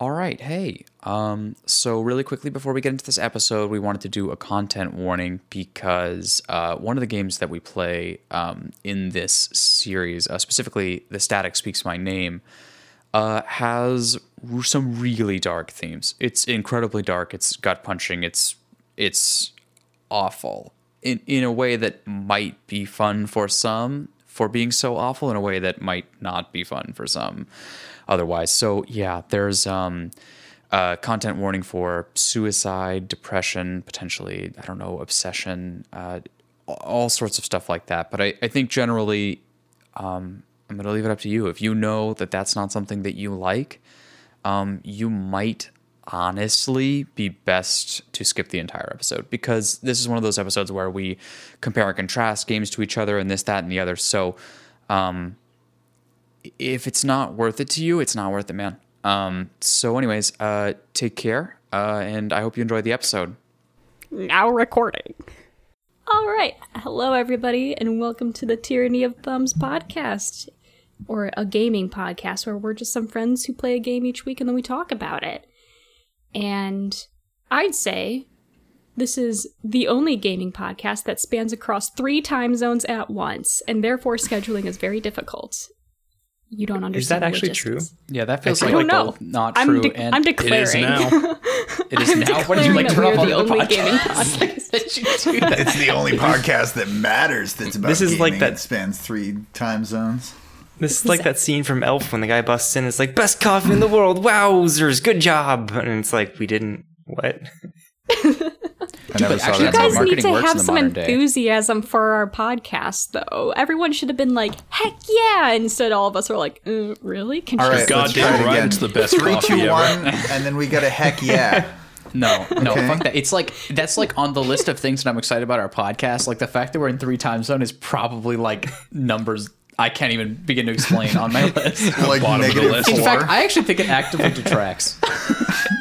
All right. Hey. Um, so really quickly before we get into this episode, we wanted to do a content warning because uh, one of the games that we play um, in this series, uh, specifically the Static Speaks My Name, uh, has some really dark themes. It's incredibly dark. It's gut punching. It's it's awful in in a way that might be fun for some for being so awful in a way that might not be fun for some otherwise. So yeah, there's um content warning for suicide, depression, potentially I don't know obsession, uh, all sorts of stuff like that. But I, I think generally um, I'm going to leave it up to you. If you know that that's not something that you like, um, you might honestly be best to skip the entire episode because this is one of those episodes where we compare and contrast games to each other and this, that, and the other. So, um, if it's not worth it to you, it's not worth it, man. Um, so, anyways, uh, take care, uh, and I hope you enjoyed the episode. Now recording. All right. Hello, everybody, and welcome to the Tyranny of Thumbs podcast, or a gaming podcast where we're just some friends who play a game each week and then we talk about it. And I'd say this is the only gaming podcast that spans across three time zones at once, and therefore scheduling is very difficult. You don't understand. Is that the actually true? Yeah, that feels I like don't know. both not I'm, true de- and I'm It is now. it is I'm now. What did you declaring like that turn we're off on the the only podcast? gaming podcast. Did you do that? It's the only podcast that matters. That's about This is like that- spans three time zones. This is like that scene from Elf when the guy busts in. It's like best coffee in the world. Wowzers, good job. And it's like we didn't. What? I never actually that. that's how You guys need to have some modern day. enthusiasm for our podcast, though. Everyone should have been like, "Heck yeah!" Instead, all of us are like, uh, "Really?" Can All you right, just- let's try Goddamn it right, it's the best Three, coffee one, and then we got a heck yeah. No, no, Okay. fuck that. It's like that's like on the list of things that I'm excited about our podcast. Like the fact that we're in three time zone is probably like numbers I can't even begin to explain on my list. like bottom of the negative list. four. In fact, I actually think it actively detracts.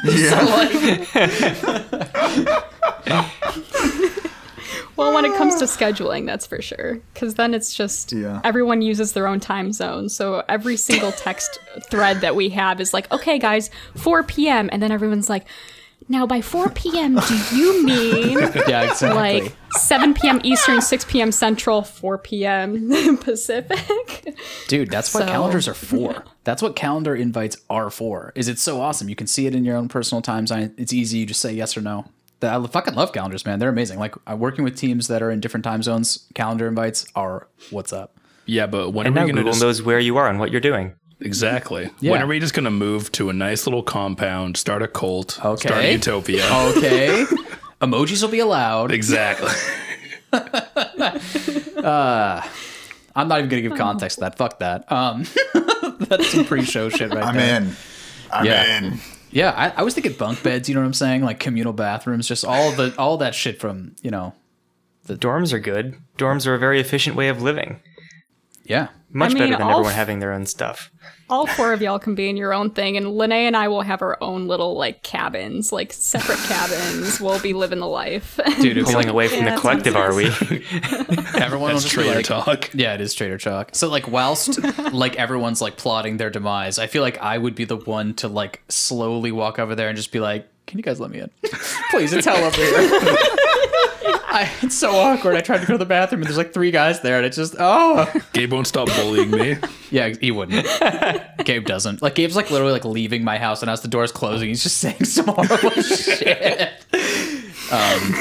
yeah. well, when it comes to scheduling, that's for sure. Because then it's just Yeah. everyone uses their own time zone. So every single text thread that we have is like, "Okay, guys, 4 p.m.," and then everyone's like. Now, by 4 p.m., do you mean Yeah, exactly. like 7 p.m. Eastern, 6 p.m. Central, 4 p.m. Pacific? Dude, that's what So- calendars are for. That's what calendar invites are for. Is it's so awesome. You can see it in your own personal time zone. It's easy. You just say yes or no. I fucking love calendars, man. They're amazing. Like I'm working with teams that are in different time zones. Calendar invites are what's up. Yeah, but when And are now we going to Google just knows where you are and what you're doing. Exactly? Yeah. When are we just going to move to a nice little compound, start a cult, start Okay. a utopia? Okay. Emojis will be allowed. Exactly. I'm not even gonna give context to that. Fuck that. Um, that's some pre-show shit right there. I'm there. in. I'm Yeah. in. Yeah, I, I was thinking bunk beds. You know what I'm saying? Like communal bathrooms, just all the all that shit from you know. The dorms are good. Dorms are a very efficient way of living. Yeah, Much I mean, better than everyone f- having their own stuff. all four of y'all can be in your own thing, and Lene and I will have our own little like cabins, like separate cabins. We'll be living the life. dude. It's Pulling away from Yeah, the collective, are we? everyone will That's just be traitor like, talk. Yeah, it is traitor talk. So like, whilst like everyone's like plotting their demise, I feel like I would be the one to like slowly walk over there and just be like, "Can you guys let me in, please? It's hell over here." I, it's so awkward. I tried to go to the bathroom and there's like three guys there, and it's just oh Gabe won't stop bullying me. yeah, he wouldn't. Gabe doesn't. Like Gabe's like literally like leaving my house, and as the door's closing, he's just saying some horrible shit. Um,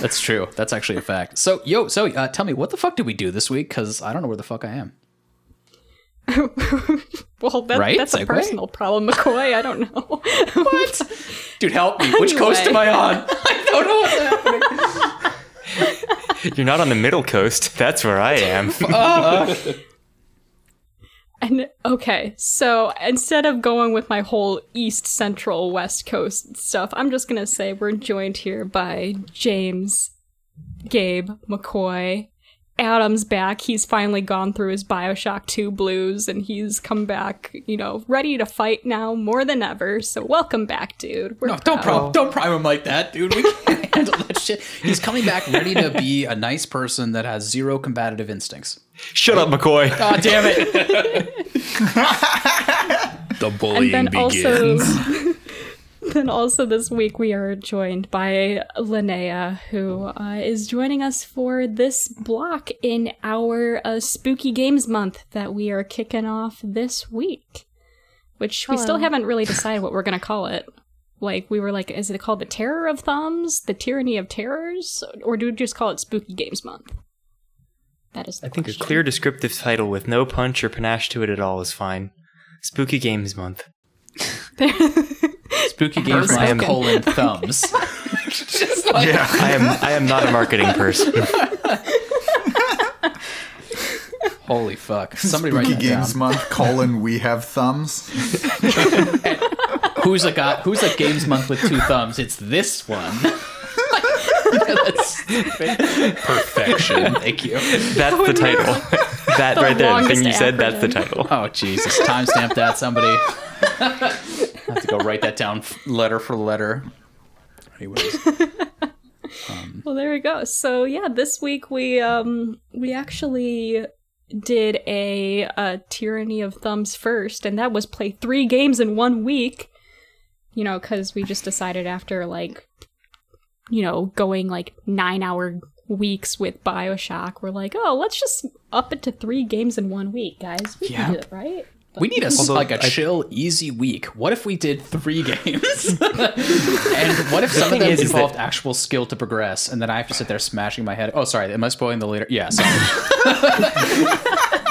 that's true. That's actually a fact. So yo, so uh, tell me, what the fuck did we do this week? Because I don't know where the fuck I am. well, that, Right? that's a Segue? personal problem, McCoy. I don't know. What? Dude, help me. Which coast am I on? I don't know what's happening. You're not on the middle coast. That's where I am. Uh-huh. And okay, so instead of going with my whole East Central West Coast stuff, I'm just gonna say we're joined here by James, Gabe, McCoy. Adam's back. He's finally gone through his Bioshock 2 blues and he's come back, you know, ready to fight now more than ever. So welcome back, dude. We're No, don't proud. prime, don't prime him like that, dude. We can't handle that shit. He's coming back ready to be a nice person that has zero combative instincts. Shut up, McCoy. God damn it. The and bullying then begins. also then also this week we are joined by Linnea, who uh, is joining us for this block in our uh, Spooky Games Month that we are kicking off this week. Which we still haven't really decided what we're going to call it. Like, we were like, is it called the Terror of Thumbs? The Tyranny of Terrors? Or do we just call it Spooky Games Month? That is the I think a clear descriptive title with no punch or panache to it at all is fine. Spooky Games Month. Spooky games I am- month colon thumbs. Yeah. I am I am not a marketing person. Holy fuck! Somebody write Spooky that Games down. Month, colon, we have thumbs. Who's a guy? Who's a games month with two thumbs? It's this one. Yeah, that's stupid. Perfection. Thank you. That's the title. that right there, the thing you said, that's the title. Oh Jesus! Timestamp that somebody. I have to go write that down letter for letter. Anyways, Well, there we go. So yeah, this week we um we actually did a, a tyranny of thumbs first, and that was play three games in one week. You know, because we just decided after like, you know, going like nine hour weeks with Bioshock, we're like, oh, let's just up it to three games in one week, guys. We Yeah. can do it, right? we need a Although like a I- chill, easy week. What if we did three games? and what if some of them is, is that- involved actual skill to progress, and then I have to sit there smashing my head? Oh, sorry. Am I spoiling the later? Yeah. Sorry.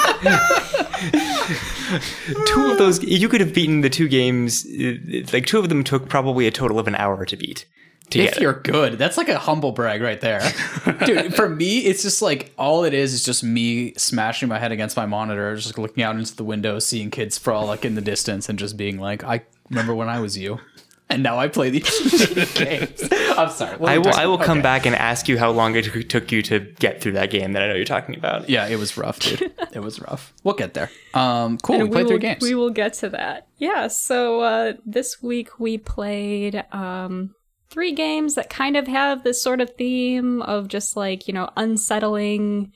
Two of those, you could have beaten the two games. uh, Like two of them took probably a total of an hour to beat. If Together. you're good, that's like a humble brag right there, dude. For me, it's just like all it is is just me smashing my head against my monitor, just looking out into the window, seeing kids frolic in the distance, and just being like, "I remember when I was you." And now I play these games. I'm sorry. I will. I will about? come Okay. back and ask you how long it took- took you to get through that game that I know you're talking about. Yeah, it was rough, dude. it was rough. We'll get there. Um, cool. And we played will, three games. We will get to that. Yeah. So uh, this week we played um, three games that kind of have this sort of theme of just like you know unsettling,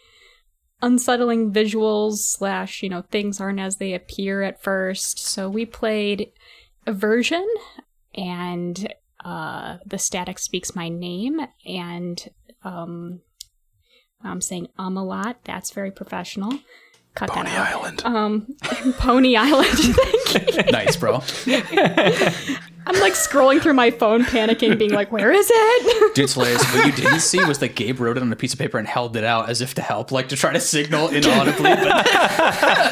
unsettling visuals slash you know things aren't as they appear at first. So we played Aversion and uh, the static speaks my name and um, I'm saying um a lot. That's very professional. Cut Pony that out. Island. Um, Pony Island. Thank you. nice, bro. I'm like scrolling through my phone, panicking, being like, "Where is it?" Dude, hilarious. What you didn't see was that Gabe wrote it on a piece of paper and held it out as if to help, like to try to signal inaudibly. But I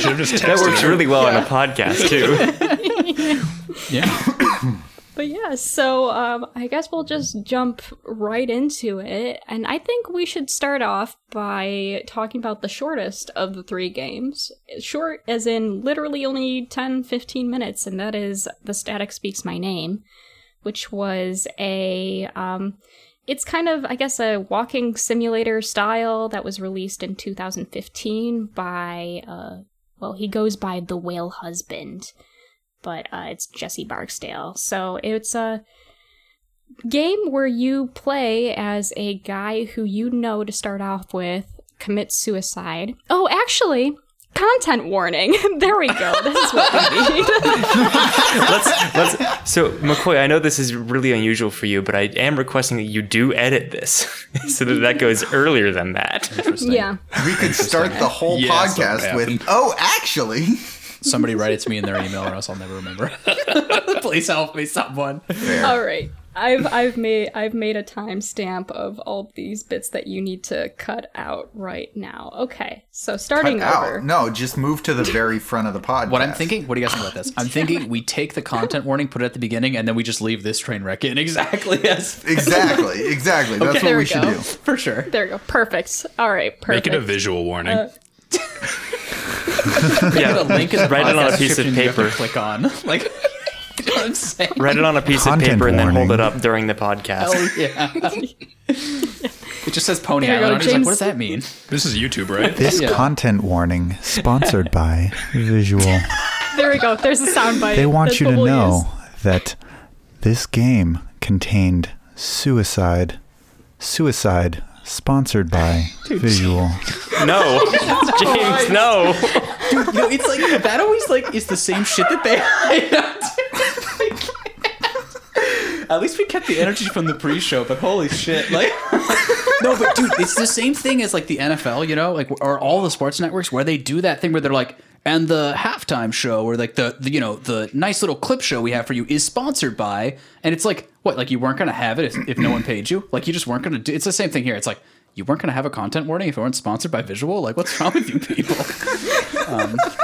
should have just texted That works really well on a podcast too. yeah, but yeah, so um, I guess we'll just jump right into it, and I think we should start off by talking about the shortest of the three games. Short, as in literally only 10, 15 minutes, and that is "The Static Speaks My Name," which was a um, it's kind of i guess a walking simulator style that was released in 2015 by uh well he goes by the whale husband but uh, it's jesse barksdale. So it's a game where you play as a guy who you know to start off with commits suicide. Oh actually content warning. There we go. This is what we need. Let's let's. So McCoy, I know this is really unusual for you, but I am requesting that you do edit this so that that goes earlier than that. yeah. We could start the whole Yes, podcast with, oh, actually. Somebody write it to me in their email, or else I'll never remember. Please help me, someone. All right. I've I've made I've made a timestamp of all these bits that you need to cut out right now. Okay. So starting Cut over. out. No, just move to the very front of the podcast. What I'm thinking, what do you guys think about this? I'm thinking we take the content warning, put it at the beginning, and then we just leave this train wreck in exactly as Exactly, exactly. That's there what we we should go. do. for sure. There we go. Perfect. All right. Perfect. Make it a visual warning. Uh, Get a link in the Write it on a piece of description you have to paper. Click on like. you know what I'm saying? Write it on a piece Content of paper and then hold it up during the podcast. Oh yeah. it just says Pony There you go, Island. I'm just like, what does that mean? this is YouTube, right? This Yeah. content warning sponsored by Visual. there we go. There's a soundbite. They want That's you to we'll know use. that this game contained suicide. Suicide sponsored by Visual. No, James, no. You know, it's like that always like is the same shit that they. At least we kept the energy from the pre-show, but holy shit, like No, but dude, it's the same thing as like the NFL, you know, like or all the sports networks where they do that thing where they're like and the halftime show or like the, the you know the nice little clip show we have for you is sponsored by and it's like what like you weren't gonna have it if, if no one paid you? Like you just weren't gonna do it's the same thing here. It's like you weren't gonna have a content warning if it weren't sponsored by visual? Like what's wrong with you people?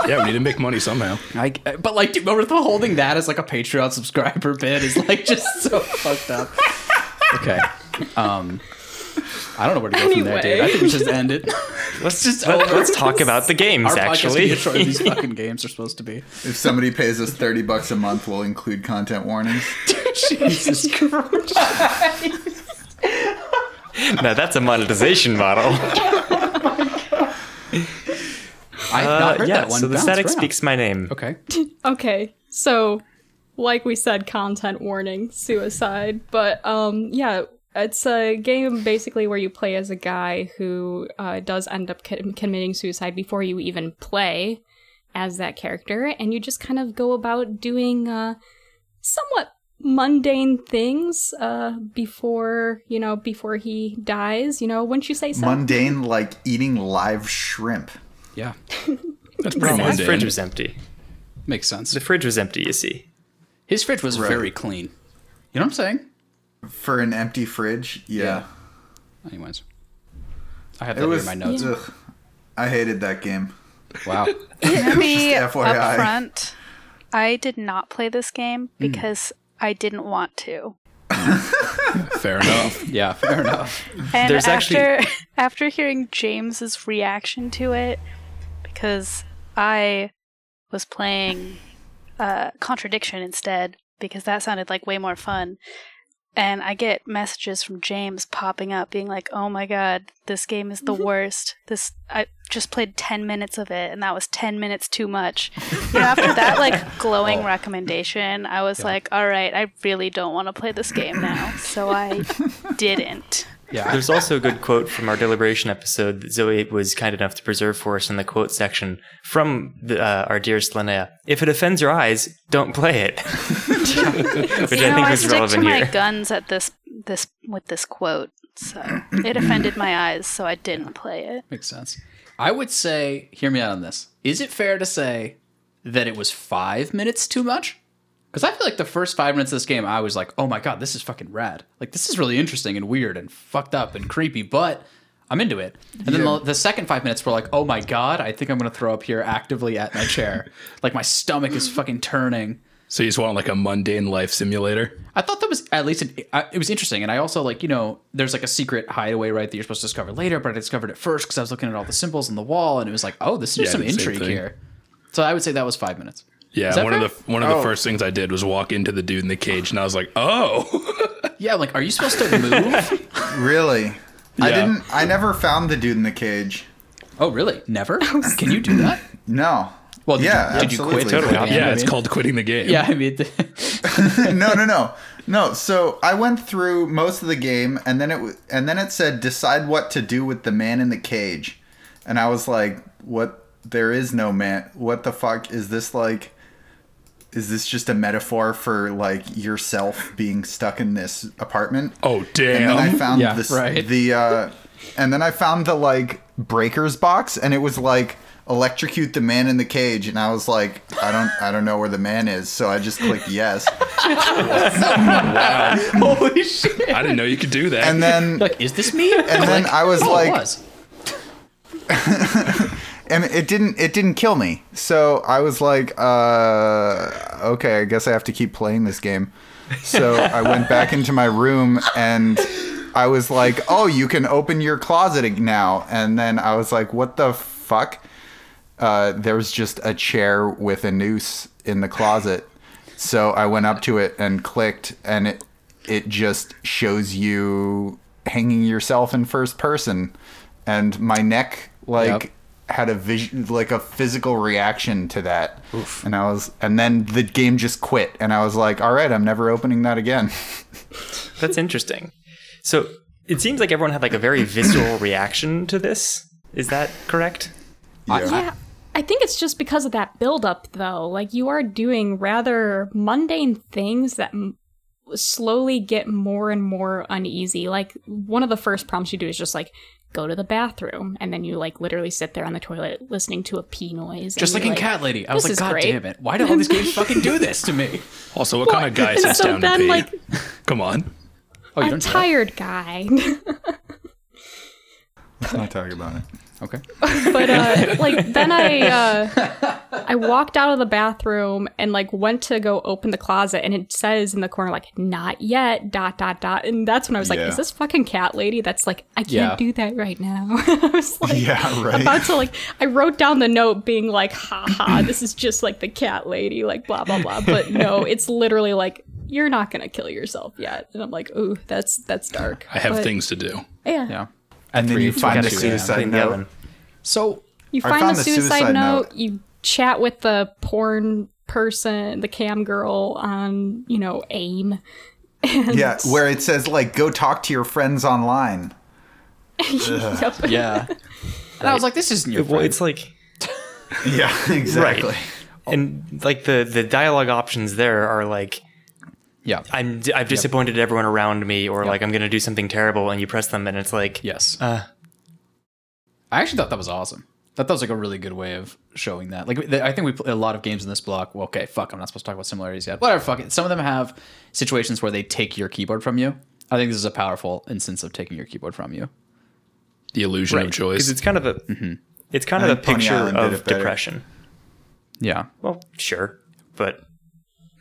Yeah, we need to make money somehow. I, but like, dude, holding that as like a Patreon subscriber bit is like just so fucked up. Okay, um, I don't know where to go from there, dude. I think we should just end it. Let's just let, us talk about the games. Our podcast can actually, be as these fucking games are supposed to be. If somebody pays us thirty bucks a month, we'll include content warnings. Jesus Christ. now that's a monetization model. I have not Uh, heard yeah, that one. so the bounce static around. speaks my name. Okay. Okay, so like we said, content warning, suicide. But um, yeah, it's a game basically where you play as a guy who uh, does end up co- committing suicide before you even play as that character, and you just kind of go about doing uh, somewhat mundane things uh, before you know before he dies. You know, wouldn't you say so? Mundane, like eating live shrimp. Yeah, That's pretty His fridge was empty. makes sense. The fridge was empty. You see. His fridge was very clean. You know what I'm saying? For an empty fridge, yeah. Anyways, I have It that here was. in my notes. ugh, I hated that game. Wow. To be upfront, I did not play this game Hmm. because I didn't want to. Fair enough. Yeah, fair enough. And There's after actually- after hearing James's reaction to it, because I was playing uh, Contradiction instead, because that sounded like way more fun. And I get messages from James popping up being like, "Oh my god, this game is the worst. This I just played 10 minutes of it and that was 10 minutes too much." You know, after that like glowing recommendation, I was like, "All right, I really don't want to play this game now." So I didn't. Yeah. There's also a good quote from our deliberation episode that Zoe was kind enough to preserve for us in the quote section from the, uh, our dearest Linnea. If it offends your eyes, don't play it. Which You I know, think I was stick to relevant my guns at this this with this quote. So it offended my eyes, so I didn't play it. Makes sense. I would say, hear me out on this. Is it fair to say that it was five minutes too much? Because I feel like the first five minutes of this game, I was like, oh my God, this is fucking rad. Like, this is really interesting and weird and fucked up and creepy, but I'm into it. And then Yeah. the, the second five minutes were like, oh my God, I think I'm going to throw up here actively at my chair. like, my stomach is fucking turning. So you just want like a mundane life simulator? I thought that was at least it, I- it was interesting, and I also like you know there's like a secret hideaway right that you're supposed to discover later, but I discovered it first because I was looking at all the symbols on the wall, and it was like, oh, this is Yeah, some intrigue here. So I would say that was five minutes. Yeah, that one of the one of the oh. first things I did was walk into the dude in the cage, and I was like, "Oh, Yeah, like are you supposed to move? Really? I didn't. I never found the dude in the cage. oh, really? Never? Can you do that? No. Well, did yeah, you, did you quit? Totally. the game? yeah, it's mean- called quitting the game." Yeah, I mean, no, no, no, no. So I went through most of the game, and then it w- and then it said decide what to do with the man in the cage, and I was like, what? There is no man. What the fuck is this like? Is this just a metaphor for like yourself being stuck in this apartment? Oh damn! and then I found Yeah, this right. the uh and then I found the like breakers box and it was like electrocute the man in the cage and I was like I don't I don't know where the man is so I just clicked yes holy shit! I didn't know you could do that. and then Like, is this me? and then I was oh, like it was. and it didn't it didn't kill me so I was like uh okay I guess I have to keep playing this game so I went back into my room and I was like oh you can open your closet now and then I was like what the fuck uh, there was just a chair with a noose in the closet. So I went up to it and clicked, and it it just shows you hanging yourself in first person, and my neck like Yep. had a vision, like a physical reaction to that, and I was, and then the game just quit, and I was like, all right, I'm never opening that again. That's interesting. So it seems like everyone had like a very visceral reaction to this. Is that correct? Yeah. I think it's just because of that buildup, though. Like, you are doing rather mundane things that, m- slowly get more and more uneasy. Like one of the first prompts you do is just like go to the bathroom, and then you like literally sit there on the toilet listening to a pee noise. Just like you're in Cat Lady. I was like, God great." damn it. Why do all these games fucking do this to me? Also, what kind of guy and sits so down to then, pee? like- Come on. Oh, you I'm don't do that? tired guy. Let's not talk about it. Okay. but uh like then i uh i walked out of the bathroom and like went to go open the closet and it says in the corner like not yet dot dot dot and that's when i was like Yeah. is this fucking cat lady that's like i can't Yeah. do that right now i was like Yeah, right. about to like i wrote down the note being like ha ha this is just like the cat lady like blah blah blah but no it's literally like you're not gonna kill yourself yet and i'm like ooh that's that's dark I have But, things to do. yeah Yeah. And then you find the got yeah. suicide note. So You find found the the suicide, suicide note, note. you chat with the porn person, the cam girl on, you know, AIM. And Yeah, where it says like go talk to your friends online. Yep. yeah. And I was like, this isn't your Well, friend. it's like Yeah, exactly. right, and like the the dialogue options there are like yeah. I'm I've disappointed everyone around me, or like I'm gonna do something terrible, and you press them, and it's like Yes. uh, I actually thought that was awesome. That that was like a really good way of showing that. Like I think we play a lot of games in this block. Well, okay, fuck. I'm not supposed to talk about similarities yet. Whatever. Fuck it. Some of them have situations where they take your keyboard from you. I think this is a powerful instance of taking your keyboard from you. The illusion of because choice. it's kind of a it's kind I of a picture of depression. Yeah. Well, sure, but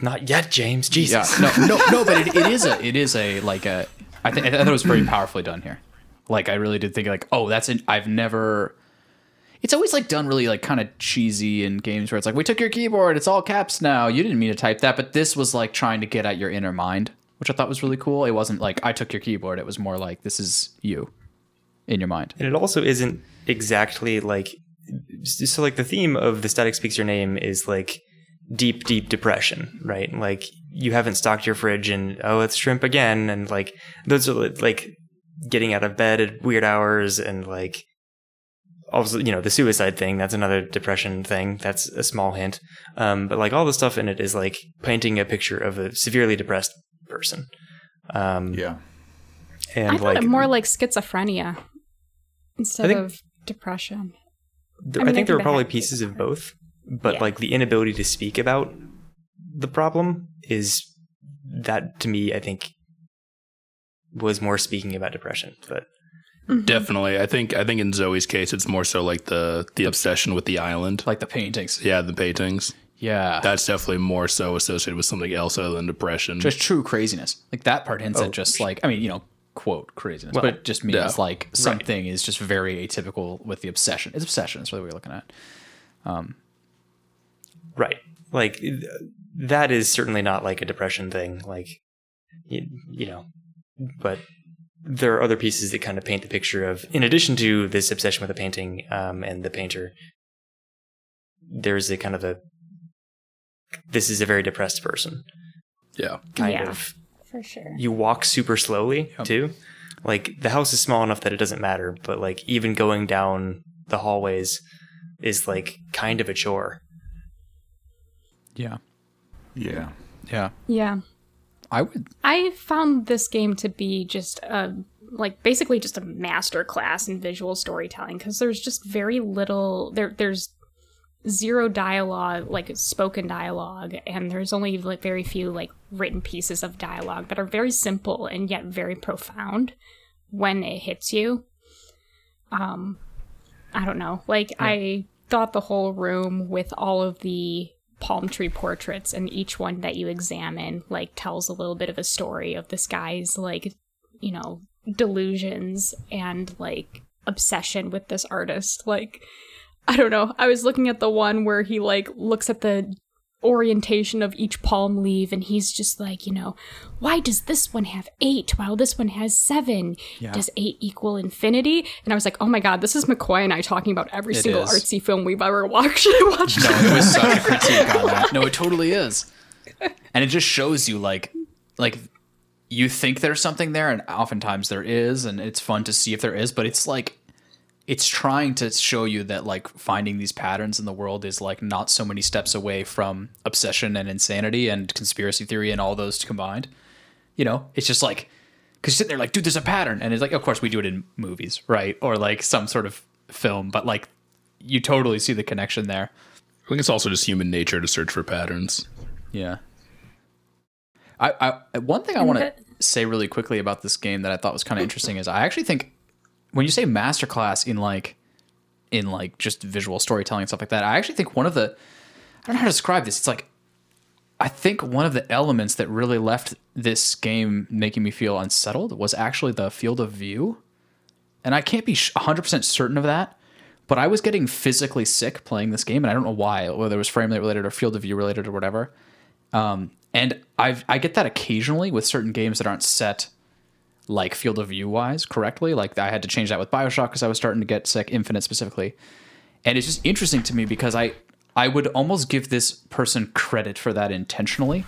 not yet, James. Yeah. Jesus. No. No. No. But it, it is a. It is a like a. I think I thought it was very powerfully done here. Like I really did think like, oh, that's an. I've never. It's always like done really like kind of cheesy in games where it's like we took your keyboard, it's all caps now. You didn't mean to type that, but this was like trying to get at your inner mind, which I thought was really cool. It wasn't like I took your keyboard. It was more like this is you in your mind. And it also isn't exactly like so like the theme of the static speaks your name is like deep deep depression right like you haven't stocked your fridge and oh it's shrimp again and like those are like getting out of bed at weird hours and like also you know the suicide thing that's another depression thing that's a small hint um but like all the stuff in it is like painting a picture of a severely depressed person um Yeah. and I thought like it more like schizophrenia instead think- of depression. There, I I, mean, I think there think were probably had to be pieces of different. both, but Yeah. like the inability to speak about the problem is that to me, I think was more speaking about depression. But mm-hmm. Definitely. I think I think in Zoe's case it's more so like the the obsession with the island. Like the paintings. Yeah, the paintings. Yeah. That's definitely more so associated with something else other than depression. just true craziness. Like that part hints Oh, at just like I mean, you know, quote craziness, Well, but it just means yeah. like something is just very atypical with the obsession. It's obsession. That's really what we're looking at. Um, right, like that is certainly not like a depression thing. Like you, you know, but there are other pieces that kind of paint the picture of, in addition to this obsession with the painting um, and the painter, there's a kind of a this is a very depressed person yeah. kind Yeah. of For sure. you walk super slowly Yep. too. Like the house is small enough that it doesn't matter, but like even going down the hallways is like kind of a chore. Yeah. Yeah. Yeah. Yeah. I would I found this game to be just a like basically just a master class in visual storytelling because there's just very little there there's zero dialogue like spoken dialogue and there's only like very few like written pieces of dialogue that are very simple and yet very profound when it hits you um i don't know like i thought the whole room with all of the palm tree portraits and each one that you examine like tells a little bit of a story of this guy's like you know delusions and like obsession with this artist. Like i don't know. I was looking at the one where he like looks at the orientation of each palm leaf and he's just like you know why does this one have eight while this one has seven does eight equal infinity and i was like oh my god this is mccoy and i talking about every It single is. artsy film we've ever watched watched No, it was such a critique on that. No, it totally is. And it just shows you like like you think there's something there and oftentimes there is and it's fun to see if there is, but it's like it's trying to show you that like finding these patterns in the world is like not so many steps away from obsession and insanity and conspiracy theory and all those combined. You know, it's just like because you're sitting there like, dude, there's a pattern, and it's like, of course, we do it in movies, right, or like some sort of film, but like you totally see the connection there. I think it's also just human nature to search for patterns. Yeah. I, I one thing I want to say really quickly about this game that I thought was kind of interesting is I actually think when you say masterclass in like in like just visual storytelling and stuff like that, I actually think one of the I don't know how to describe this. It's like I think one of the elements that really left this game making me feel unsettled was actually the field of view. And I can't be 100% certain of that, but I was getting physically sick playing this game, and I don't know why, whether it was frame rate related or field of view related or whatever. Um, and I've I get that occasionally with certain games that aren't set like field of view wise correctly. Like I had to change that with Bioshock because I was starting to get sick, Infinite specifically. And it's just interesting to me because I I would almost give this person credit for that intentionally.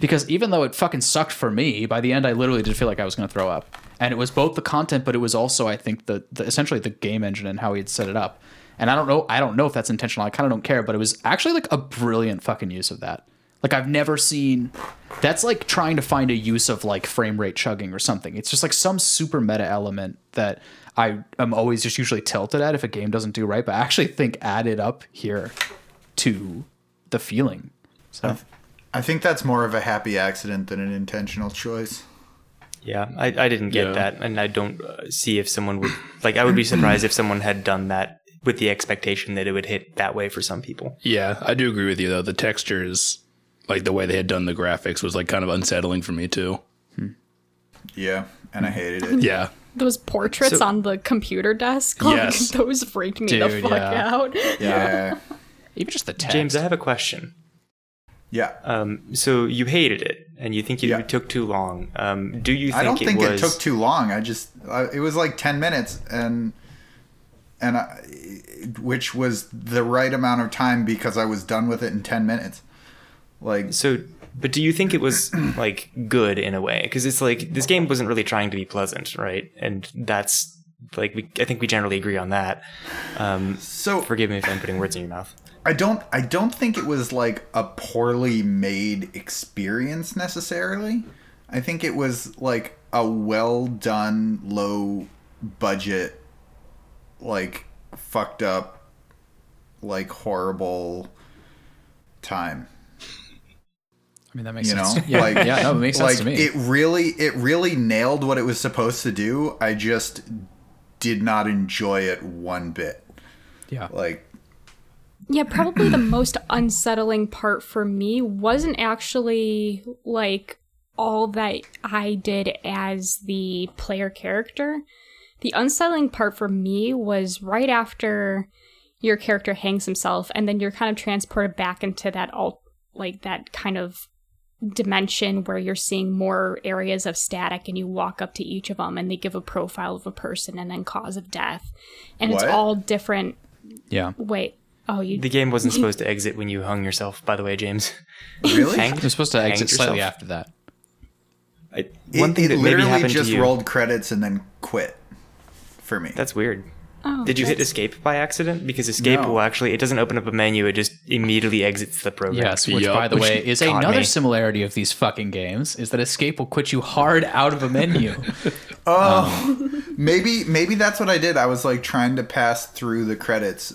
Because even though it fucking sucked for me, by the end I literally did feel like I was going to throw up. And it was both the content, but it was also I think the, the essentially the game engine and how he had set it up. And I don't know I don't know if that's intentional. I kind of don't care, but it was actually like a brilliant fucking use of that. Like I've never seen that's like trying to find a use of like frame rate chugging or something. It's just like some super meta element that I am always just usually tilted at if a game doesn't do right, but I actually think added up here to the feeling. So I think that's more of a happy accident than an intentional choice. Yeah, I, I didn't get Yeah. that, and I don't uh, see if someone would like. I would be surprised if someone had done that with the expectation that it would hit that way for some people. Yeah, I do agree with you though. The textures, like the way they had done the graphics, was like kind of unsettling for me too. Yeah, and I hated it. Yeah, Those portraits So- on the computer desk, like, Yes. those freaked me the fuck yeah. out. Yeah, even just the text. James, I have a question. yeah. Um, so you hated it, and you think it Yeah. took too long. Um, do you think I don't think it it, was? took too long. I just I, it was like ten minutes, and and I, which was the right amount of time because I was done with it in ten minutes. Like So, but do you think it was like good in a way? Because it's like this game wasn't really trying to be pleasant, right? And that's like we, I think we generally agree on that. Um, so, forgive me if I'm putting words in your mouth. I don't I don't think it was like a poorly made experience necessarily. I think it was like a well done, low budget, like fucked up, like horrible time. I mean that makes You know. Yeah, like yeah, no, it makes sense like to me. it really it really nailed what it was supposed to do. I just did not enjoy it one bit. yeah. Like Yeah, probably the most unsettling part for me wasn't actually like all that I did as the player character. The unsettling part for me was right after your character hangs himself and then you're kind of transported back into that alt like that kind of dimension where you're seeing more areas of static and you walk up to each of them and they give a profile of a person and then cause of death. And What? it's all different Yeah. wait. Oh, you The game wasn't supposed to exit when you hung yourself. By the way, James. really? Hang- You're supposed to hang exit slightly yourself. after that. I, It, one thing it that maybe literally happened just to you. rolled credits and then quit for me. That's weird. Oh, Did you hit that's- escape by accident? Because escape No. will actually it doesn't open up a menu; it just immediately exits the program. Yes, which Yup. by the Which way is caught another me. similarity of these fucking games is that escape will quit you hard out of a menu. Um, oh, maybe maybe that's what I did. I was like trying to pass through the credits,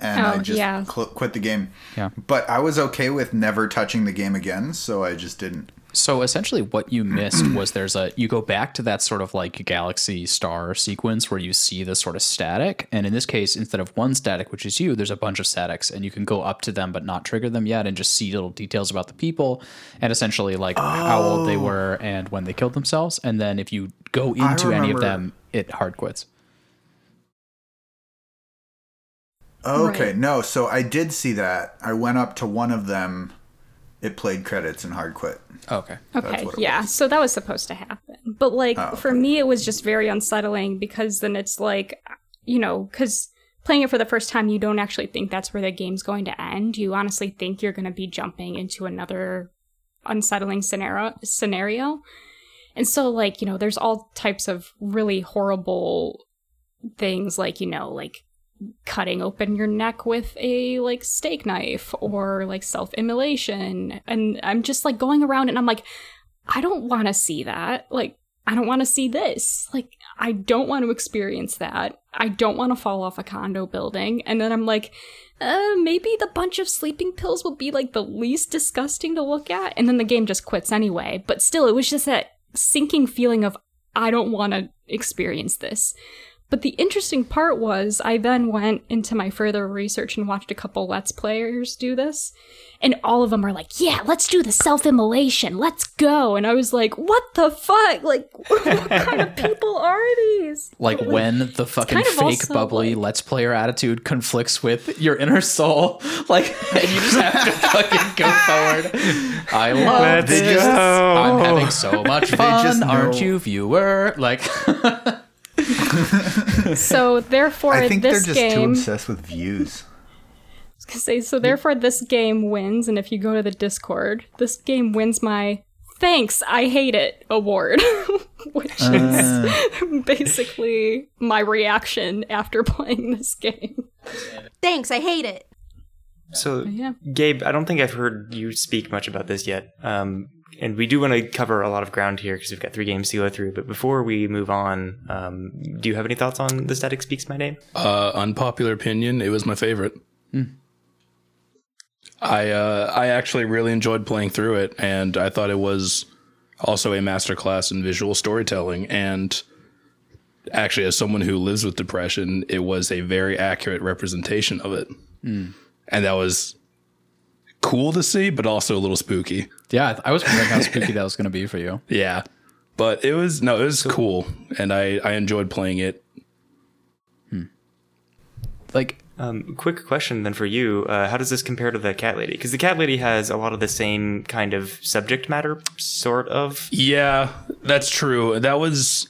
and I Oh, just yeah. cl- quit the game. Yeah. But I was okay with never touching the game again, so I just didn't. So essentially, what you missed was there's a you go back to that sort of like galaxy star sequence where you see the sort of static, and in this case, instead of one static, which is you, there's a bunch of statics, and you can go up to them but not trigger them yet, and just see little details about the people, and essentially like how old they oh. were and when they killed themselves, and then if you go into any of them, it hard quits. Okay, Right. no. So I did see that. I went up to one of them. It played credits and hard quit. Oh, okay. Okay, what it yeah, so that was supposed to happen. But like Oh, for me it was just very unsettling because then it's like you know, cuz playing it for the first time you don't actually think that's where the game's going to end. You honestly think you're going to be jumping into another unsettling scenario scenario. And so like, you know, there's all types of really horrible things like, you know, like cutting open your neck with a like steak knife or like self-immolation and i'm just like going around and i'm like I don't want to see that. Like, I don't want to see this. Like, I don't want to experience that. I don't want to fall off a condo building. And then I'm like, uh, maybe the bunch of sleeping pills will be like the least disgusting to look at. And then the game just quits anyway. But still, it was just that sinking feeling of, I don't want to experience this. But the interesting part was, I then went into my further research and watched a couple Let's Players do this. And all of them are like, yeah, let's do the self immolation. Let's go. And I was like, what the fuck? Like, what kind of people are these? Like when the fucking kind of fake bubbly like- let's player attitude conflicts with your inner soul, like and you just have to fucking go forward. I love Let's this. go. I'm having so much just fun, aren't you, viewer? Like, So therefore, I think they're this just too game. obsessed with views. say so. Therefore, this game wins. And if you go to the Discord, this game wins my thanks. I hate it award, which is basically my reaction after playing this game. Thanks, I hate it. So, Yeah. Gabe, I don't think I've heard you speak much about this yet. Um, and we do want to cover a lot of ground here because we've got three games to go through. But before we move on, um, do you have any thoughts on The Static Speaks My Name? Uh, unpopular opinion, it was my favorite. I uh, I actually really enjoyed playing through it, and I thought it was also a masterclass in visual storytelling. And actually, as someone who lives with depression, it was a very accurate representation of it, and that was cool to see, but also a little spooky. yeah, I- I was wondering how spooky that was going to be for you. Yeah, but it was no, it was cool, and I I enjoyed playing it. Like, Um, quick question then for you: uh, How does this compare to the Cat Lady? Because the Cat Lady has a lot of the same kind of subject matter, sort of. Yeah, that's true. That was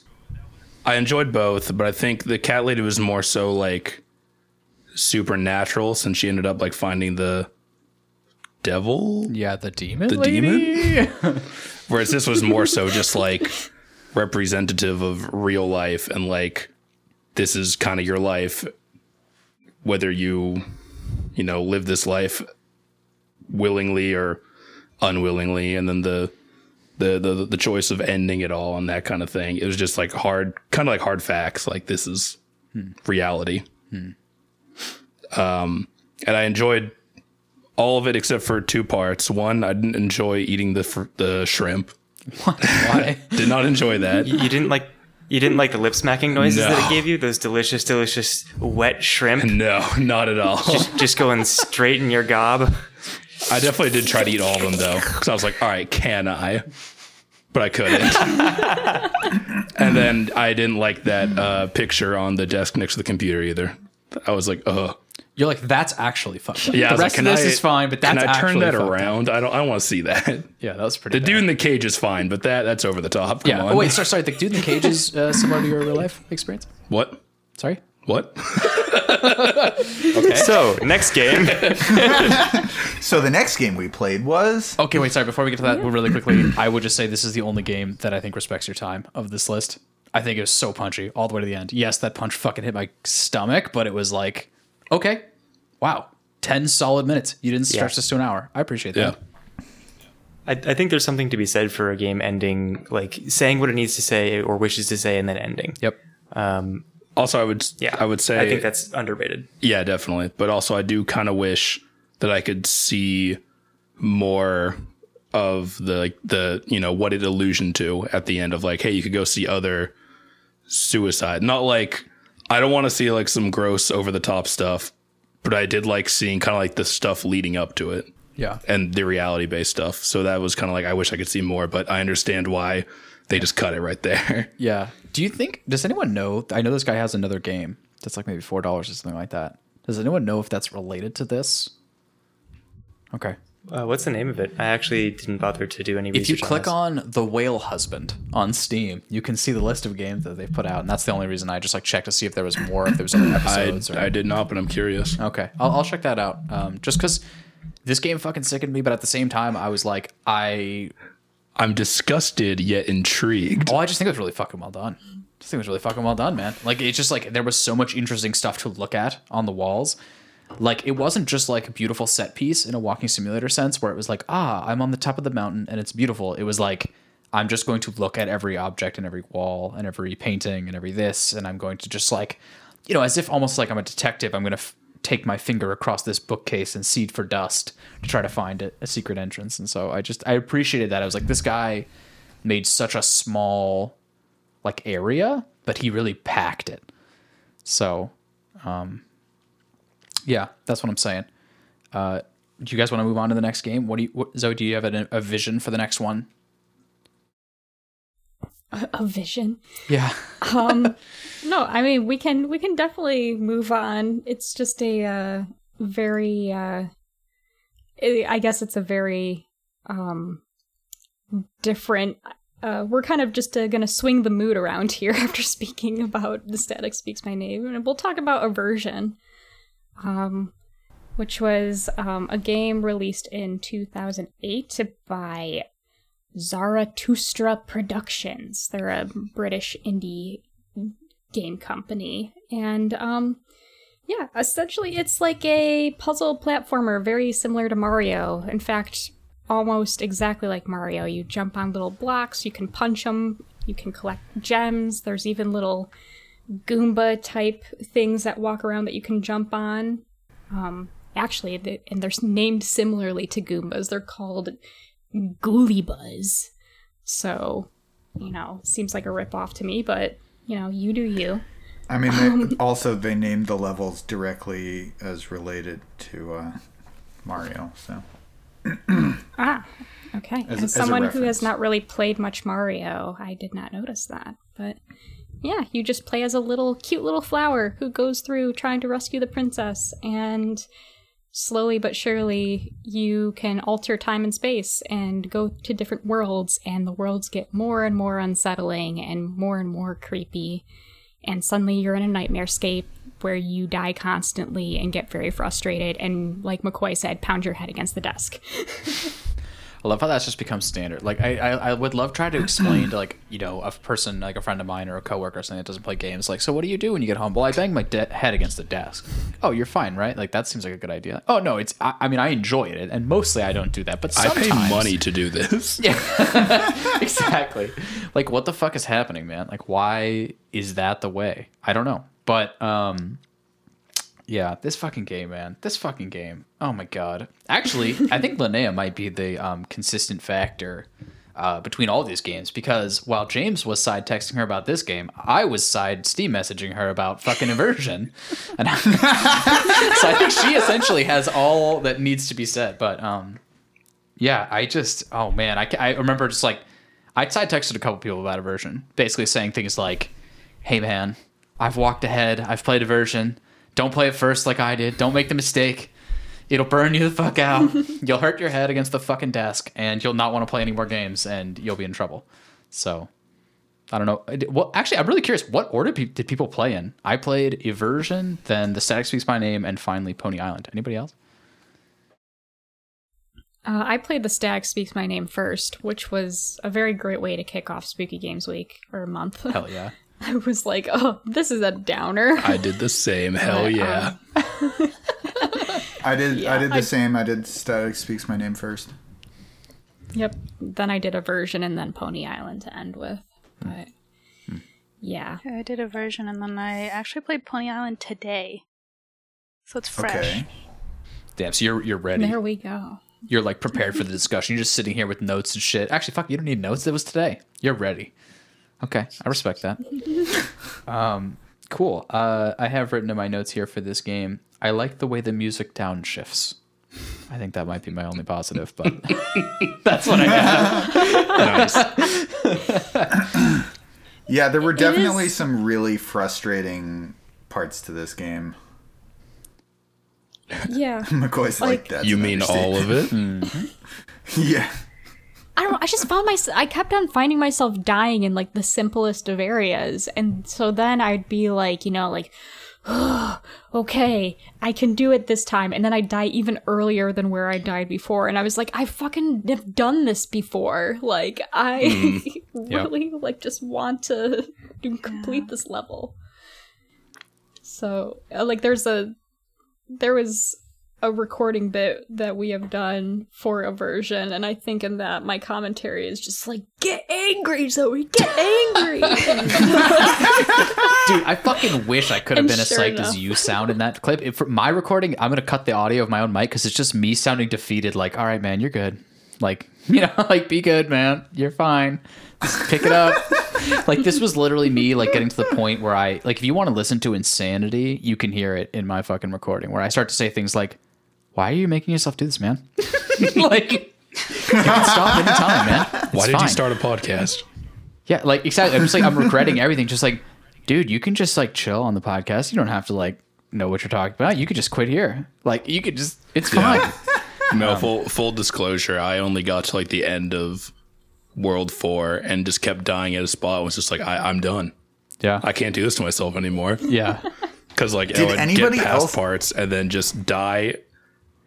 I enjoyed both, but I think the cat lady was more so like supernatural since she ended up like finding the devil. yeah, the demon, The lady? Whereas this was more so just like representative of real life and like this is kind of your life. Whether you you know live this life willingly or unwillingly and then the the the, the choice of ending it all and that kind of thing. It was just like hard kind of like hard facts like this is reality. Um and i enjoyed all of it except for two parts one i didn't enjoy eating the fr- the shrimp What? Why? did not enjoy that You, you didn't like. You didn't like the lip smacking noises that it gave you? Those delicious, delicious wet shrimp no not at all just, just going straight in your gob. I definitely did try to eat all of them though, because I was like, all right, can I? But I couldn't. and then I didn't like that uh, picture on the desk next to the computer either. I was like, ugh. You're like, that's actually fucked up. Yeah, the was like, rest of this I- is fine, but that's Can I turn actually that fucked up. around? I don't. I don't want to see that. Yeah, that was pretty. The bad. dude in the cage is fine, but that that's over the top. Come Yeah. on. Oh wait, sorry, sorry. The dude in the cage is uh, similar to your real life experience. What? Sorry. What? Okay. So, next game. So the next game we played was Okay, wait. Sorry. Before we get to that, really quickly, I would just say this is the only game that I think respects your time of this list. I think it was so punchy all the way to the end. Yes, that punch fucking hit my stomach, but it was like, okay, wow, ten solid minutes. You didn't stretch Yeah. this to an hour. I appreciate Yeah. that. I, I think there's something to be said for a game ending, like saying what it needs to say or wishes to say, and then ending. Yep. Um, Also, I would. yeah, I would say. I think that's underrated. Yeah, definitely. But also, I do kind of wish that I could see more of the like the you know what it allusion to at the end of like, hey, you could go see other suicide. Not like I don't want to see like some gross over the top stuff, but I did like seeing kind of like the stuff leading up to it Yeah. and the reality based stuff. So that was kind of like I wish I could see more, but I understand why they just cut it right there. Yeah. Do you think? Does anyone know? I know this guy has another game that's like maybe four dollars or something like that. Does anyone know if that's related to this? Okay. Uh, what's the name of it? I actually didn't bother to do any If you click on, on the Whale Husband on Steam, you can see the list of games that they've put out, and that's the only reason I just like checked to see if there was more, if there was other I episodes. or... I did not, but I'm curious. Okay, I'll, I'll check that out. Um, just because this game fucking sickened me, but at the same time, I was like, I I'm disgusted yet intrigued. oh, I just think it was really fucking well done. I just think it was really fucking well done, man. Like it's just like there was so much interesting stuff to look at on the walls. Like it wasn't just like a beautiful set piece in a walking simulator sense where it was like, ah, I'm on the top of the mountain and it's beautiful. It was like I'm just going to look at every object and every wall and every painting and every this, and I'm going to just like, you know, as if almost like I'm a detective. I'm going to f- take my finger across this bookcase and seed for dust to try to find a, a secret entrance. And so I just I appreciated that. I was like, this guy made such a small like area, but he really packed it. So, um, yeah, that's what I'm saying. Uh, do you guys want to move on to the next game? What do you, what, Zoe? Do you have a, a vision for the next one? A, a vision. Yeah. Um, no, I mean we can we can definitely move on. It's just a uh, very, uh, i I guess it's a very um different. Uh, we're kind of just uh, gonna swing the mood around here after speaking about the static speaks my name, and we'll talk about Eversion. Um, which was um, a game released in 2008 by Zaratustra Productions. They're a British indie game company. And um yeah, essentially it's like a puzzle platformer very similar to Mario. In fact, almost exactly like Mario. You jump on little blocks, you can punch them, you can collect gems. There's even little Goomba type things that walk around that you can jump on. Um, actually, and they're named similarly to Goombas. They're called Ghulibas. So, you know, seems like a ripoff to me, but you know, you do you. I mean, they, also they named the levels directly as related to uh, Mario. So Ah, okay. As- As, as someone who has not really played much Mario, I did not notice that. But yeah, you just play as a little cute little flower who goes through trying to rescue the princess and slowly but surely you can alter time and space and go to different worlds and the worlds get more and more unsettling and more and more creepy and suddenly you're in a nightmare scape where you die constantly and get very frustrated and like mccoy said pound your head against the desk I love how that's just become standard. Like I, I, I would love try to explain to like you know a person like a friend of mine or a coworker or something that doesn't play games. Like, so what do you do when you get home? Well, I bang my de- head against the desk. Oh, you're fine, right? Like that seems like a good idea. Oh no, it's I, I mean I enjoy it, and mostly I don't do that. But I pay money to do this. yeah, exactly. Like what the fuck is happening, man? Like why is that the way? I don't know. But um yeah, this fucking game, man. This fucking game. Oh my god. Actually, I think Linnea might be the um, consistent factor uh, between all these games because while James was side texting her about this game, I was side Steam messaging her about fucking Eversion, and so I think she essentially has all that needs to be said. But um, yeah, I just oh man, I, I remember just like I side texted a couple people about Eversion, basically saying things like, "Hey man, I've walked ahead. I've played Eversion. Don't play it first like I did. Don't make the mistake. It'll burn you the fuck out. you'll hurt your head against the fucking desk, and you'll not want to play any more games, and you'll be in trouble." So. I don't know. Well, actually, I'm really curious. What order pe- did people play in? I played Eversion, then The Static Speaks My Name, and finally Pony Island. Anybody else? Uh, I played the Static Speaks My Name first, which was a very great way to kick off Spooky Games Week or month. Hell yeah. I was like, oh, this is a downer. I did the same. Hell But, yeah. Um, I did. I did the I- same. I did Static Speaks My Name first. Yep. Then I did Eversion and then Pony Island to end with. Hmm. But yeah. I did Eversion and then I actually played Pony Island today. So it's fresh. Okay. Damn, so you're you're ready. There we go. You're like prepared for the discussion. You're just sitting here with notes and shit. Actually, fuck, you don't need notes. It was today. You're ready. Okay, I respect that. um, cool. Uh, I have written in my notes here for this game. I like the way the music downshifts. I think that might be my only positive, but that's what I have. nice. Yeah, there were definitely is- some really frustrating parts to this game. Yeah. McCoy's like, Like- that. You mean all of it? Yeah. I don't know. I just found myself. I kept on finding myself dying in like the simplest of areas, and so then I'd be like, you know, like, okay, I can do it this time, and then I'd die even earlier than where I died before, and I was like, I fucking have done this before. Like, I really like just want to do, complete this level. So, uh, like, there's a there was a recording bit that we have done for Eversion, and I think in that my commentary is just like, "Get angry, Zoe, get angry." Dude, I fucking wish I could have And been as sure psyched enough. as you sound in that clip. If, for my recording, I'm gonna cut the audio of my own mic because it's just me sounding defeated. Like, all right, man, you're good. Like, you know, like be good, man. You're fine. Just pick it up. like this was literally me like getting to the point where I like if you want to listen to insanity, you can hear it in my fucking recording where I start to say things like, "Why are you making yourself do this, man?" like, you can stop anytime, man. Why It's did you start a podcast? Yeah, like exactly. I'm just like I'm regretting everything. Just like, dude, you can just like chill on the podcast. You don't have to like know what you're talking about. You could just quit here. Like you could just. It's fine. No, um, full full disclosure. I only got to like the end of World Four and just kept dying at a spot. Was just like, I, I'm done. Yeah. I can't do this to myself anymore. yeah. Because like I Did would anybody get past else- parts and then just die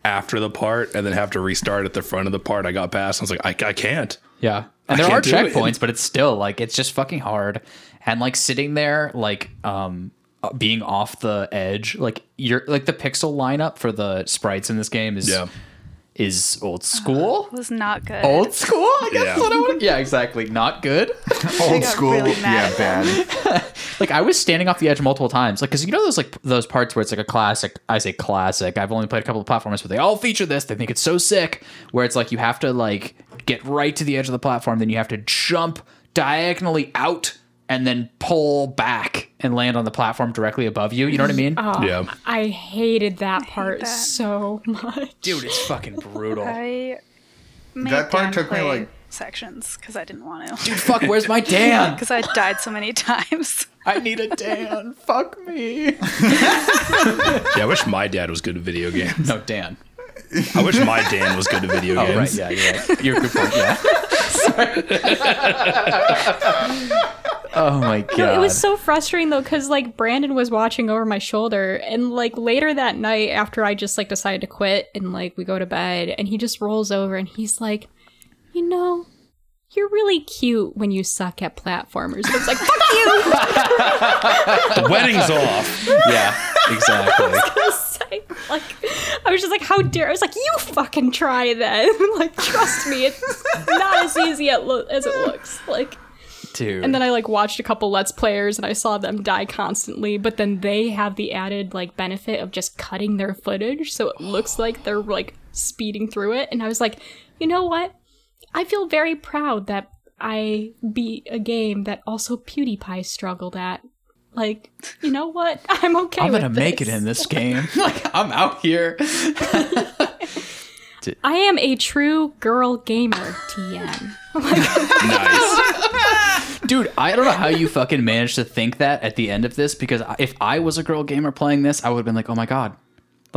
after the part and then have to restart at the front of the part I got past. I was like, I, I can't. Yeah. And I there are can't it. checkpoints, but it's still like it's just fucking hard. And like sitting there, like um, uh, being off the edge, like you're like the pixel lineup for the sprites in this game is Yeah. is old school. It was not good. Old school, I guess. Yeah. What I would, yeah, exactly. Not good. Old school. really yeah, bad. like I was standing off the edge multiple times, like because you know those like those parts where it's like a classic. I say classic. I've only played a couple of platformers, but they all feature this. They think it's so sick. Where it's like you have to like get right to the edge of the platform, then you have to jump diagonally out and then pull back and land on the platform directly above you. You know what I mean? Oh, yeah. I hated that part that. so much. Dude, it's fucking brutal. I That part Dan took me, like- sections because I didn't want to. Dude, fuck. Where's my Dan? Because I died so many times. I need a Dan. fuck me. Yeah, I wish my dad was good at video games. No, Dan. I wish my Dan was good at video Oh, games. right. Yeah, you're right. You're a good point. Yeah. oh my god. No, it was so frustrating though, because like Brandon was watching over my shoulder, and like later that night, after I just like decided to quit and like we go to bed, and he just rolls over and he's like, you know, you're really cute when you suck at platformers. And I was like, fuck you. The wedding's off. yeah, exactly. gonna say. Like, I was just like, how dare? I was like, you fucking try then. like, trust me, it's not as easy as it looks. Like, Dude. and then I like watched a couple Let's Players and I saw them die constantly, but then they have the added like benefit of just cutting their footage, so it looks like they're like speeding through it. And I was like, you know what? I feel very proud that I beat a game that also PewDiePie struggled at. Like, you know what? I'm okay. With that. I'm gonna with make this. it in this game. like I'm out here. I am a true girl gamer, TM. Nice. Dude, I don't know how you fucking managed to think that at the end of this because if I was a girl gamer playing this, I would have been like, "Oh my god."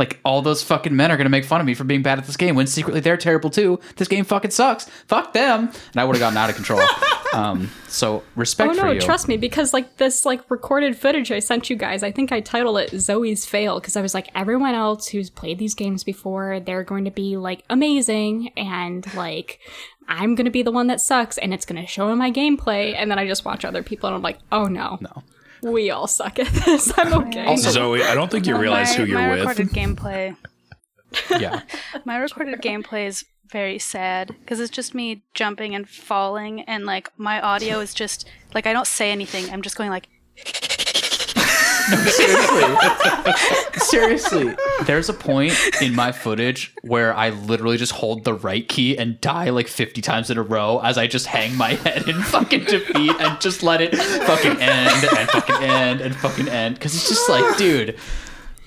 Like all those fucking men are gonna make fun of me for being bad at this game when secretly they're terrible too. This game fucking sucks. Fuck them. And I would have gotten out of control. um, so respect Oh no, trust me, because like this like recorded footage I sent you guys, I think I titled it Zoe's Fail because I was like, everyone else who's played these games before, they're going to be like amazing and like I'm gonna be the one that sucks and it's gonna show in my gameplay and then I just watch other people and I'm like, oh no. No. We all suck at this. I'm okay. Also, Zoe, I don't think you realize my, who you're my with. recorded gameplay. Yeah. My recorded gameplay is very sad because it's just me jumping and falling, and like my audio is just like I don't say anything. I'm just going like. Seriously. Seriously. There's a point in my footage where I literally just hold the right key and die like 50 times in a row as I just hang my head in fucking defeat and just let it fucking end and fucking end and fucking end. Cause it's just like, dude.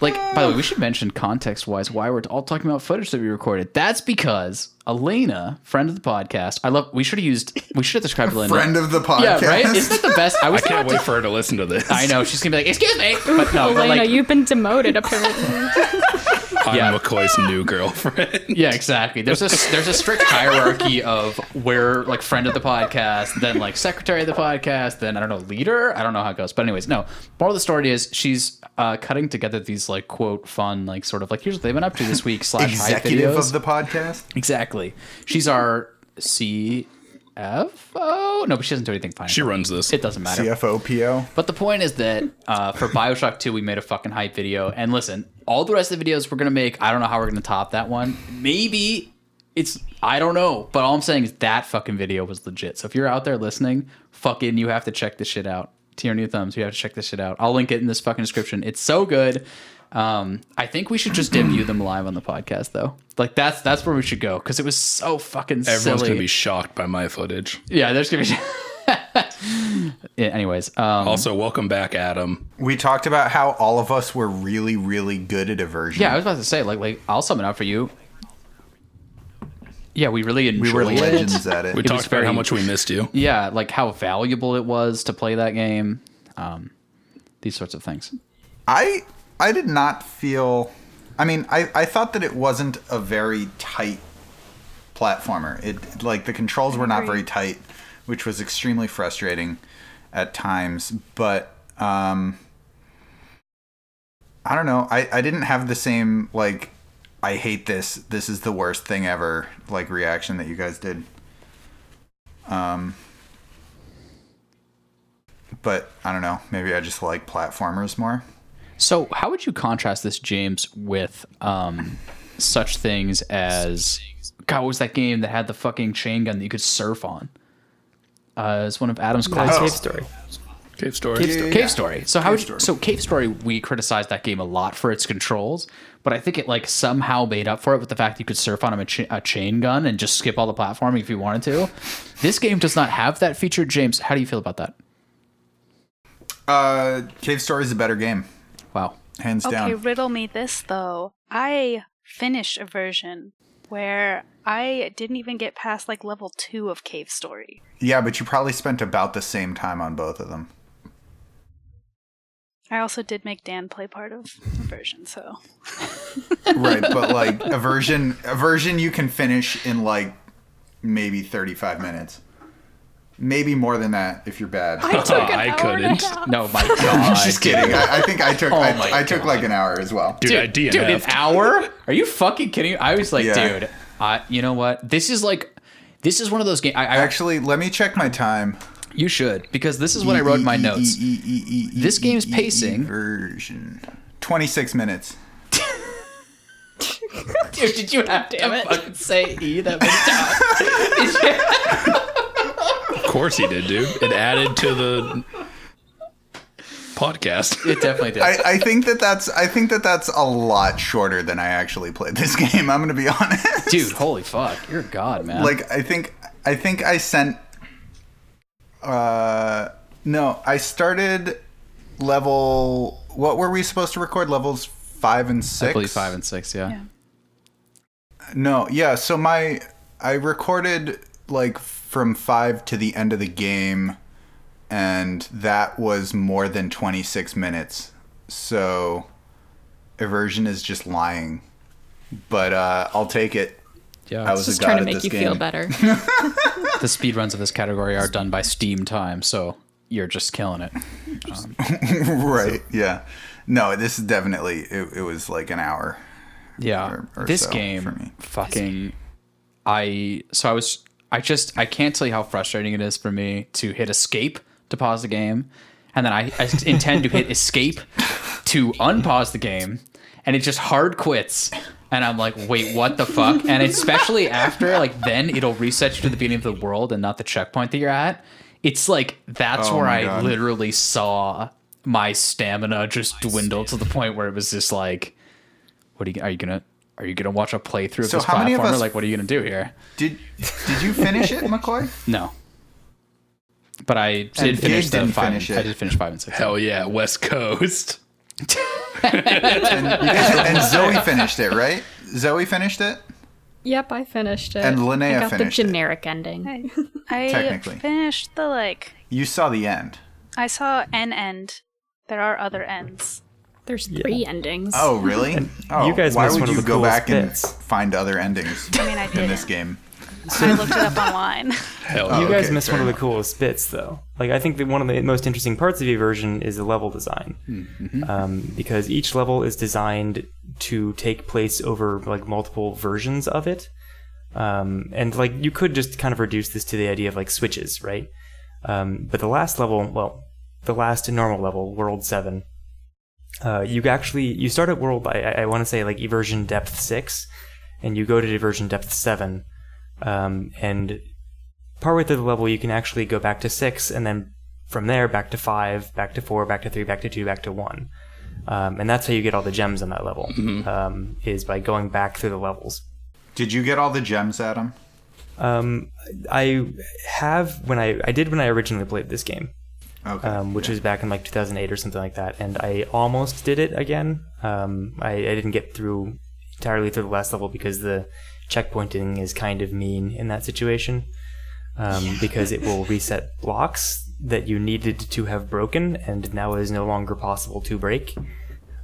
Like, by the way, we should mention context wise why we're all talking about footage that we recorded. That's because Elena, friend of the podcast, I love, we should have used, we should have described Elena. Friend of the podcast. yeah, right? Isn't that the best? I I can't wait to- for her to listen to this. I know she's gonna be like, "Excuse me," but no, but Elena, like, you've been demoted apparently. I'm Yeah. McCoy's new girlfriend. Yeah, exactly. There's a there's a strict hierarchy of where like friend of the podcast, then like secretary of the podcast, then I don't know leader. I don't know how it goes, but anyways, no. Moral of the story is she's uh, cutting together these like quote fun like sort of like here's what they've been up to this week slash Executive videos. of the podcast. exactly. She's our CFO. No, but she doesn't do anything finance. She runs this. It doesn't matter. CFOPO. But the point is that uh, for Bioshock 2, we made a fucking hype video. And listen, all the rest of the videos we're gonna make, I don't know how we're gonna top that one. Maybe it's I don't know, but all I'm saying is that fucking video was legit. So if you're out there listening, fucking you have to check this shit out. Tyranny New Thumbs, you have to check this shit out. I'll link it in this fucking description. It's so good. Um, I think we should just debut them live on the podcast though. Like that's that's where we should go because it was so fucking Everyone's silly. gonna be shocked by my footage. yeah, there's gonna be. yeah, anyways, um, Also, welcome back, Adam. We talked about how all of us were really, really good at Eversion. yeah, I was about to say like like I'll sum it up for you. Yeah, we really enjoyed we were it. legends at it. We was talked about how much we missed you. yeah, like how valuable it was to play that game. Um, these sorts of things. I I did not feel. I mean, I I thought that it wasn't a very tight platformer. It like the controls were not very tight, which was extremely frustrating at times. But um, I don't know. I I didn't have the same like. I hate this. This is the worst thing ever. Like reaction that you guys did. Um, but I don't know. Maybe I just like platformers more. So, how would you contrast this, James, with um, such things as God? What was that game that had the fucking chain gun that you could surf on? Uh, it's one of Adam's classics. Cave Story. Cave story. Cave, Yeah, Sto- yeah, Cave. Story. So how would you, so Cave Story we criticized that game a lot for its controls, but I think it like somehow made up for it with the fact you could surf on a, cha- a chain gun and just skip all the platforming if you wanted to. This game does not have that feature. James, how do you feel about that? Uh, Cave Story is a better game, Wow. hands down. Okay, riddle me this though. I finished Eversion where I didn't even get past like level two of Cave Story. Yeah, but you probably spent about the same time on both of them. I also did make Dan play part of the version, so right, but like Eversion, a version you can finish in like maybe thirty-five minutes, maybe more than that if you're bad. I took an I hour and a couldn't. half. No, my God. I'm just kidding. I, I think I took Oh my I, I took like an hour as well. Dude, I dude, an DNF'd. hour? Are you fucking kidding? I was like, Yeah. dude, uh, you know what? This is like, this is one of those games. I, I Actually, let me check my time. you should because this is what I wrote in my notes. This game's pacing- version twenty-six minutes. Dude, did you have to fucking say E that many times? Of course he did, dude. It added to the podcast. it definitely did. I, I think that that's I think that that's a lot shorter than I actually played this game. I'm gonna be honest, Dude, holy fuck, you're a god, man. Like I think I think I sent. Uh, no, I started level. What were we supposed to record? Levels five and six. I believe five and six. Yeah. Yeah. No, yeah. So my I recorded like from five to the end of the game, and that was more than twenty six minutes. So, Eversion is just lying, but uh, I'll take it. Yeah. I was Just trying to make you game. feel better. the speed runs of this category are done by Steam time, so you're just killing it. right? Yeah. No, this is definitely it, it was like an hour. Yeah. Or- or this so for game, me. fucking. I so I was I just I can't tell you how frustrating it is for me to hit escape to pause the game, and then I, I intend to hit escape to unpause the game, and it just hard quits. And I'm like, wait, what the fuck? And especially after, like, then it'll reset you to the beginning of the world and not the checkpoint that you're at. It's like that's Oh where I God. literally saw my stamina just dwindle to the point where it was just like, what are you? Are you gonna? Are you gonna watch a playthrough of So this how many of us- Like, what are you gonna do here? Did did you finish it, McCoy? No. But I did Gig finish the didn't five. finish I did finish five and six. Hell yeah, West Coast. and Zoe finished it, right? Zoe finished it. yep, I finished it. And Linnea I got the finished it. generic ending. I, I Technically. finished the like You saw the end. I saw an end. There are other ends. There's three endings. Oh, really? Oh, you guys why missed would one of you the go back bits. and find other endings I mean, I in this didn't. game? I looked it up online. Hell Oh, you guys okay, missed fair one of the coolest bits, though. Like, I think that one of the most interesting parts of version is the level design, Mm-hmm. um, because each level is designed to take place over like multiple versions of it, um, and like you could just kind of reduce this to the idea of like switches, right? Um, but the last level, well, the last normal level, World Seven, uh, you actually you start at world I, I want to say like eversion depth six, and you go to eversion depth seven, um, and partway through the level you can actually go back to six, and then from there back to five, back to four, back to three, back to two, back to one, um, and that's how you get all the gems on that level. Um, is by going back through the levels. Did you get all the gems, Adam? Um, I have when I I did when I originally played this game, Okay. um, which was back in like 2008 or something like that, and I almost did it again. Um, I, I didn't get through entirely through the last level because the checkpointing is kind of mean in that situation, um, because it will reset blocks that you needed to have broken and now is no longer possible to break.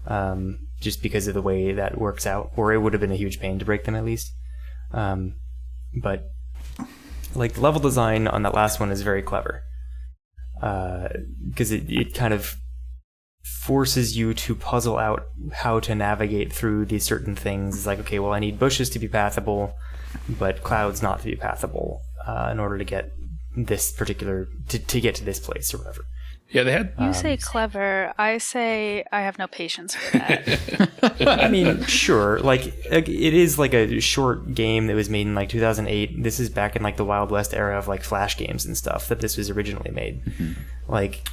Um, just because of the way that works out, or it would have been a huge pain to break them at least. Um, but like level design on that last one is very clever because it, it kind of forces you to puzzle out how to navigate through these certain things. It's like, okay, well, I need bushes to be pathable, but clouds not to be pathable uh, in order to get this particular to, to get to this place or whatever. Yeah, they had. You say clever. I say I have no patience for that. I mean, sure, like like, it is like a short game that was made in like 2008. This is back in like the Wild West era of like flash games and stuff that this was originally made. Like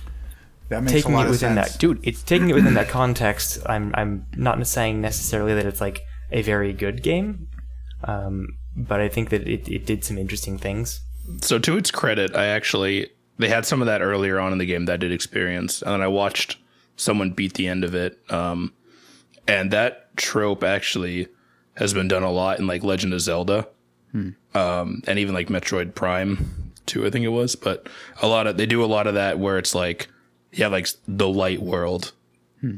that makes taking a lot it of within sense. that dude it's taking it within that context i'm i'm not saying necessarily that it's like a very good game um, but i think that it, it did some interesting things So to its credit, I actually they had some of that earlier on in the game that I did experience, and then I watched someone beat the end of it. Um, and that trope actually has been done a lot in like Legend of Zelda, um, and even like Metroid Prime too. I think it was, but a lot of they do a lot of that where it's like you have like the light world.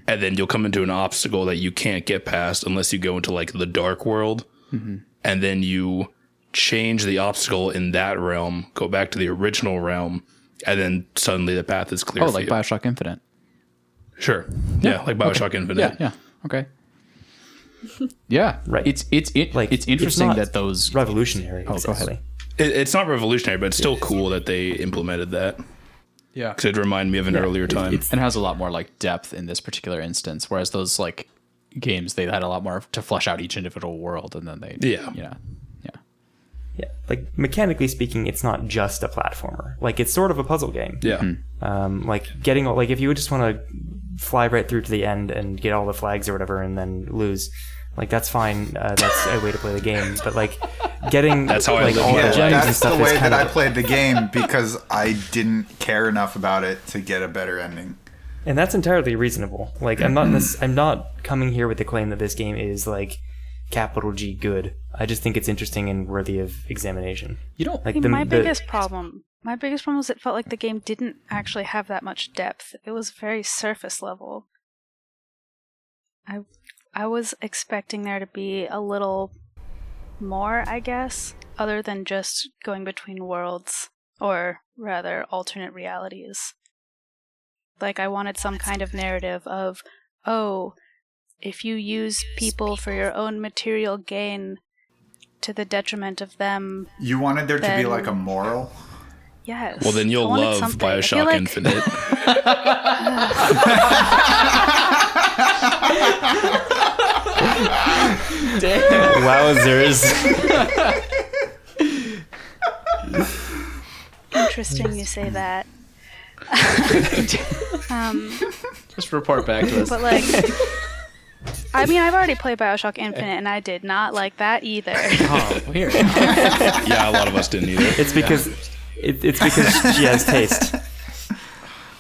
And then you'll come into an obstacle that you can't get past unless you go into like the dark world. And then you change the obstacle in that realm, go back to the original realm, and then suddenly the path is clear. Oh, for like you. Bioshock Infinite. Sure. Yeah, like Bioshock Infinite. Yeah, yeah. Okay. Yeah, Right. It's it's it, like it's interesting not that those revolutionary Oh, go ahead. exactly. It, it's not revolutionary, but it's still cool that they implemented that. yeah Because it reminded me of an earlier time. it's- and it has a lot more like depth in this particular instance, whereas those like games they had a lot more to flesh out each individual world, and then they Yeah. you know yeah. Yeah like mechanically speaking it's not just a platformer. Like it's sort of a puzzle game. Yeah. um, like getting all like if you would just want to fly right through to the end and get all the flags or whatever and then lose like that's fine. Uh, that's a way to play the game. But like getting That's how I like live all my the life. gems and That's stuff the way is kind that I played the game because I didn't care enough about it to get a better ending. and that's entirely reasonable. Like i'm not nec- i'm not coming here with the claim that this game is like capital g good i just think it's interesting and worthy of examination you don't like See, the, my the- biggest problem, my biggest problem was it felt like the game didn't actually have that much depth. It was very surface level. I, I was expecting there to be a little more, I guess, other than just going between worlds, or rather, alternate realities. Like I wanted some kind of narrative of, oh, if you use people for your own material gain to the detriment of them, You wanted there to be like a moral. yes. Well, then you'll love something. I feel Bioshock like- Infinite. wowzers Interesting you say that. um, just report back to us. but like, I mean, I've already played Bioshock Infinite, and I did not like that either. oh, weird. yeah, a lot of us didn't either. it's because it, it's because she has taste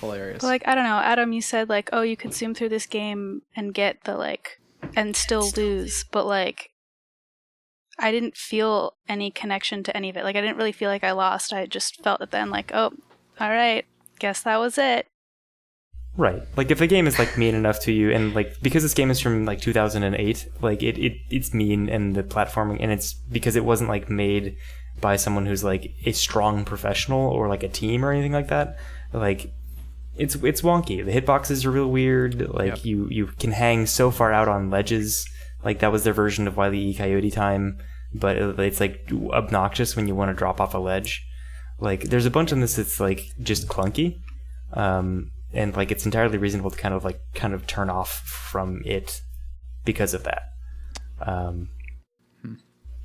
Hilarious. But, like, I don't know, Adam. You said like, oh, you could zoom through this game and get the like, and still lose, but like. I didn't feel any connection to any of it. Like I didn't really feel like I lost. I just felt at the end like, oh, all right, guess that was it. Right. Like if the game is like mean enough to you and like because this game is from like 2008, like it, it it's mean and the platforming and it's because it wasn't like made by someone who's like a strong professional or like a team or anything like that. Like it's it's wonky. The hitboxes are real weird. Like you you can hang so far out on ledges. Like that was their version of Wile E. Coyote time, but it- it's like obnoxious when you want to drop off a ledge. Like there's a bunch in this that's like just clunky. Um, and like it's entirely reasonable to kind of like kind of turn off from it because of that. Um,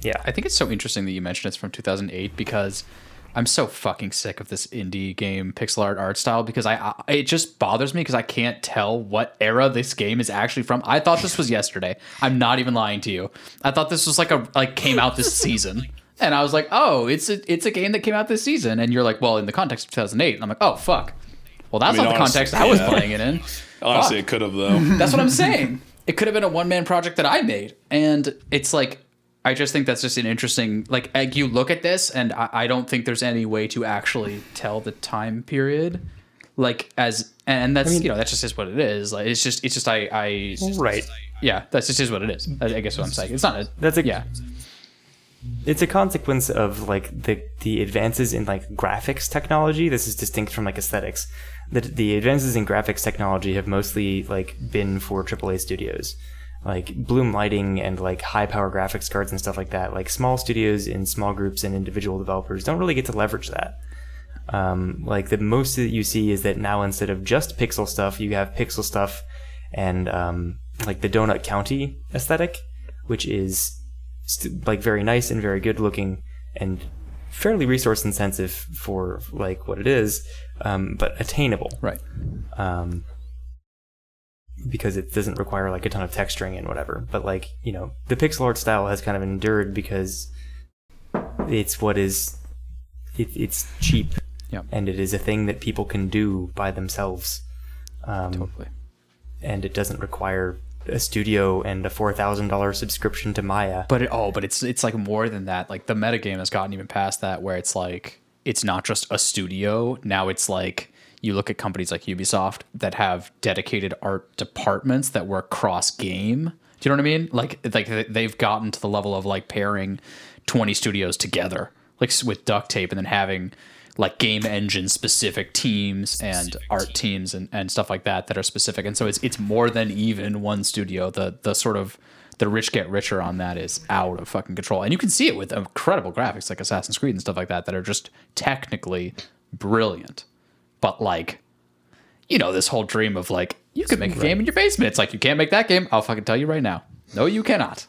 yeah, I think it's so interesting that you mentioned it's from 2008 because I'm so fucking sick of this indie game pixel art art style because I, I it just bothers me because I can't tell what era this game is actually from. I thought this was yesterday. I'm not even lying to you. I thought this was like a like came out this season. And I was like, "Oh, it's a it's a game that came out this season." And you're like, "Well, in the context of 2008." And I'm like, "Oh, fuck." Well, that's I mean, not the honest- context I was yeah. playing it in. Honestly, Fuck. it could have though. That's what I'm saying. It could have been a one man project that I made. And it's like, I just think that's just an interesting, like, like, you look at this, and I, I don't think there's any way to actually tell the time period. Like, as, and that's, you know, that just is what it is. Like, it's just, it's just, I, I, right. yeah, that's just is what it is. I, I guess what I'm saying. It's not a, That's a yeah. it's a consequence of like the the advances in like graphics technology. This is distinct from like aesthetics. The the advances in graphics technology have mostly like been for AAA studios, like Bloom Lighting and like high power graphics cards and stuff like that. Like small studios in small groups and individual developers don't really get to leverage that. Um, like the most that you see is that now instead of just pixel stuff, you have pixel stuff and um, like the Donut County aesthetic, which is st- like very nice and very good looking and fairly resource intensive for like what it is, um, but attainable Right. um, because it doesn't require like a ton of texturing and whatever. But like you know, the pixel art style has kind of endured because it's what is it, it's cheap and it is a thing that people can do by themselves. Um, Totally. and it doesn't require a studio and a four thousand dollar subscription to Maya. But it, oh, but it's it's like more than that. Like the metagame has gotten even past that, where it's like it's not just a studio. Now it's like you look at companies like Ubisoft that have dedicated art departments that work cross game. Do you know what I mean? Like like they've gotten to the level of like pairing twenty studios together, like with duct tape, and then having like game engine specific teams and art teams and, and stuff like that that are specific. And so it's it's more than even one studio. The the sort of the rich get richer on that is out of fucking control. And you can see it with incredible graphics like Assassin's Creed and stuff like that that are just technically brilliant. But like you know, this whole dream of like you can make a game in your basement. It's like you can't make that game. I'll fucking tell you right now. No, you cannot.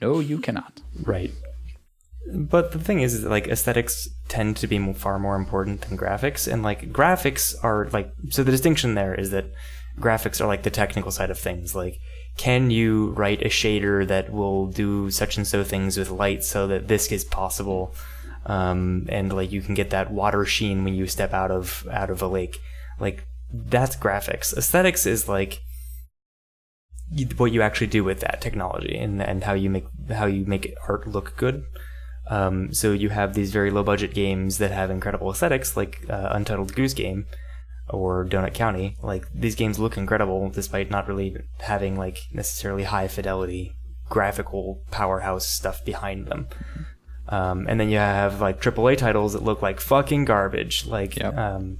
No, you cannot. Right. But the thing is, is that, like aesthetics tend to be mo- far more important than graphics, and like graphics are like so. The distinction there is that graphics are like the technical side of things. Like, can you write a shader that will do such and so things with light so that this is possible, um, and like you can get that water sheen when you step out of out of a lake. Like that's graphics. Aesthetics is like what you actually do with that technology and and how you make how you make art look good. Um, so you have these very low budget games that have incredible aesthetics, like uh, Untitled Goose Game or Donut County. Like these games look incredible despite not really having like necessarily high fidelity graphical powerhouse stuff behind them. Um, and then you have like AAA titles that look like fucking garbage. Like Yep. um,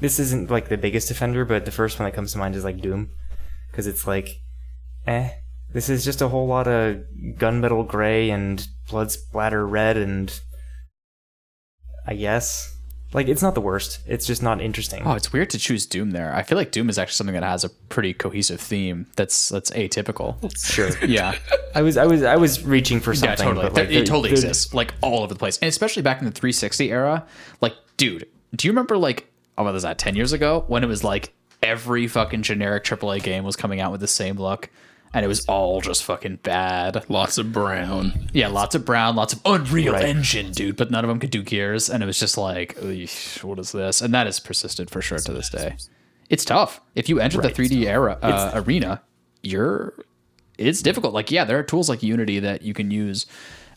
this isn't like the biggest offender, but the first one that comes to mind is like Doom, because it's like, eh, this is just a whole lot of gunmetal gray and blood splatter red, and I guess like it's not the worst. It's just not interesting. Oh, it's weird to choose Doom there. I feel like Doom is actually something that has a pretty cohesive theme that's that's atypical. sure. Yeah. I was I was I was reaching for something. Yeah, something. totally. But like, it there- totally there- exists, like all over the place, and especially back in the 360 era. Like, dude, do you remember like oh, what was that? Ten years ago when it was like every fucking generic AAA game was coming out with the same look, and it was all just fucking bad. Lots of brown. Yeah, lots of brown, lots of Unreal Right. Engine, dude, but none of them could do gears, and it was just like, what is this? And that has persisted for sure to this day. It's tough if you enter the 3D era uh, arena. You're it's difficult. Like, yeah, there are tools like Unity that you can use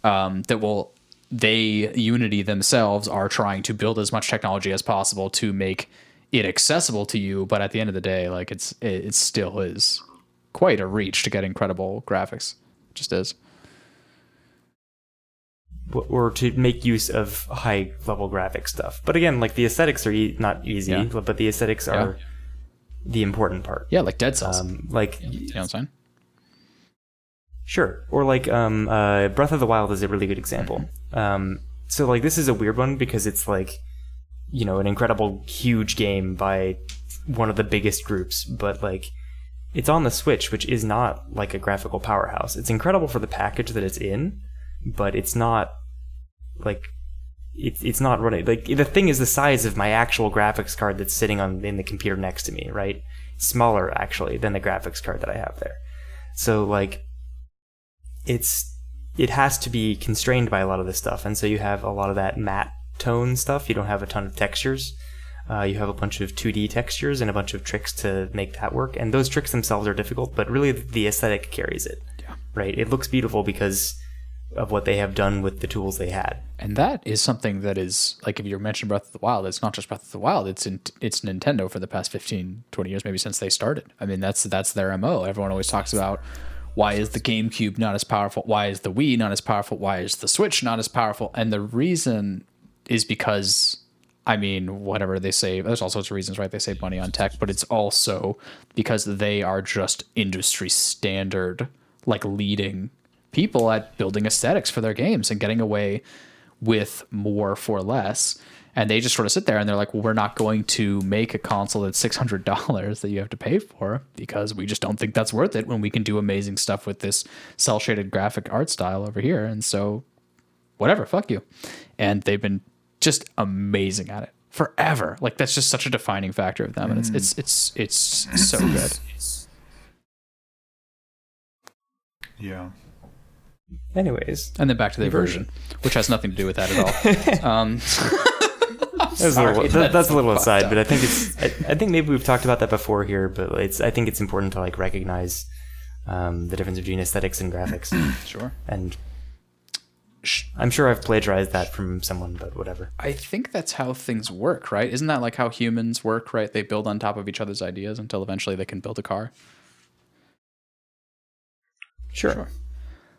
um, that will they Unity themselves are trying to build as much technology as possible to make it accessible to you. But at the end of the day, like it's it, it still is quite a reach to get incredible graphics. It just is. or to make use of high level graphic stuff. But again, like the aesthetics are e- not easy, Yeah. but the aesthetics are the important part. Yeah, like Dead Cells. Um, like you know what I'm saying? Sure. Or like um, uh, Breath of the Wild is a really good example. Um, so like this is a weird one because it's like you know, an incredible huge game by one of the biggest groups, but like it's on the Switch, which is not like a graphical powerhouse. It's incredible for the package that it's in, but it's not like it's not running like the thing is the size of my actual graphics card that's sitting on in the computer next to me, right? Smaller actually than the graphics card that I have there. So like it's it has to be constrained by a lot of this stuff, and so you have a lot of that matte tone stuff. You don't have a ton of textures. Uh, you have a bunch of 2D textures and a bunch of tricks to make that work, and those tricks themselves are difficult, but really the aesthetic carries it. Yeah. Right? It looks beautiful because of what they have done with the tools they had. And that is something that is like if you mentioned Breath of the Wild, it's not just Breath of the Wild, it's in, it's Nintendo for the past 15, 20 years maybe since they started. I mean, that's that's their MO. Everyone always talks about why is the GameCube not as powerful? Why is the Wii not as powerful? Why is the Switch not as powerful? And the reason is because I mean, whatever they say, there's all sorts of reasons, right? They save money on tech, but it's also because they are just industry standard, like leading people at building aesthetics for their games and getting away with more for less. And they just sort of sit there and they're like, well, we're not going to make a console that's $600 that you have to pay for because we just don't think that's worth it when we can do amazing stuff with this cell shaded graphic art style over here. And so, whatever, fuck you. And they've been just amazing at it forever. Like that's just such a defining factor of them, and it's it's it's it's so good. Yeah. Anyways, And then back to the version, which has nothing to do with that at all. Um, that's a little, that- that's that's a little aside, up. but I think it's. I, I think maybe we've talked about that before here, but it's. I think it's important to like recognize um, the difference between aesthetics and graphics, sure. and I'm sure I've plagiarized that from someone, but whatever. I think that's how things work, right? Isn't that like how humans work, right? They build on top of each other's ideas until eventually they can build a car. Sure.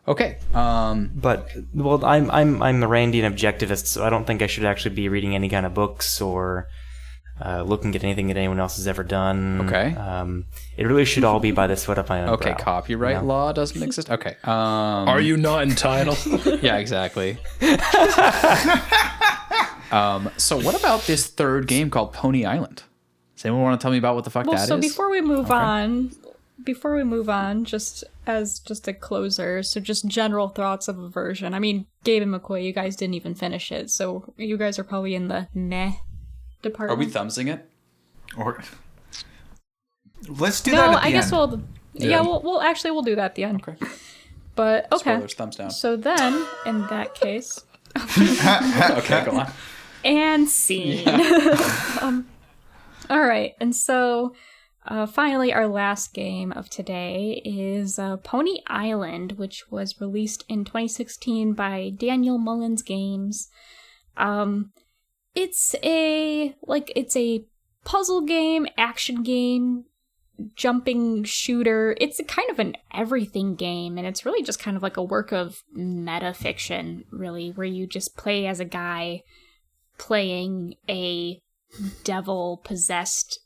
Okay. Um, But well, I'm I'm I'm a Randian objectivist, so I don't think I should actually be reading any kind of books or uh, looking at anything that anyone else has ever done. Okay. Um, it really should all be by the sweat of my own. okay. brow, Copyright you know? law doesn't exist. Okay. Um, Are you not entitled? Yeah, exactly. um, so what about this third game called Pony Island? Does anyone want to tell me about what the fuck Well, that is? so before we move on, before we move on, just as just a closer, so just general thoughts of Eversion. I mean, Gabe and McCoy, you guys didn't even finish it, so you guys are probably in the meh Are we thumbsing it? Or let's do no, that. At the I guess end. we'll. Yeah, we'll, we'll actually we'll do that at the end. Okay. But okay. Spoilers, thumbs down. So then, in that case, okay, go on. and scene. um, all right, and so uh, finally, our last game of today is uh, Pony Island, which was released in 2016 by Daniel Mullins Games. Um, it's a like it's a puzzle game, action game, jumping shooter. It's kind of an everything game, and it's really just kind of like a work of meta fiction, really, where you just play as a guy playing a devil possessed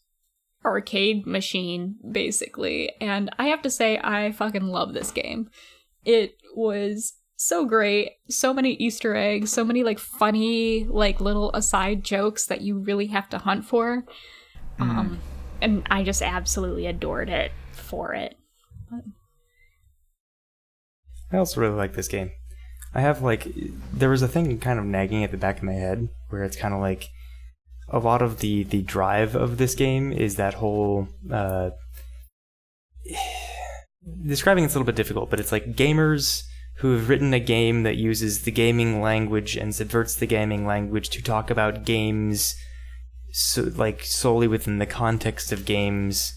arcade machine, basically. And I have to say, I fucking love this game. It was so great. So many Easter eggs, so many like funny, like little aside jokes that you really have to hunt for. Um, and I just absolutely adored it for it. I also really like this game. I have like there was a thing kind of nagging at the back of my head where it's kind of like a lot of the the drive of this game is that whole uh describing it's a little bit difficult, but it's like gamers who have written a game that uses the gaming language and subverts the gaming language to talk about games so like solely within the context of games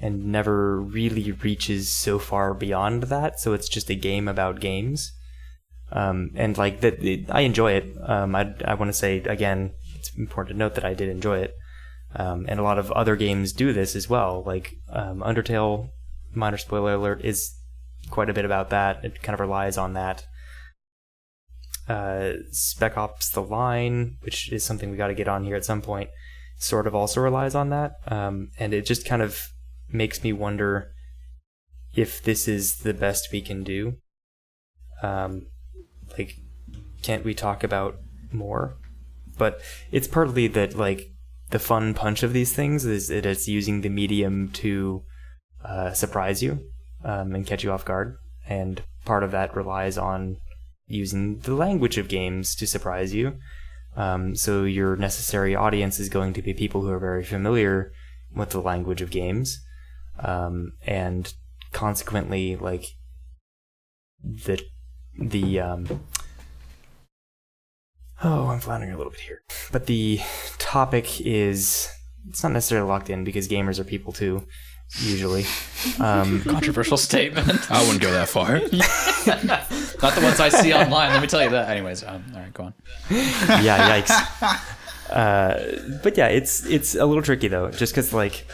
and never really reaches so far beyond that. So it's just a game about games. Um, and like that, it, I enjoy it. Um, I, I want to say again, it's important to note that I did enjoy it. Um, and a lot of other games do this as well. Like um, Undertale, minor spoiler alert, is quite a bit about that. It kind of relies on that. Uh, Spec Ops: The Line, which is something we got to get on here at some point, sort of also relies on that. Um, and it just kind of makes me wonder if this is the best we can do. Um, like, can't we talk about more? but it's partly that like the fun punch of these things is that it's using the medium to uh, surprise you um, and catch you off guard, and part of that relies on using the language of games to surprise you. Um, so your necessary audience is going to be people who are very familiar with the language of games, um, and consequently, like the the um, oh, I'm floundering a little bit here, but the topic is it's not necessarily locked in because gamers are people too, usually. Um, Controversial statement. I wouldn't go that far. Not the ones I see online. Let me tell you that. Anyways, um, all right, go on. yeah, yikes. Uh, but yeah, it's it's a little tricky though, just because like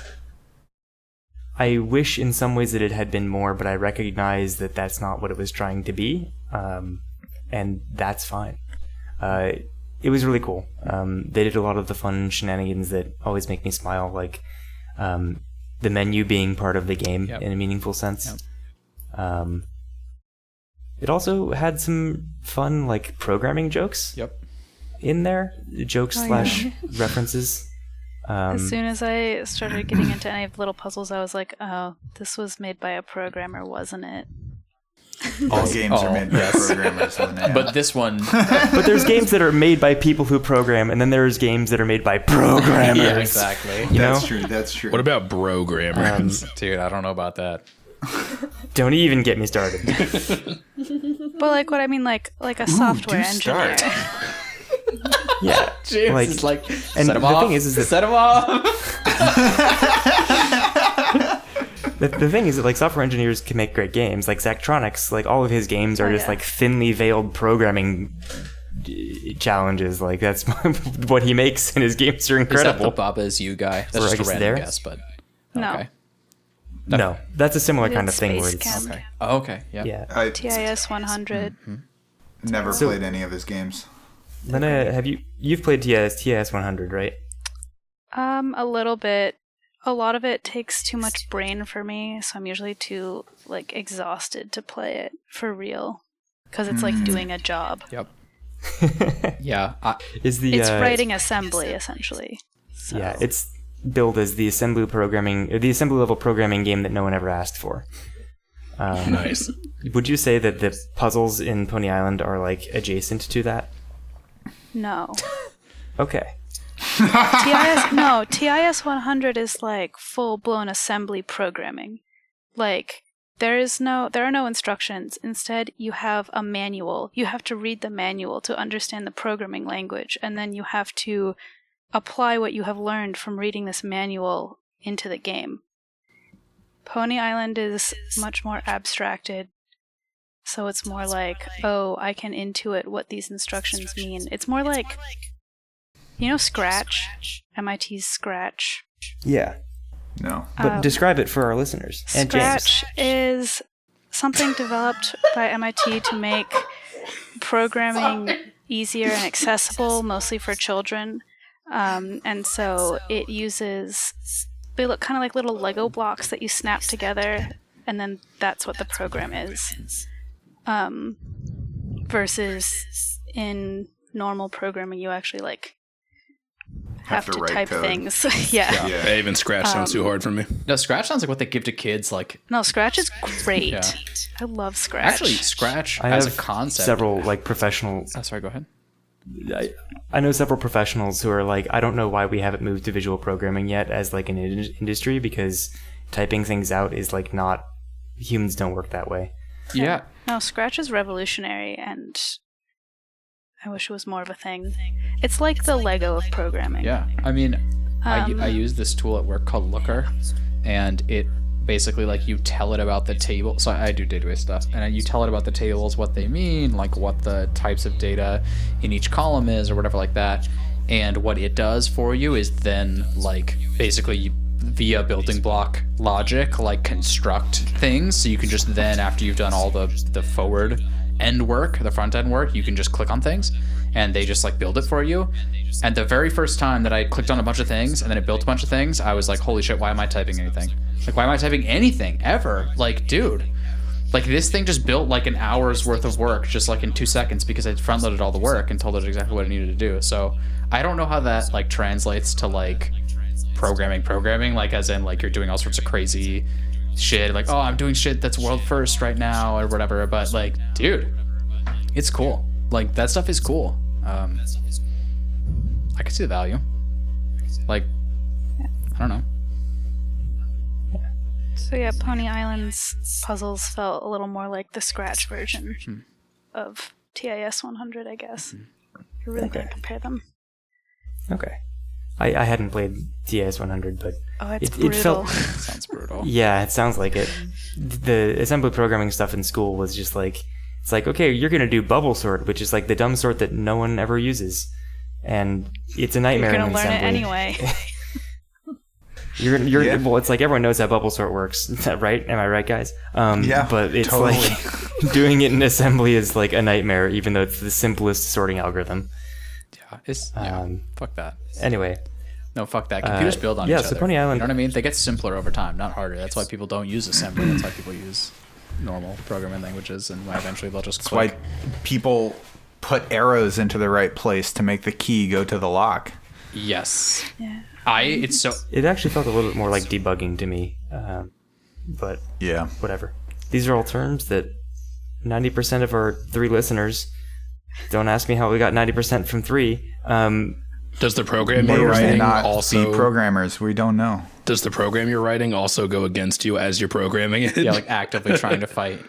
I wish in some ways that it had been more, but I recognize that that's not what it was trying to be, um, and that's fine. Uh, it was really cool. Um, they did a lot of the fun shenanigans that always make me smile, like um, the menu being part of the game Yep. in a meaningful sense. Yep. Um, it also had some fun like programming jokes Yep. in there, jokes Oh, slash yeah. references. Um, As soon as I started getting into any of the little puzzles, I was like, "Oh, this was made by a programmer, wasn't it?" All games Oh, are made by yes. programmers, But this one, but there's games that are made by people who program, and then there's games that are made by programmers. yeah, exactly. You that's know? true. That's true. What about programmers. Um, Dude, I don't know about that. don't even get me started. But like, what I mean, like, like a software do engineer. start. Yeah, James like, is like, and set him the off. thing is, is that set him off. The, the thing is that like software engineers can make great games. Like Zachtronics, like all of his games are Oh, just yeah. like thinly veiled programming challenges. Like that's what he makes, and his games are Is that the incredible. Baba is you guy? That's Or just a guess random there? guess, but No. okay. No, that's a similar kind of thing where Space it's Okay. Oh, okay. Yeah. yeah. I TIS 100. never So- played any of his games. Lena, have you you've played TIS TIS 100, right? Um, a little bit. A lot of it takes too much brain for me, so I'm usually too like exhausted to play it for real. Because it's like doing a job. Yep. Yeah. I, Is the It's uh, writing assembly essentially. So. Yeah, it's billed as the assembly programming, or the assembly level programming game that no one ever asked for. Um, nice. Would you say that the puzzles in Pony Island are like adjacent to that? no. Okay. TIS no, TIS 100 is like full blown assembly programming. Like there is no there are no instructions. Instead, you have a manual. You have to read the manual to understand the programming language and then you have to apply what you have learned from reading this manual into the game. Pony Island is much more abstracted. So it's more like, oh, I can intuit what these instructions mean. It's more like you know Scratch? MIT's Scratch. Yeah, No. but Um, describe it for our listeners and James. Scratch is something developed by MIT to make programming easier and accessible, mostly for children. Um, and so it uses, they look kind of like little Lego blocks that you snap together, and then that's what the program is. Um, versus in normal programming, you actually like have, to to, write type code. things. yeah. Yeah. Hey, even Scratch sounds too um, hard for me. no, Scratch sounds like what they give to kids. Like, No, Scratch is great. Yeah. I love Scratch. actually, Scratch I as a concept. several like professional. Oh, sorry. Go ahead. I, I know several professionals who are like, I don't know why we haven't moved to visual programming yet as like an in- industry because typing things out is like not humans don't work that way. Yeah. no, Scratch is revolutionary, and I wish it was more of a thing. It's like the Lego of programming. Yeah. I mean, I, Um, I use this tool at work called Looker, and it basically like you tell it about the table. So I do database stuff, and you tell it about the tables, what they mean, like what the types of data in each column is, or whatever like that. And what it does for you is then like basically via building block logic, like construct things. So you can just then after you've done all the the forward end work, the front end work, you can just click on things and they just like build it for you. And the very first time that I clicked on a bunch of things and then it built a bunch of things, I was like, holy shit, why am I typing anything? Like, why am I typing anything ever? Like, dude, Like this thing just built like an hour's worth of work just like in two seconds because I front loaded all the work and told it exactly what it needed to do. So I don't know how that like translates to like programming programming like as in like you're doing all sorts of crazy shit like oh i'm doing shit that's world first right now or whatever but like dude it's cool like that stuff is cool um i can see the value like i don't know So yeah, Pony Island's puzzles felt a little more like the Scratch version Hmm. of TIS 100, I guess. You really Okay. can't compare them. Okay. I, I hadn't played TIS 100, but Oh, It- it felt- sounds brutal yeah, it sounds like it. The assembly programming stuff in school was just like, it's like, okay, you're going to do bubble sort, which is like the dumb sort that no one ever uses. And it's a nightmare. You're nightmare gonna in learn it anyway. You're, you're Yeah. well. It's like everyone knows how bubble sort works, right? Am I right, guys? Um, Yeah, but it's totally. like doing it in assembly is like a nightmare, even though it's the simplest sorting algorithm. yeah it's yeah Um, fuck that Anyway, no fuck that computers build on yeah, each so other Pony you Island- know what i mean they get simpler over time not harder that's why people don't use assembly that's why people use normal programming languages and why eventually they'll just That's why people put arrows into the right place to make the key go to the lock. yes yeah. i it's so it actually felt a little bit more like debugging to me. Um, but Yeah. whatever. These are all terms that 90% of our three listeners don't ask me how we got 90% from three. Um, Does the program May you're writing not also be programmers. We don't know. does the program you're writing also go against you as you're programming it? yeah like actively trying to fight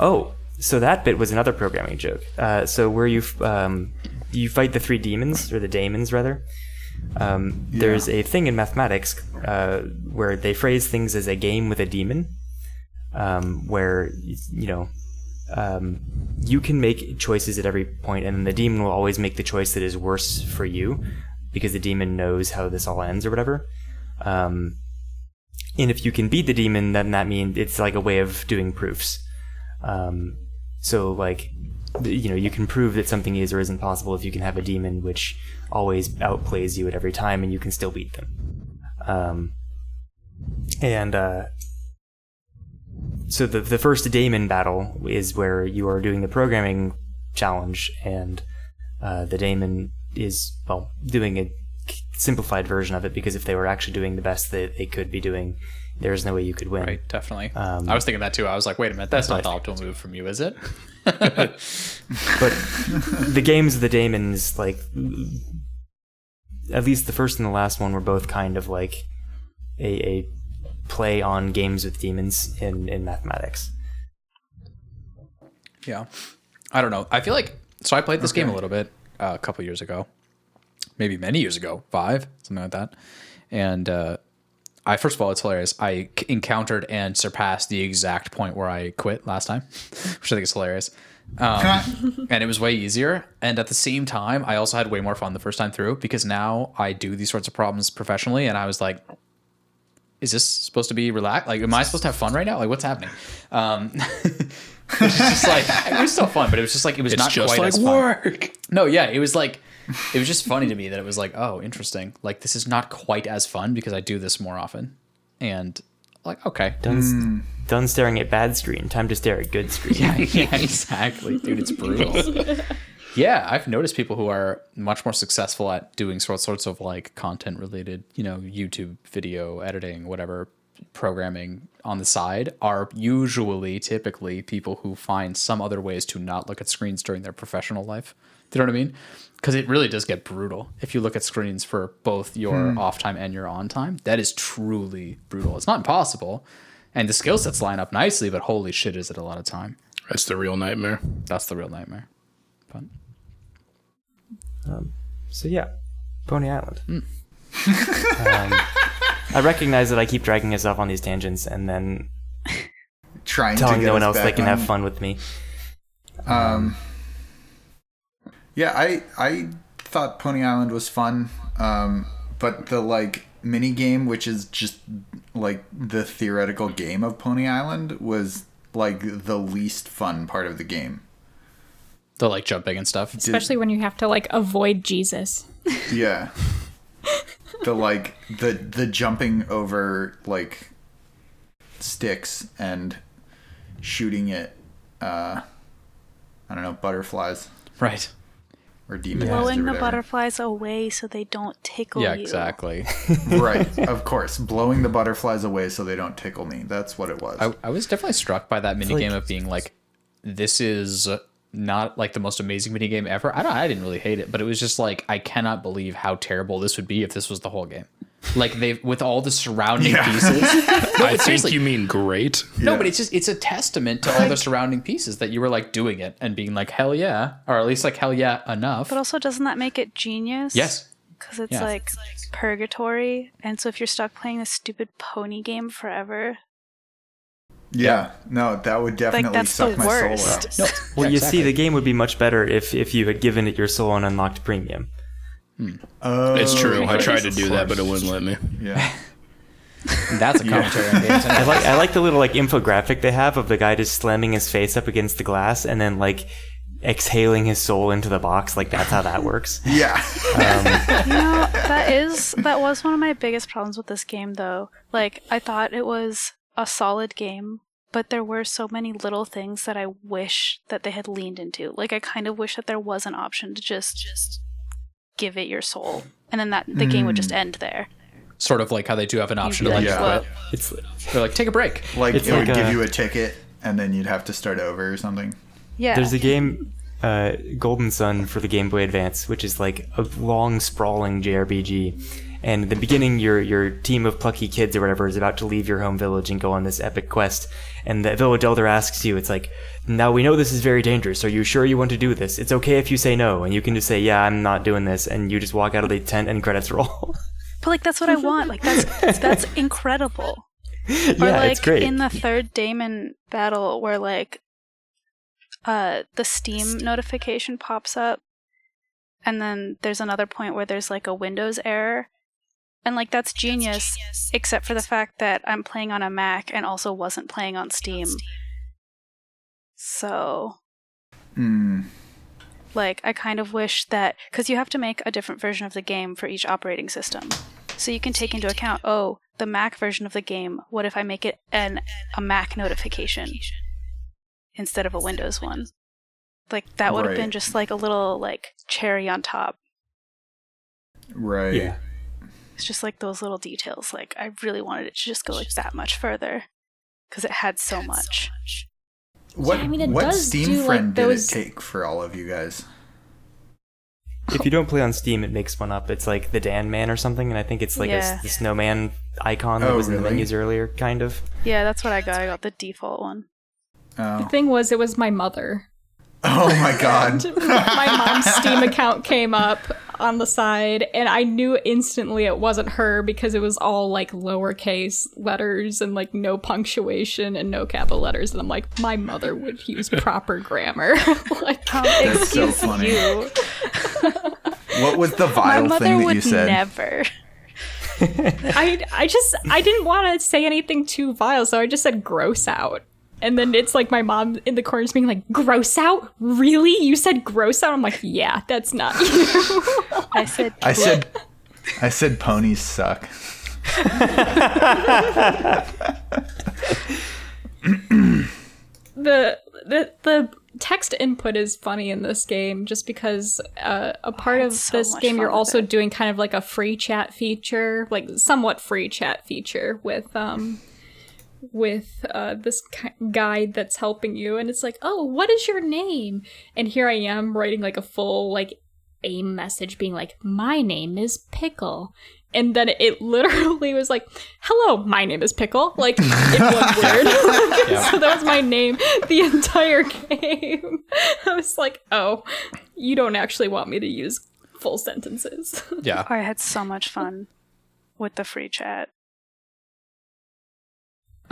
oh, so that bit was another programming joke. Uh, so where you um, you fight the three demons or the daemons rather. Um, There's a thing in mathematics uh, where they phrase things as a game with a demon, um, where you know um, you can make choices at every point, and the demon will always make the choice that is worse for you because the demon knows how this all ends or whatever. Um, and if you can beat the demon, then that means it's like a way of doing proofs. Um, so like, you know, you can prove that something is or isn't possible if you can have a demon which always outplays you at every time, and you can still beat them. Um, and uh, so the the first daemon battle is where you are doing the programming challenge, and uh, the daemon is well doing a simplified version of it because if they were actually doing the best that they could be doing, there's no way you could win. Right, definitely. Um, I was thinking that too. I was like, wait a minute, that's not the optimal move from you, is it? but the games of the daemons like at least the first and the last one were both kind of like a, a play on games with demons in, in mathematics yeah. I don't know. I feel like so I played this game a little bit uh, a couple years ago, maybe many years ago, five, something like that. And uh, I first of all, it's hilarious. I c- encountered and surpassed the exact point where I quit last time, which I think is hilarious. Um, and it was way easier. And at the same time, I also had way more fun the first time through because now I do these sorts of problems professionally. And I was like, is this supposed to be relaxed? Like, am I supposed to have fun right now? Like, what's happening? Um, it was just like it was still fun, but it was just like it was It's not just quite like as fun. work. No, yeah, it was like it was just funny to me that it was like, oh, interesting. Like this is not quite as fun because I do this more often, and like okay, done, done staring at bad screen time to stare at good screen yeah, yeah, exactly, dude. It's brutal. yeah, I've noticed people who are much more successful at doing sort sorts of like content related, you know, YouTube video editing, whatever programming on the side are usually typically people who find some other ways to not look at screens during their professional life. Do you know what I mean? Because it really does get brutal if you look at screens for both your hmm. off time and your on time. That is truly brutal. It's not impossible, and the skill sets line up nicely, but holy shit, is it a lot of time? That's the real nightmare. That's the real nightmare. But so yeah pony island. Um, i recognize that i keep dragging us off on these tangents and then Trying to telling get no one else they can on- have fun with me. Um, yeah, I I thought Pony Island was fun, um, but the like mini game, which is just like the theoretical game of Pony Island, was like the least fun part of the game. The like jumping and stuff. Especially when you have to like avoid Jesus. Yeah, the like the the jumping over like sticks and shooting at, uh, I don't know, butterflies Right. or demons. or Blowing the butterflies away so they don't tickle Yeah, you. exactly. right, of course, blowing the butterflies away so they don't tickle me. That's what it was. I, I was definitely struck by that minigame like- of being like, this is not like the most amazing mini game ever. I don't. I didn't really hate it, but it was just like I cannot believe how terrible this would be if this was the whole game. Like they with all the surrounding Yeah. pieces. I think you mean great. No, but it's just it's a testament to all the surrounding pieces that you were like doing it and being like hell yeah, or at least like hell yeah enough. But also, doesn't that make it genius? yes. Because it's Yeah. like purgatory. And so if you're stuck playing this stupid pony game forever, yeah, no, that would definitely that's suck the my worst. soul out. Well, Yeah, you exactly. see, the game would be much better if if you had given it your soul on unlocked premium. Hmm. Oh, It's true. I tried to do that, but it wouldn't let me. Yeah. That's a commentary on games. I like I like the little like infographic they have of the guy just slamming his face up against the glass and then like exhaling his soul into the box. Like that's how that works. Yeah. Um, you know, that is that was one of my biggest problems with this game though. Like I thought it was a solid game, but there were so many little things that I wish that they had leaned into. Like I kind of wish that there was an option to just just give it your soul. And then that the game would just end there. Sort of like how they do have an option to You'd like Yeah. well. It's They're like take a break. like It's it would like give you a ticket and then you'd have to start over or something. yeah. there's a game uh, Golden Sun for the Game Boy Advance, which is like a long sprawling JRPG. And in the beginning, your your team of plucky kids or whatever is about to leave your home village and go on this epic quest. And the village elder asks you, it's like, now we know this is very dangerous. Are you sure you want to do this? It's okay if you say no. And you can just say, yeah, I'm not doing this. And you just walk out of the tent and credits roll. But like that's what I want. Like that's that's incredible. yeah, or like it's great. in the third daemon battle where like uh the Steam notification pops up and then there's another point where there's like a Windows error. And like that's genius, except for the fact that I'm playing on a Mac and also wasn't playing on Steam. So Hmm. like I kind of wish that because you have to make a different version of the game for each operating system. So you can take into account, oh, the Mac version of the game, what if I make it an a Mac notification instead of a Windows one? Like that would have been just like a little like cherry on top. Right. yeah. It's just like those little details. Like I really wanted it to just go like that much further because it had so much. What Yeah, I mean, it what does Steam do, like, friend those- did it take for all of you guys? if you don't play on Steam, it makes one up. It's like the Dan Man or something, and I think it's like a Yeah. s the snowman icon that Oh, was in the menus earlier, kind of. Yeah, that's what I got. I got the default one. Oh. The Oh, thing was, it was my mother. oh my god. my mom's Steam account came up on the side, and I knew instantly it wasn't her because it was all like lowercase letters and like no punctuation and no capital letters. And I'm like, my mother would use proper grammar. like, That's so excuse funny. you. What was the vile mother thing that would you said? never. I I just I didn't want to say anything too vile, so I just said gross out. And then it's like my mom in the corners being like, "Gross out? Really? You said gross out?" I'm like, "Yeah, that's not you." I said I said I said ponies suck. the the the text input is funny in this game just because uh, a part of so this game you're also it. doing kind of like a free chat feature like somewhat free chat feature with um with uh, this ki- guide that's helping you and it's like oh what is your name? And here i am writing like a full like a message being like my name is pickle. And then it literally was like hello my name is pickle like in one word. So that was my name the entire game. I was like oh you don't actually want me to use full sentences. Yeah. I had so much fun with the free chat.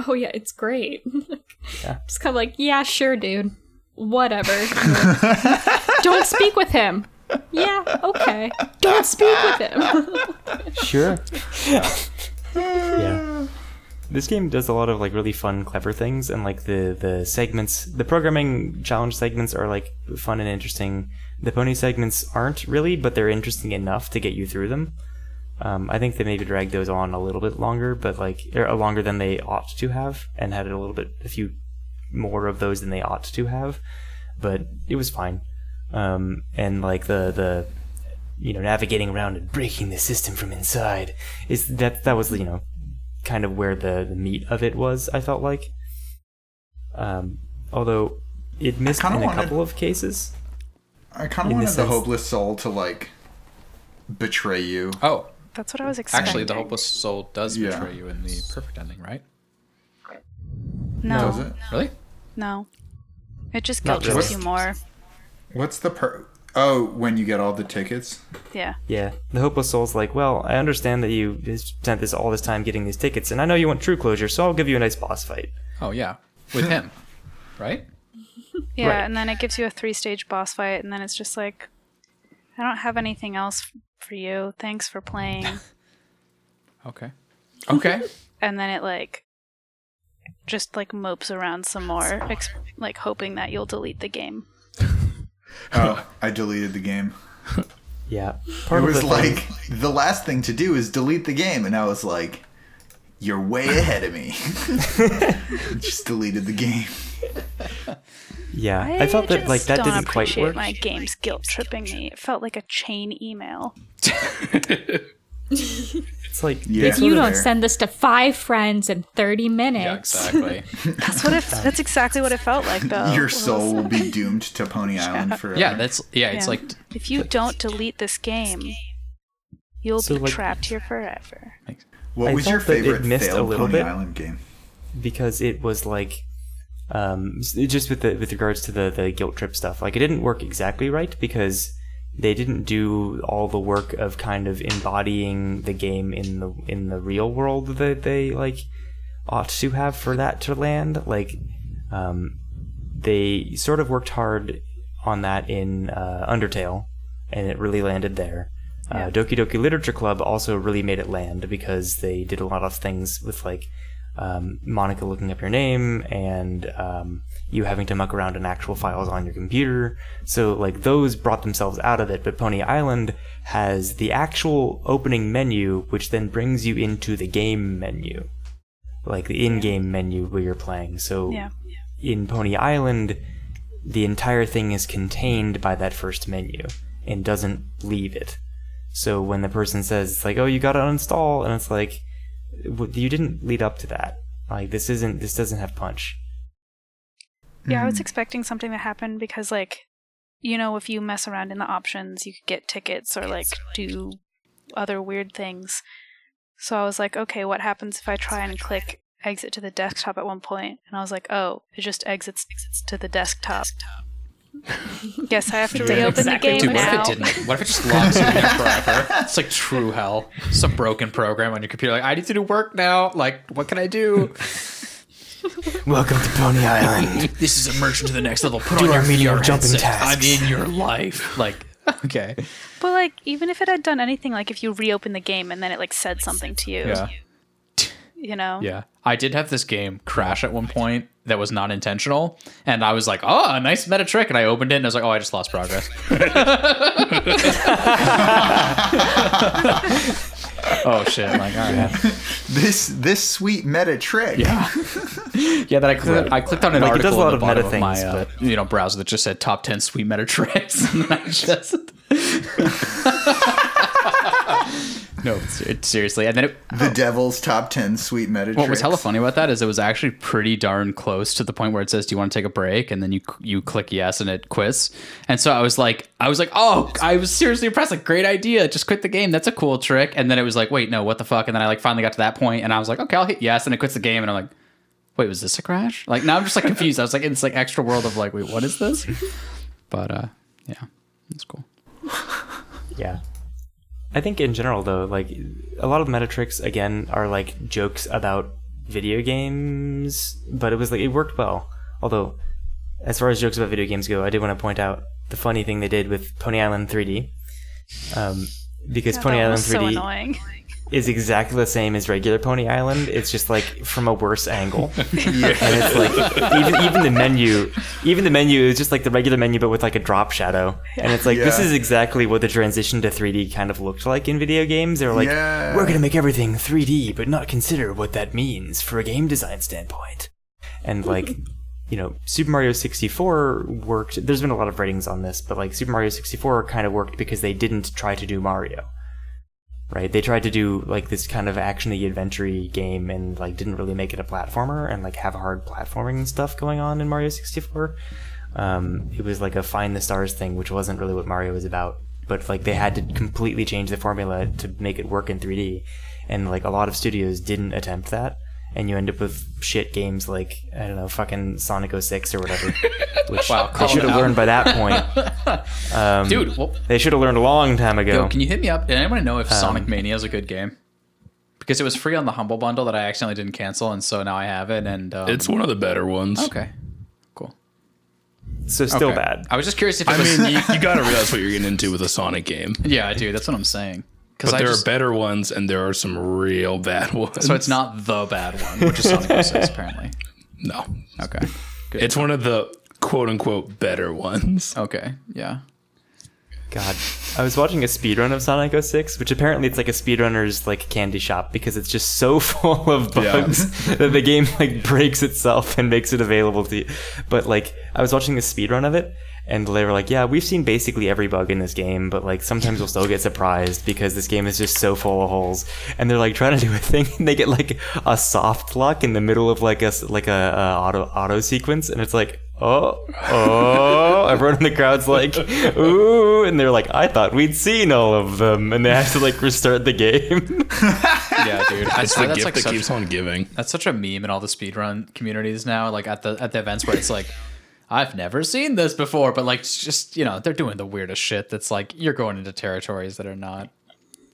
Oh yeah it's great Yeah. just kind of like yeah sure dude whatever don't speak with him yeah okay don't speak with him Sure. yeah. This game does a lot of like really fun, clever things, and like the the segments, the programming challenge segments are like fun and interesting. The pony segments aren't really, but they're interesting enough to get you through them. Um, I think they maybe dragged those on a little bit longer, but like or longer than they ought to have, and had a little bit a few more of those than they ought to have, but it was fine. Um, and like the the you know navigating around and breaking the system from inside is that that was you know kind of where the, the meat of it was. I felt like, um, although it missed kinda in a wanted- couple of cases. I kind of wanted the sense- hopeless soul to like betray you. Oh, That's what I was expecting. actually, the hopeless soul does Yeah. betray you in the perfect ending, right? No, Does it? Really? no. It just Not guilt trips really. you more. What's the per? Oh, when you get all the tickets. Yeah. Yeah, the hopeless soul's like, well, I understand that you spent this all this time getting these tickets, and I know you want true closure, so I'll give you a nice boss fight. Oh yeah, with him, right? Yeah, Right. and then it gives you a three stage boss fight, and then it's just like, I don't have anything else f- for you. Thanks for playing. Okay. Okay. and then it like, just like mopes around some more, ex- like hoping that you'll delete the game. Oh, I deleted the game. Yeah, It part of was the thing- like the last thing to do is delete the game, and I was like, "You're way ahead of me." Just deleted the game. yeah, I, felt that like that don't didn't quite appreciate work. my games guilt tripping me. It felt like a chain email. It's like Yeah. If you don't send this to five friends in 30 yeah, minutes. exactly. That's what it. That's exactly what it felt like, though. Your soul will be doomed to Pony Island forever. yeah, that's yeah. It's Yeah. like if you don't delete this game, you'll So, be like- trapped here forever. What I was your favorite missed a little Pony bit. Island game? because it was like um just with the with regards to the the guilt trip stuff like it didn't work exactly right because they didn't do all the work of kind of embodying the game in the in the real world that they like ought to have for that to land like um they sort of worked hard on that in uh, Undertale and it really landed there uh, Doki Doki Literature Club also really made it land because they did a lot of things with like um, Monika looking up your name and um, you having to muck around in actual files on your computer. So like those brought themselves out of it. But Pony Island has the actual opening menu, which then brings you into the game menu, like the in-game menu where you're playing. So Yeah. in Pony Island, the entire thing is contained by that first menu and doesn't leave it. So when the person says it's like, "Oh, you got to uninstall," and it's like, "You didn't lead up to that. Like this isn't. This doesn't have punch." Yeah, I was expecting something to happen because, like, you know, if you mess around in the options, you could get tickets or like do other weird things. So I was like, okay, what happens if I try and click exit to the desktop at one point? And I was like, oh, it just exits to the desktop. Guess I have to Yeah. reopen Exactly. the game Dude, what now. if it didn't? What if it just locks you in there forever? It's like true hell. Some broken program on your computer. Like, I need to do work now. Like, what can I do? Welcome to Pony Island. This is immersion to the next level. Put Do on our your menial VR jumping headset. I'm in your life. Like, okay. But like, even if it had done anything, like if you reopen the game and then it like said something to you, Yeah. you know, Yeah. I did have this game crash at one point that was not intentional. And I was like, oh, a nice meta trick. And I opened it and I was like, oh, I just lost progress. oh, shit. Like, all right. This this sweet meta trick. Yeah. yeah, that I clicked, I clicked on an Like, it does a lot of bottom meta of my things, uh, but- you know browser that just said top 10 sweet meta tricks. and I just No, ser- seriously. And then it, The Devil's top ten sweet meta what was tricks. hella funny about that is it was actually pretty darn close to the point where it says, "Do you want to take a break?" and then you you click yes and it quits. And so I was like, I was like, oh, I was seriously impressed. Like, great idea. Just quit the game. That's a cool trick. And then it was like, wait, no, what the fuck? And then I like finally got to that point, and I was like, okay, I'll hit yes, and it quits the game, and I'm like, wait, was this a crash? Like now I'm just like confused. I was like in this like extra world of like, wait, what is this? But uh, yeah, it's cool. Yeah. I think in general though, like a lot of meta tricks again are like jokes about video games, but it was like it worked well. Although, as far as jokes about video games go, I did want to point out the funny thing they did with Pony Island 3D, um, because Yeah, Pony Island was 3D annoying. is exactly the same as regular Pony Island. It's just like from a worse angle, and it's like even even the menu, even the menu is just like the regular menu, but with like a drop shadow. And it's like this is exactly what the transition to 3D kind of looked like in video games. They're like, Yeah. we're gonna make everything 3D, but not consider what that means for a game design standpoint. And like you know, Super Mario 64 worked. There's been a lot of ratings on this, but like Super Mario 64 kind of worked because they didn't try to do Mario. Right? They tried to do like this kind of actiony adventure game and like didn't really make it a platformer and like have hard platforming stuff going on in Mario 64. Um, it was like a find the stars thing, which wasn't really what Mario was about. But like they had to completely change the formula to make it work in 3D, and like a lot of studios didn't attempt that, and you end up with shit games like I don't know, fucking Sonic 06 or whatever, which Wow, they should have learned by that point. Um, Dude, well, they should have learned a long time ago. yo, can you hit me up? Did anyone know if Um, Sonic Mania is a good game? Because it was free on the Humble Bundle that I accidentally didn't cancel, and so now I have it. And um, It's one of the better ones. okay, cool. so still Okay. bad. I was just curious if it I was. mean, you, you got to realize what you're getting into with a Sonic game. yeah, I do. That's what I'm saying. Because But there just, are better ones, and there are some real bad ones. so it's not the bad one, which is Sonic 06 apparently. no. Okay, good. It's one of the quote unquote better ones. okay. Yeah. God, I was watching a speedrun of Sonic 06, which apparently it's like a speedrunner's like candy shop because it's just so full of Yeah. bugs that the game like breaks itself and makes it available to you. But like, I was watching a speedrun of it, and they were like, "Yeah, we've seen basically every bug in this game, but like sometimes we'll still get surprised because this game is just so full of holes." And they're like trying to do a thing, and they get like a soft lock in the middle of like a like a, a auto auto sequence, and it's like. Oh, oh! Everyone in the crowd's like, "Ooh!" and they're like, "I thought we'd seen all of them," and they have to like restart the game. Yeah, dude. I It's the gift like that such, keeps on giving. that's such a meme in all the speedrun communities now. Like at the at the events where it's like, I've never seen this before, but like just you know they're doing the weirdest shit. That's like you're going into territories that are not.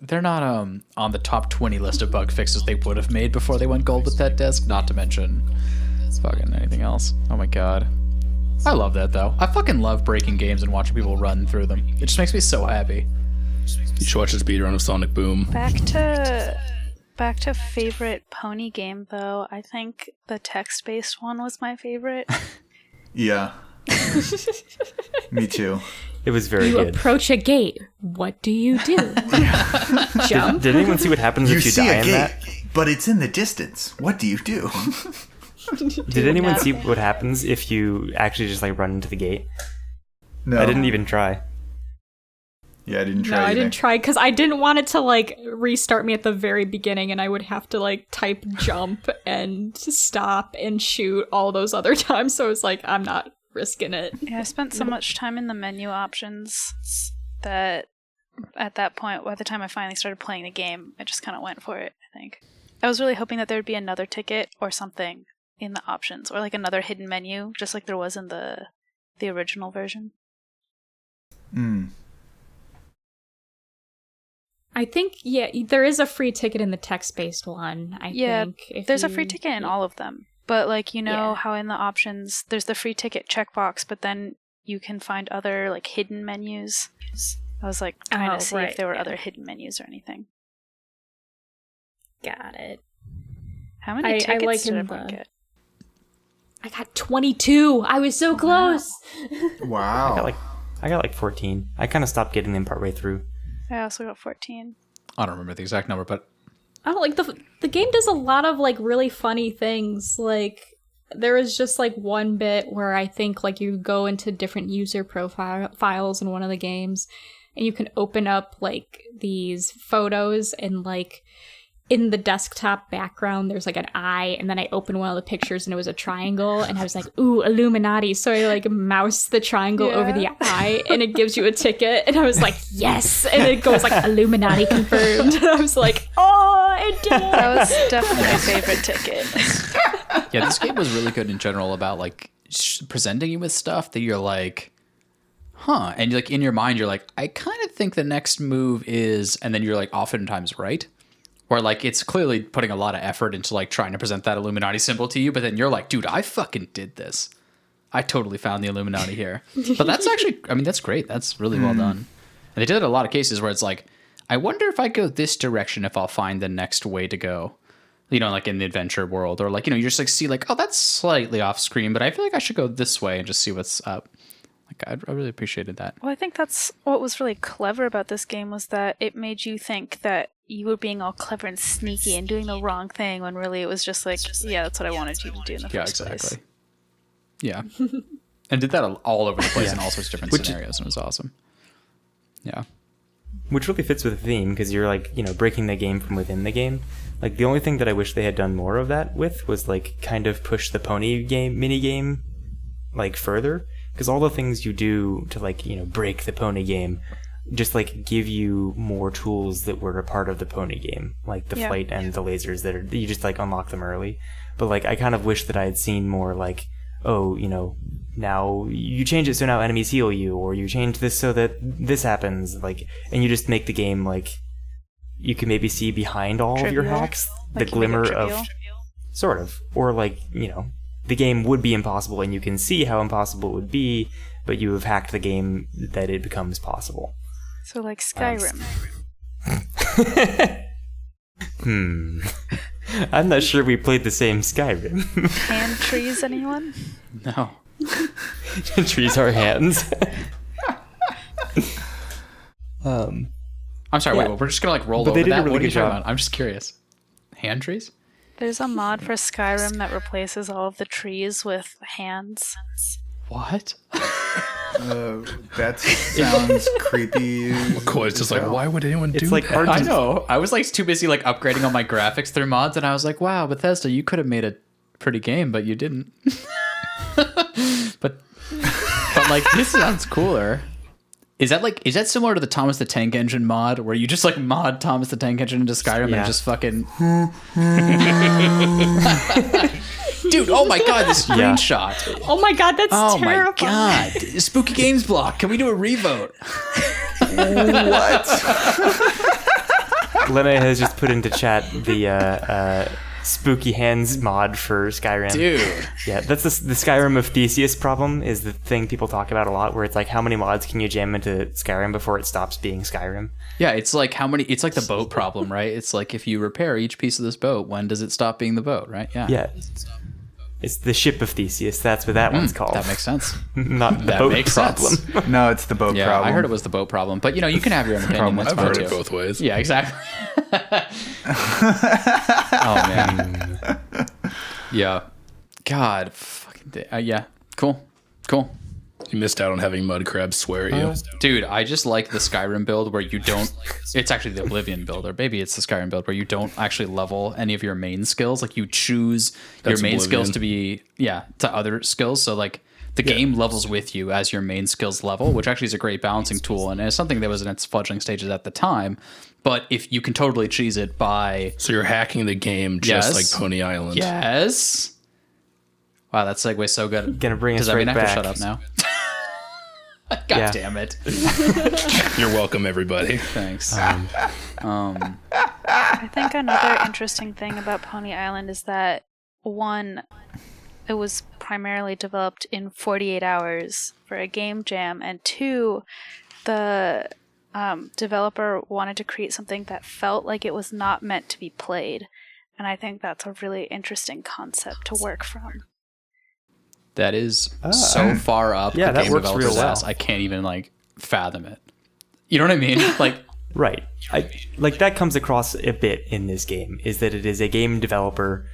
They're not um on the top twenty list of bug fixes they would have made before they went gold with that disc. Not to mention, fucking anything else. Oh my god. I love that though. I fucking love breaking games and watching people run through them. It just makes me so happy. You should watch the speedrun of Sonic Boom. Back to back to favorite pony game though. I think the text-based one was my favorite. Yeah. Me too. It was very You good. approach a gate. What do you do? Jump? Did anyone see what happens You if you see die a in gate, that? but it's in the distance. What do you do? Did anyone see what happens if you actually just like run into the gate? No, I didn't even try. Yeah, I didn't try. No, I didn't try because I didn't want it to like restart me at the very beginning, and I would have to like type jump and stop and shoot all those other times. So it's like I'm not risking it. Yeah, I spent so much time in the menu options that at that point, by the time I finally started playing the game, I just kind of went for it, I think. I was really hoping that there would be another ticket or something in the options, or like another hidden menu, just like there was in the the original version. Mm. I think yeah, there is a free ticket in the text-based one. I Yeah, think if There's a free ticket in all of them. But like you know Yeah. how in the options there's the free ticket checkbox, but then you can find other like hidden menus. I was like trying Oh, to see right, if there were yeah. other hidden menus or anything. Got it. How many I- I tickets like did in everyone the- get? I got 22. I was so close. Wow. I got like I got like 14. I kind of stopped getting them partway through. I also got 14. I don't remember the exact number, but I don't like the the game does a lot of like really funny things. Like there is just like one bit where I think like you go into different user profile files in one of the games and you can open up like these photos and like in the desktop background there's like an eye and then I opened one of the pictures and it was a triangle and I was like, ooh, Illuminati. So I like mouse the triangle over the eye and it gives you a ticket and I was like, yes. And it goes like Illuminati confirmed. And I was like, oh, it did it. That was definitely my favorite ticket. yeah, this game was really good in general about like sh- presenting you with stuff that you're like, huh, and like in your mind you're like, I kind of think the next move is, and then you're like oftentimes right, or like it's clearly putting a lot of effort into like trying to present that Illuminati symbol to you, but then you're like, dude, I fucking did this. I totally found the Illuminati here. But that's actually, I mean, that's great. That's really well hmm. done. And they did it in a lot of cases where it's like, I wonder if I go this direction, if I'll find the next way to go you know, like in the adventure world, or like you know, you just like see like, oh, that's slightly off screen, but I feel like I should go this way and just see what's up. Like I, I really appreciated that. Well, I think that's what was really clever about this game was that it made you think that you were being all clever and sneaky and doing the wrong thing when really it was just like, just yeah, that's what I wanted you to do in the Yeah, first exactly. place. Yeah. Exactly. Yeah. and did that all over the place in all sorts of different Which- scenarios, and it was awesome. Yeah. which really fits with the theme because you're like you know breaking the game from within the game like the only thing that i wish they had done more of that with was like kind of push the pony game mini game like further because all the things you do to like you know break the pony game just like give you more tools that were a part of the pony game like the Yeah. flight and the lasers that are you just like unlock them early. But like i kind of wish that i had seen more like oh you know now you change it so now enemies heal you or you change this so that this happens like and you just make the game like you can maybe see behind all of your hacks Like the you glimmer of sort of or like you know the game would be impossible and you can see how impossible it would be but you have hacked the game that it becomes possible So like Skyrim. hmm i'm not sure we played the same skyrim Hand trees, anyone? No. trees are hands um I'm sorry. Yeah. Wait, we're just gonna like roll But they over did a that. really what are you good talking job. about? I'm just curious. Hand trees? There's a mod for Skyrim that replaces all of the trees with hands. What? Uh, that sounds creepy. It's just like, why would anyone do it's like that? hard I know. I was like too busy like upgrading all my graphics through mods, and I was like, "Wow, Bethesda, you could have made a pretty game, but you didn't." but but like this sounds cooler. Is that like is that similar to the Thomas the Tank Engine mod, where you just like mod Thomas the Tank Engine into Skyrim and Yeah. it just fucking dude? Oh my god, this Yeah. screenshot! Oh my god, that's terrible. Oh terrifying. my god, Spooky Games block. Can we do a revote? What? Lene has just put into chat the uh, uh, spooky hands mod for Skyrim. Dude. Yeah, that's the, the Skyrim of Theseus problem is the thing people talk about a lot, where it's like how many mods can you jam into Skyrim before it stops being Skyrim? Yeah, it's like how many? It's like the boat problem, right? It's like if you repair each piece of this boat, when does it stop being the boat, right? Yeah, Yeah, it's the ship of Theseus. That's what that one's called. Hmm, that makes sense. not the that boat makes problem. sense. No, it's the boat Yeah, problem. I heard it was the boat problem, but you know, you can have your own opinion. That's I've fine heard too. it both ways. Yeah, exactly. oh man. yeah. God, fucking. Uh, yeah. Cool. Cool. You missed out on having mud crabs swear at you. Dude, I just like the Skyrim build where you don't. It's actually the Oblivion build, or maybe it's the Skyrim build where you don't actually level any of your main skills. Like you choose That's your main skills to be yeah to other skills. So like the game levels with you as your main skills level, which actually is a great balancing tool and it's something that was in its fledgling stages at the time. But if you can totally cheese it by So you're hacking the game just Yes. like Pony Island. yes. Wow, that segue's so good. Gonna bring us Does that mean I right have to back. shut up now? God Yeah. damn it. You're welcome, everybody. Thanks. um I think another interesting thing about Pony Island is that one, it was primarily developed in 48 hours for a game jam, and two, the um, developer wanted to create something that felt like it was not meant to be played. And I think that's a really interesting concept to work from. That is ah. so far up Yeah, the that game works real developer's well. ass. I can't even like fathom it. You know what I mean? Like, Right. I, like that comes across a bit in this game is that it is a game developer,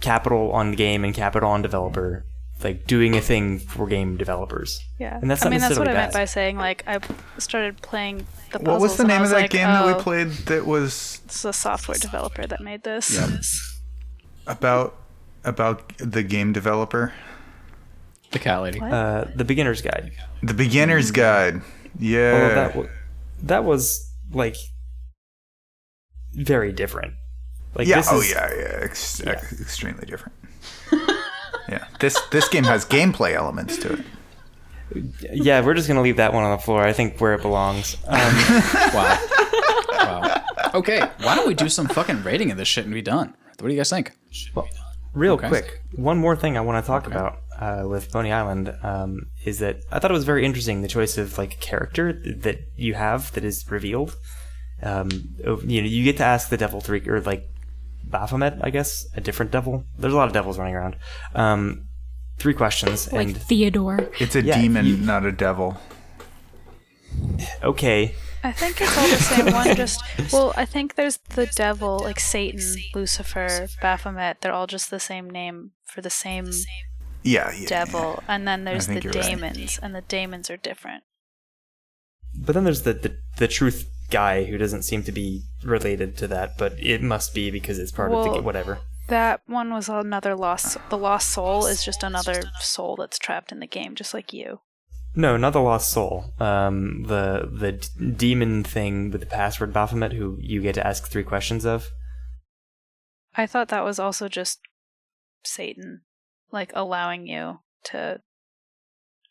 capital on game and capital on developer, like doing a thing for game developers. Yeah, And that's I mean that's what I necessarily meant by saying like I started playing the puzzles. What was the and I name of that like, game that oh, we played that was It's a software developer that made this. about about the game developer? The cat lady. Uh, the beginner's guide. The beginner's guide. Yeah. Although that w- that was like very different. Like yeah. this oh is, yeah, yeah. Ex- ex- extremely different. yeah. This this game has gameplay elements to it. yeah. We're just gonna leave that one on the floor. I think where it belongs. Um, Wow. wow. Okay, why don't we do some fucking rating of this shit and be done? What do you guys think? Well, Real Okay. quick, one more thing I want to talk about uh, with Pony Island um, is that I thought it was very interesting the choice of like character th- that you have that is revealed. Um, you know, you get to ask the devil three or like Baphomet, I guess, a different devil. There's a lot of devils running around. Um, three questions, Like and Theodore. It's a Yeah, demon, you- not a devil. okay, I think it's all the same one. Just well, I think there's the devil, like Satan, Lucifer, Baphomet. They're all just the same name for the same. Yeah, yeah. devil, and then there's the think you're right. daemons, and the daemons are different. But then there's the, the the truth guy who doesn't seem to be related to that, but it must be because it's part of the Well- whatever. That one was another lost. The lost soul is just another soul that's trapped in the game, just like you. No, not the lost soul. Um, the the d- demon thing with the password Baphomet, who you get to ask three questions of. I thought that was also just Satan, like allowing you to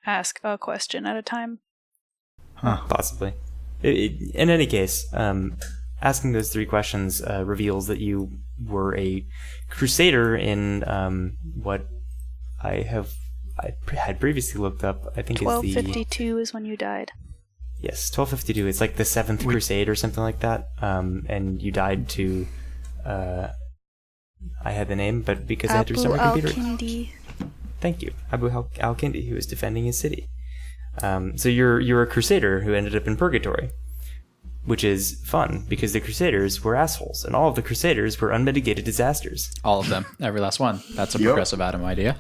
ask a question at a time. Possibly. It, it, in any case, um, asking those three questions uh, reveals that you were a crusader in um, what I have I had previously looked up. I think Twelve is the is when you died. yes, twelve fifty two. It's like the seventh crusade or something like that. Um, and you died to. Uh, I had the name, but because I had to Abu restart my computer. al-Kindi. Thank you, Abu al- al-Kindi, who was defending his city. Um, so you're you're a crusader who ended up in purgatory, which is fun because the crusaders were assholes, and all of the crusaders were unmitigated disasters. All of them, every last one. That's a Yep. progressive Adam idea.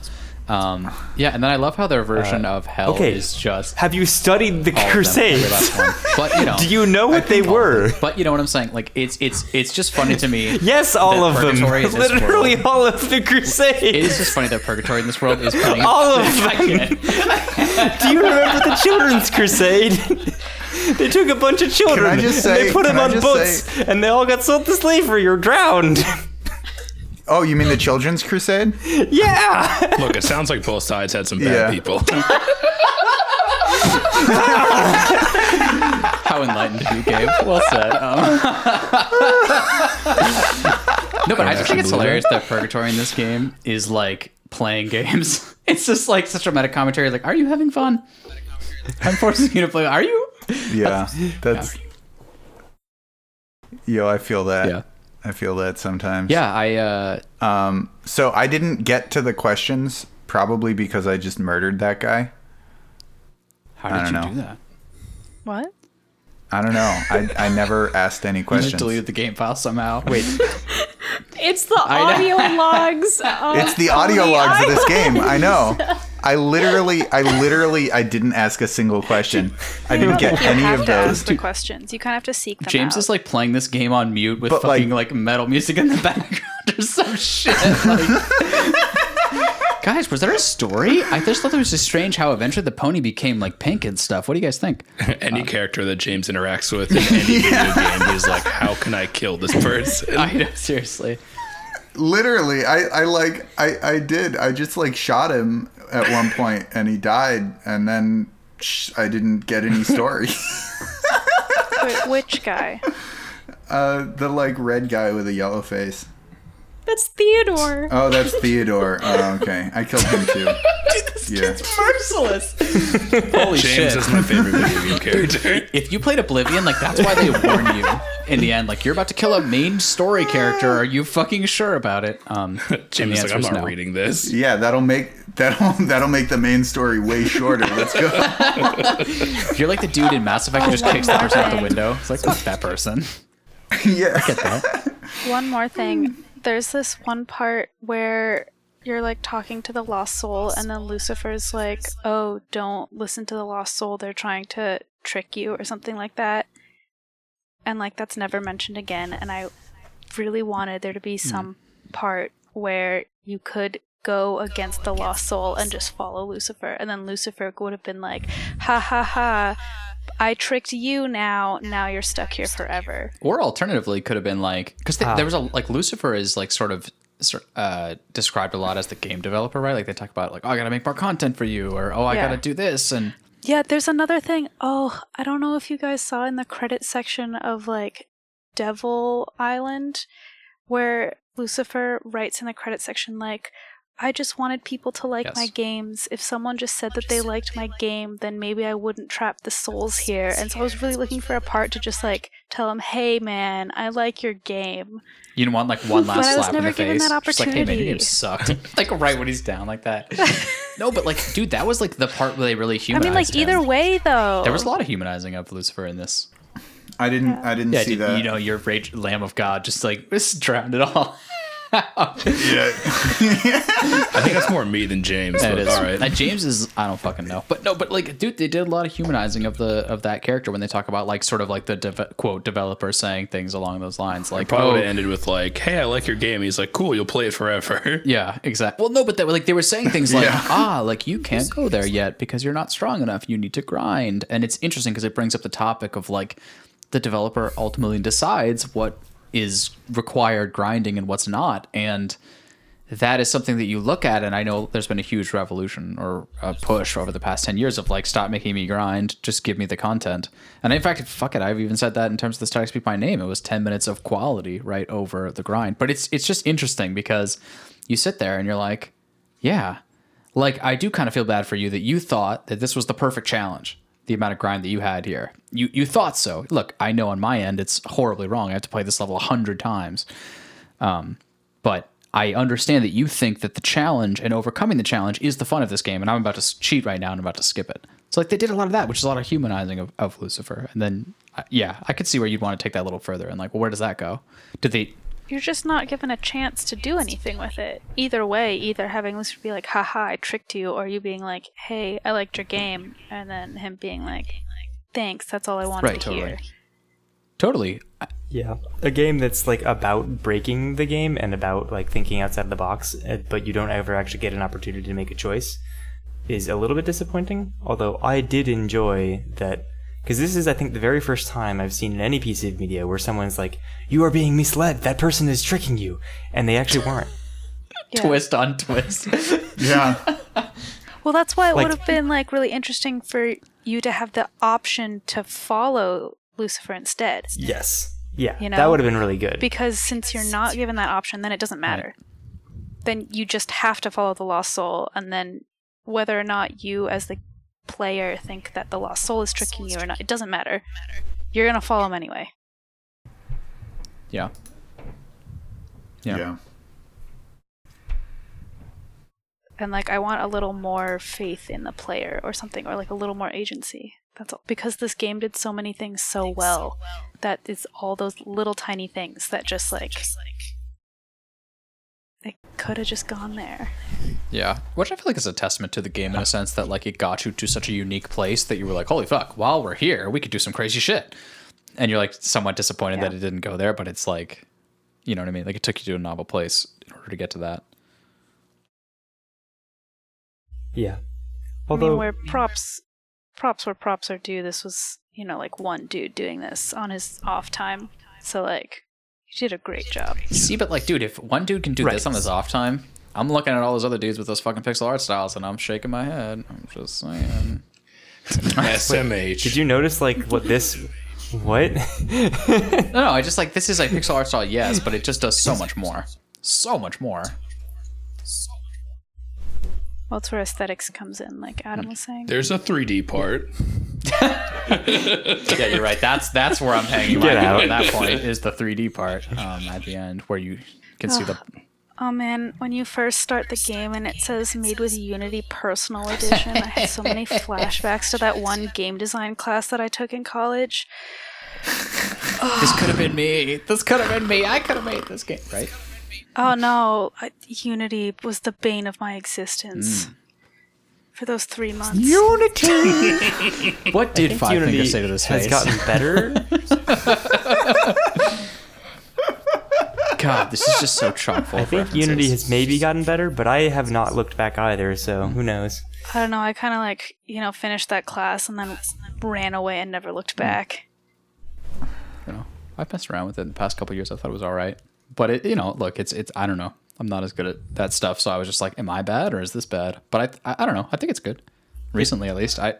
Um, yeah, and then I love how their version of hell Uh, okay. is just Have you studied the all of them, crusades? every last one. But you know, Do you know what they were? But you know what I'm saying? Like it's it's it's just funny to me. Yes, all of them. purgatory in this Literally world- all of the crusades. It is just funny that purgatory in this world is putting all of I them. Do you remember the children's crusade? they took a bunch of children Can I just and they put them on boats, say- and they all got sold to slavery or drowned. Oh, you mean the Children's Crusade? yeah. Look, it sounds like both sides had some bad Yeah. people. How enlightened of you, Gabe. Well said. Um, no, but I just think it's hilarious that purgatory in this game is like playing games. It's just like such a meta commentary. Like, are you having fun? I'm forcing you to play. Are you? Yeah, that's. Yo, I feel that. Yeah. I feel that sometimes. Yeah, I. uh Um. So I didn't get to the questions probably because I just murdered that guy. How did you know. do that? What? I don't know. I I never asked any You just questions. deleted the game file somehow. Wait, It's the audio logs. of It's the audio Pony logs of this game. I know. I literally, I literally, I didn't ask a single question. I didn't get You any have of to those. ask the questions. You kind of have to seek them James out. is like playing this game on mute with But, like- fucking like, metal music in the background or some shit. Like, guys, was there a story? I just thought it was just strange how eventually the pony became like pink and stuff. What do you guys think? any character that James interacts with in any video game is like, how can I kill this person? I know, seriously. Literally, I, I like, I, I did. I just like shot him at one point, and he died, and then sh- I didn't get any story. Wait, which guy? uh, the like red guy with a yellow face. That's Theodore. Oh, that's Theodore. Oh, okay. I killed him too. this yeah. Merciless. Holy James shit. is my favorite video game character. if you played Oblivion, like that's why they warn you in the end. Like you're about to kill a main story character. Are you fucking sure about it? Um, James is like, I'm not no. reading this. Yeah, that'll make that'll that'll make the main story way shorter. Let's go. If you're like the dude in Mass Effect who just kicks that person out the window, it's like fuck that person. yeah. Get that. One more thing. There's this one part where you're like talking to the lost soul, and then Lucifer's like, "Oh, don't listen to the lost soul. They're trying to trick you, or something like that." And like that's never mentioned again. And I really wanted there to be hmm. some part where you could go against the lost soul and just follow Lucifer, and then Lucifer would have been like, "Ha ha ha." I tricked you now. Now you're stuck here forever. Or alternatively, could have been like because Ah. there was a like Lucifer is like sort of uh, described a lot as the game developer, right? Like they talk about like oh I gotta make more content for you, or oh I Yeah. gotta do this, and Yeah, there's another thing. Oh, I don't know if you guys saw in the credit section of like Devil Island where Lucifer writes in the credit section like I just wanted people to like my games. If someone just said that they liked my game, then maybe I wouldn't trap the souls here. And so I was really looking for a part to just like tell him, "Hey man, I like your game." you don't want like one But last I was slap in the given face. that Just like hey man, your opportunity. game sucked. like right when he's down like that. no, but like dude, that was like the part where they really humanized. I mean, like him. either way though. There was a lot of humanizing of Lucifer in this. I didn't. I didn't Yeah, see did, that. you know, your rage, Lamb of God, just like just drowned it all. I think that's more me than James. That is. All right. James is I don't fucking know, but no, but like, dude, they did a lot of humanizing of the of that character when they talk about like sort of like the deve- quote developer saying things along those lines, like Probably oh, ended with like, "Hey, I like your game." He's like, "Cool, you'll play it forever." Yeah, exactly. Well, no, but they were like they were saying things like, ah, like you can't go there yet because you're not strong enough. You need to grind, and it's interesting because it brings up the topic of like the developer ultimately decides what is required grinding and what's not, and that is something that you look at. And I know there's been a huge revolution or a push over the past ten years of like, stop making me grind, just give me the content. And in fact, fuck it, I've even said that in terms of the Static Speak My Name. It was ten minutes of quality right over the grind. But it's it's just interesting because you sit there and you're like, yeah, like I do kind of feel bad for you that you thought that this was the perfect challenge. The amount of grind that you had here, you you thought so. Look, I know on my end it's horribly wrong. I have to play this level a hundred times, um, but I understand that you think that the challenge and overcoming the challenge is the fun of this game. And I'm about to cheat right now and I'm about to skip it. So like they did a lot of that, which is a lot of humanizing of, of Lucifer. And then uh, yeah, I could see where you'd want to take that a little further and like, well, where does that go? Did they? You're just not given a chance to do anything with it. Either way, either having Lucifer be like, haha, I tricked you, or you being like, hey, I liked your game, and then him being like, thanks, that's all I wanted Right, to totally. hear. Totally. Yeah, a game that's like about breaking the game and about like thinking outside the box, uh, but you don't ever actually get an opportunity to make a choice, is a little bit disappointing. Although I did enjoy that because this is, I think, the very first time I've seen in any piece of media where someone's like, "You are being misled. That person is tricking you," and they actually weren't. Yeah. Twist on twist. Yeah. Well, that's why it Like- would have been like really interesting for you to have the option to follow Lucifer instead. yes. Yeah, You know, that would have been really good. Because since you're not given that option, then it doesn't matter. Then you just have to follow the lost soul, and then whether or not you, as the player, think that the lost soul is tricking you or not, it doesn't matter. You're gonna follow him anyway. yeah. Yeah. yeah. And like, I want a little more faith in the player or something, or like a little more agency. That's all. Because this game did so many things so well that it's all those little tiny things that just like, just like. It could have just gone there. Yeah, which I feel like is a testament to the game in a sense that like it got you to such a unique place that you were like, holy fuck, while we're here, we could do some crazy shit. And you're like somewhat disappointed that it didn't go there, but it's like, you know what I mean? Like it took you to a novel place in order to get to that. yeah. I Although mean, where props, props where props are due. This was, you know, like one dude doing this on his off time. So like, you did a great job. See, but like, dude, if one dude can do Right. this on his off time, I'm looking at all those other dudes with those fucking pixel art styles and I'm shaking my head. I'm just saying. SMH. did you notice like what this? What? No, no, I just like this is a pixel art style, yes, but it just does so much more. So much more. Well, it's where aesthetics comes in, like Adam was saying. There's a 3D part. Yeah, you're right. That's that's where I'm hanging my Get out. at that point is the 3D part um, at the end where you can see the. Oh man, when you first start the game and it says made with Unity Personal Edition, I had so many flashbacks to that one game design class that I took in college. This could have been me. This could have been me. I could have made this game, right? Oh no, I, Unity was the bane of my existence hmm. for those three months. Unity. what did Five Unity Fingers say to this has face? gotten better. God, this is just so chock full. I of think Unity has maybe gotten better, but I have not looked back either, so who knows? I don't know. I kind of like you know finished that class and then ran away and never looked hmm. back. You know, I've messed around with it in the past couple years. I thought it was all right, but it, you know, look, it's it's. I don't know. I'm not as good at that stuff, so I was just like, am I bad or is this bad? But I I, I don't know. I think it's good. Recently, at least, I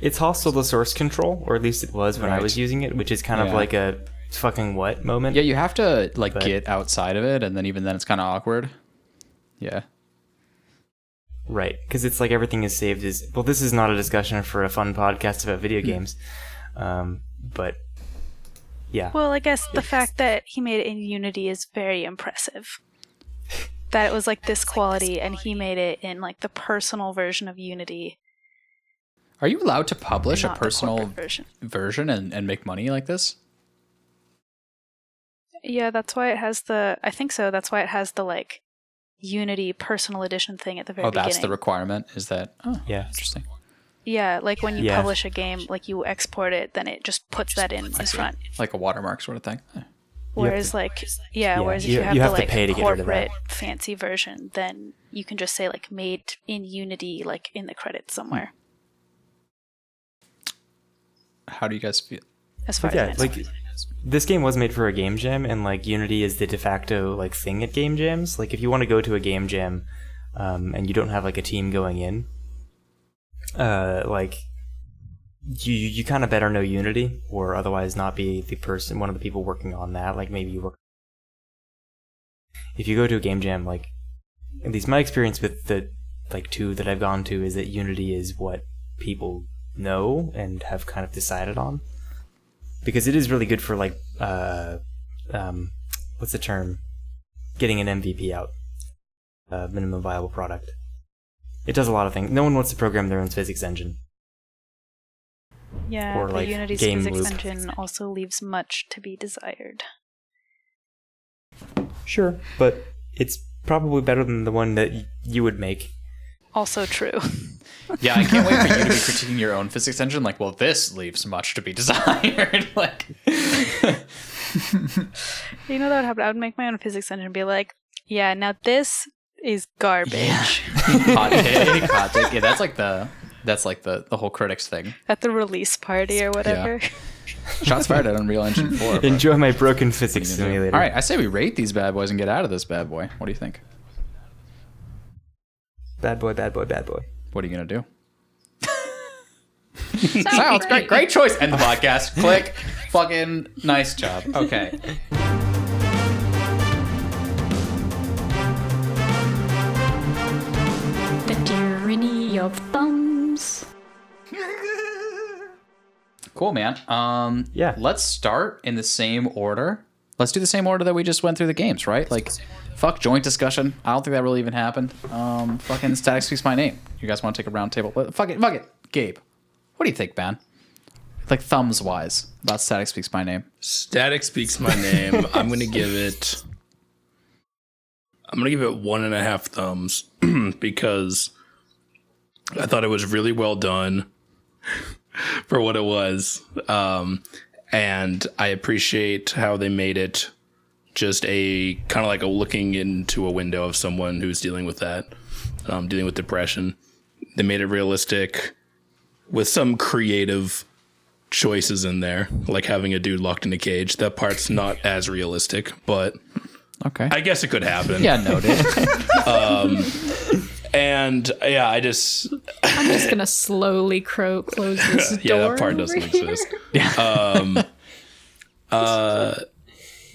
It's hostile to source control, or at least it was when I was using it, which is kind of like a fucking what moment. Yeah, you have to like But- get outside of it, and then even then, it's kind of awkward. Yeah, Right, because it's like everything is saved as well. This is not a discussion for a fun podcast about video games, um, but yeah, Well, I guess the fact that he made it in Unity is very impressive. that it was like this quality and he made it in like the personal version of Unity. are you allowed to publish a not the personal version. version and, and make money like this? Yeah, that's why it has the. I think so. That's why it has the like Unity personal edition thing at the very Oh, beginning. that's the requirement. Is that? Oh, Yeah. interesting. yeah, like when you Yeah. publish a game, like you export it, then it just puts that in, in front. Like a watermark sort of thing. Whereas like yeah, Yeah, whereas if you- you, have you the have to like pay to get rid of that. corporate fancy version, then you can just say like made in Unity, like in the credits somewhere. How do you guys feel? As far But yeah, as like this game was made for a game jam, and like Unity is the de facto like thing at game jams. Like if you want to go to a game jam, um, and you don't have like a team going in, uh, like you you kind of better know Unity, or otherwise not be the person one of the people working on that. Like maybe you work. If you go to a game jam, like at least my experience with the like two that I've gone to is that Unity is what people know and have kind of decided on because it is really good for like uh um what's the term? Getting an mvp out uh, minimum viable product. It does a lot of things. No one wants to program their own physics engine. Yeah, or, the Unity's game physics loop. engine also leaves much to be desired. sure. But it's probably better than the one that y- you would make Also true. Yeah, I can't wait for you to be critiquing your own physics engine. Like, well, this leaves much to be desired. like, you know that would happen. I would make my own physics engine and be like, yeah, now this is garbage. hot take, hot take. Yeah, that's like the that's like the the whole critics thing. At the release party or whatever. Shots fired at Unreal Engine Four. enjoy my broken physics All simulator right, I say we rate these bad boys and get out of this bad boy. What do you think? Bad boy bad boy bad boy What are you gonna do? Silence. Great, great choice. End the podcast. Click. Fucking nice job. Okay. The tyranny of thumbs. Cool, man. Um, Yeah. Let's start in the same order. Let's do the same order that we just went through the games, right? Like, fuck joint discussion. I don't think that really even happened. Um, fucking Static speaks my name. You guys want to take a round table? Fuck it, fuck it. Gabe, what do you think, man? Like thumbs wise about Static speaks my name. Static speaks my name. I'm gonna give it. I'm gonna give it one and a half thumbs because I thought it was really well done for what it was, um, and I appreciate how they made it just a kind of like a looking into a window of someone who's dealing with that, um, dealing with depression. They made it realistic with some creative choices in there, like having a dude locked in a cage. That part's not as realistic, but Okay. I guess it could happen. yeah, noted. And yeah, I just I'm just gonna slowly cro- close this door. yeah, that part doesn't here. exist. Um, uh,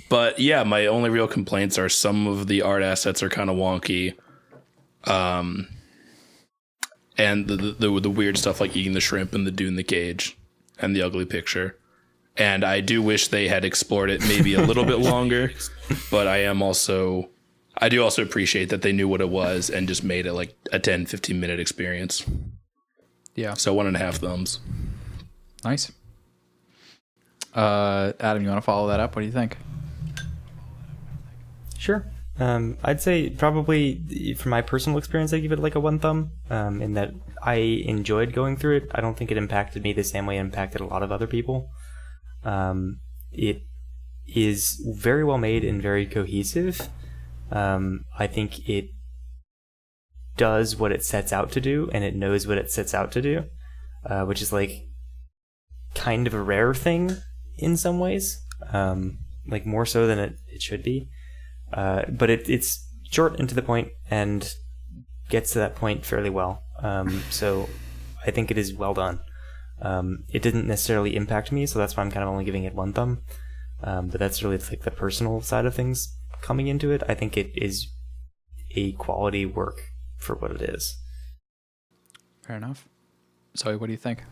but yeah, my only real complaints are some of the art assets are kind of wonky. Um, and the, the the weird stuff like eating the shrimp and the dude in the cage and the ugly picture. And I do wish they had explored it maybe a little bit longer, but I am also I do also appreciate that they knew what it was and just made it like a 10 15 minute experience. yeah. So one and a half thumbs. Nice. Uh, Adam, you want to follow that up? What do you think? Sure. Um, I'd say probably from my personal experience, I give it like a one thumb. Um, in that I enjoyed going through it. I don't think it impacted me the same way it impacted a lot of other people. Um, it is very well made and very cohesive. Um, I think it does what it sets out to do, and it knows what it sets out to do, uh, which is like kind of a rare thing in some ways. Um, like more so than it, it should be. Uh, but it, it's short and to the point and gets to that point fairly well. Um, so I think it is well done. Um, it didn't necessarily impact me, so that's why I'm kind of only giving it one thumb. Um, but that's really like the personal side of things coming into it. I think it is a quality work for what it is. Fair enough. Zoe, what do you think?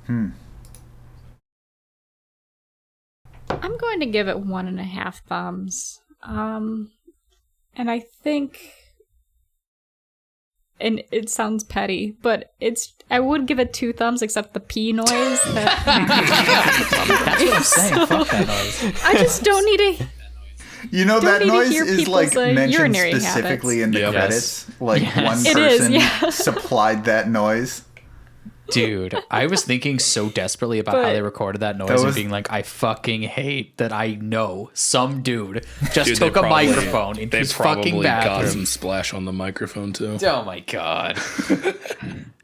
I'm going to give it one and a half thumbs. Um, and I think, and it sounds petty, but it's I would give it two thumbs, except the p noise. That That's what I'm saying. Fuck that noise. I just don't need a. You know Don't that noise is like uh, mentioned urinary specifically in the Yep. credits. Like Yes. one It is, person yeah. supplied that noise. Dude, I was thinking so desperately about how they recorded that noise That and being like, I fucking hate that I know some dude just Dude, took a probably- microphone into They his fucking probably got bathroom. some splash on the microphone too. Oh my god.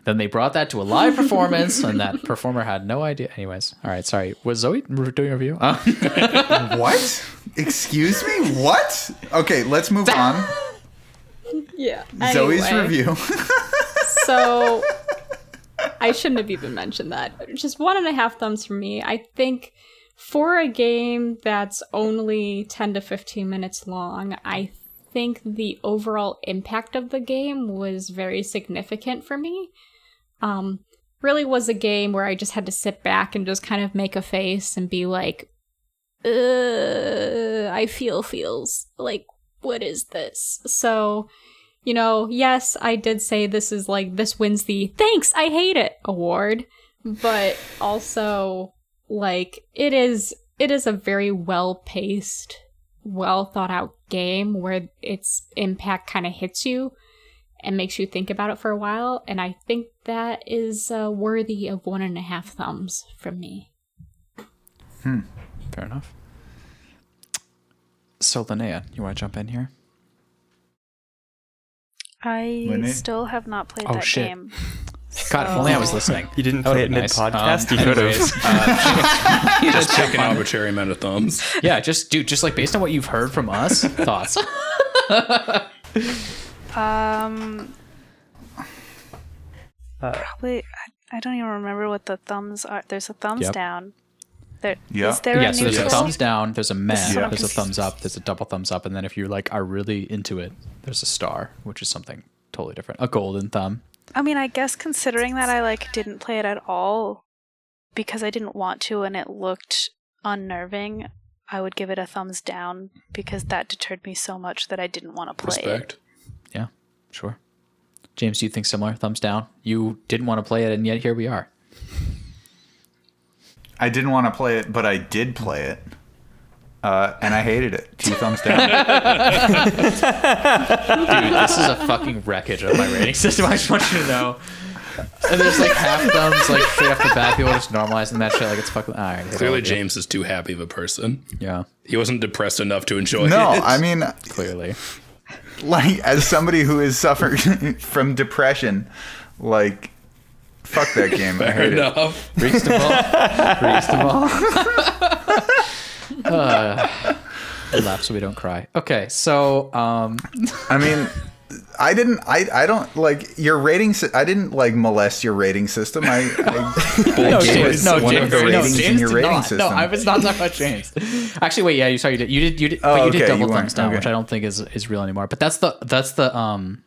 then they brought that to a live performance, and that performer had no idea. Anyways, all right, sorry. Was Zoe doing a review? Uh, What? Excuse me? What? Okay, let's move on. Yeah. Zoe's Anyway, review. So I shouldn't have even mentioned that. Just one and a half thumbs from me. I think for a game that's only 10 to 15 minutes long, I think the overall impact of the game was very significant for me. Um, really was a game where I just had to sit back and just kind of make a face and be like, I feel feels like, what is this? So, you know, yes, I did say this is like, this wins the thanks, I hate it award, but also, like, it is, it is a very well paced, well thought out game where its impact kind of hits you and makes you think about it for a while. And I think that is uh, worthy of one and a half thumbs from me. Hmm. Fair enough. So, Linnea, you want to jump in here? I Linnea? still have not played Oh, that shit. game. God, if only I was listening. You didn't That play would've it been mid-podcast. Um, you could anyways, have. uh, Just pick an arbitrary amount of thumbs. yeah, just dude, just like based on what you've heard from us, thoughts. Um, Uh, probably. I, I don't even remember what the thumbs are. There's a thumbs Yep. down. There, Yeah. Is there yeah, a so there's a thumbs down, there's a meh, Yeah. there's a thumbs up, there's a double thumbs up, and then if you like are really into it, there's a star, which is something totally different. A golden thumb. I mean, I guess considering that I like didn't play it at all because I didn't want to and it looked unnerving, I would give it a thumbs down because that deterred me so much that I didn't want to play it. Yeah, sure. James, do you think similar? Thumbs down. You didn't want to play it, and yet here we are. I didn't want to play it, but I did play it. Uh, and I hated it. Two thumbs down. Dude, this is a fucking wreckage of my rating system. I just want you to know. And there's like half thumbs, like straight off the bat. People are just normalizing that shit like it's fucking. All right, Clearly, James is too happy of a person. Yeah, He wasn't depressed enough to enjoy no, it. I mean, clearly. like, as somebody who is suffering from depression, like, fuck that game. I Fair hate it. enough. Reached the ball. Reached the ball. uh, laugh so we don't cry. Okay, so um, I mean, I didn't. I. I don't like your rating. sy- I didn't like molest your rating system. I. I no, James, it no, one James, of the no, James in your rating not. system. No, I was not talking about James. Actually, wait, yeah, you sorry, you did, you did, you did, Oh, but you did double you thumbs down, okay. which I don't think is is real anymore. But that's the that's the um.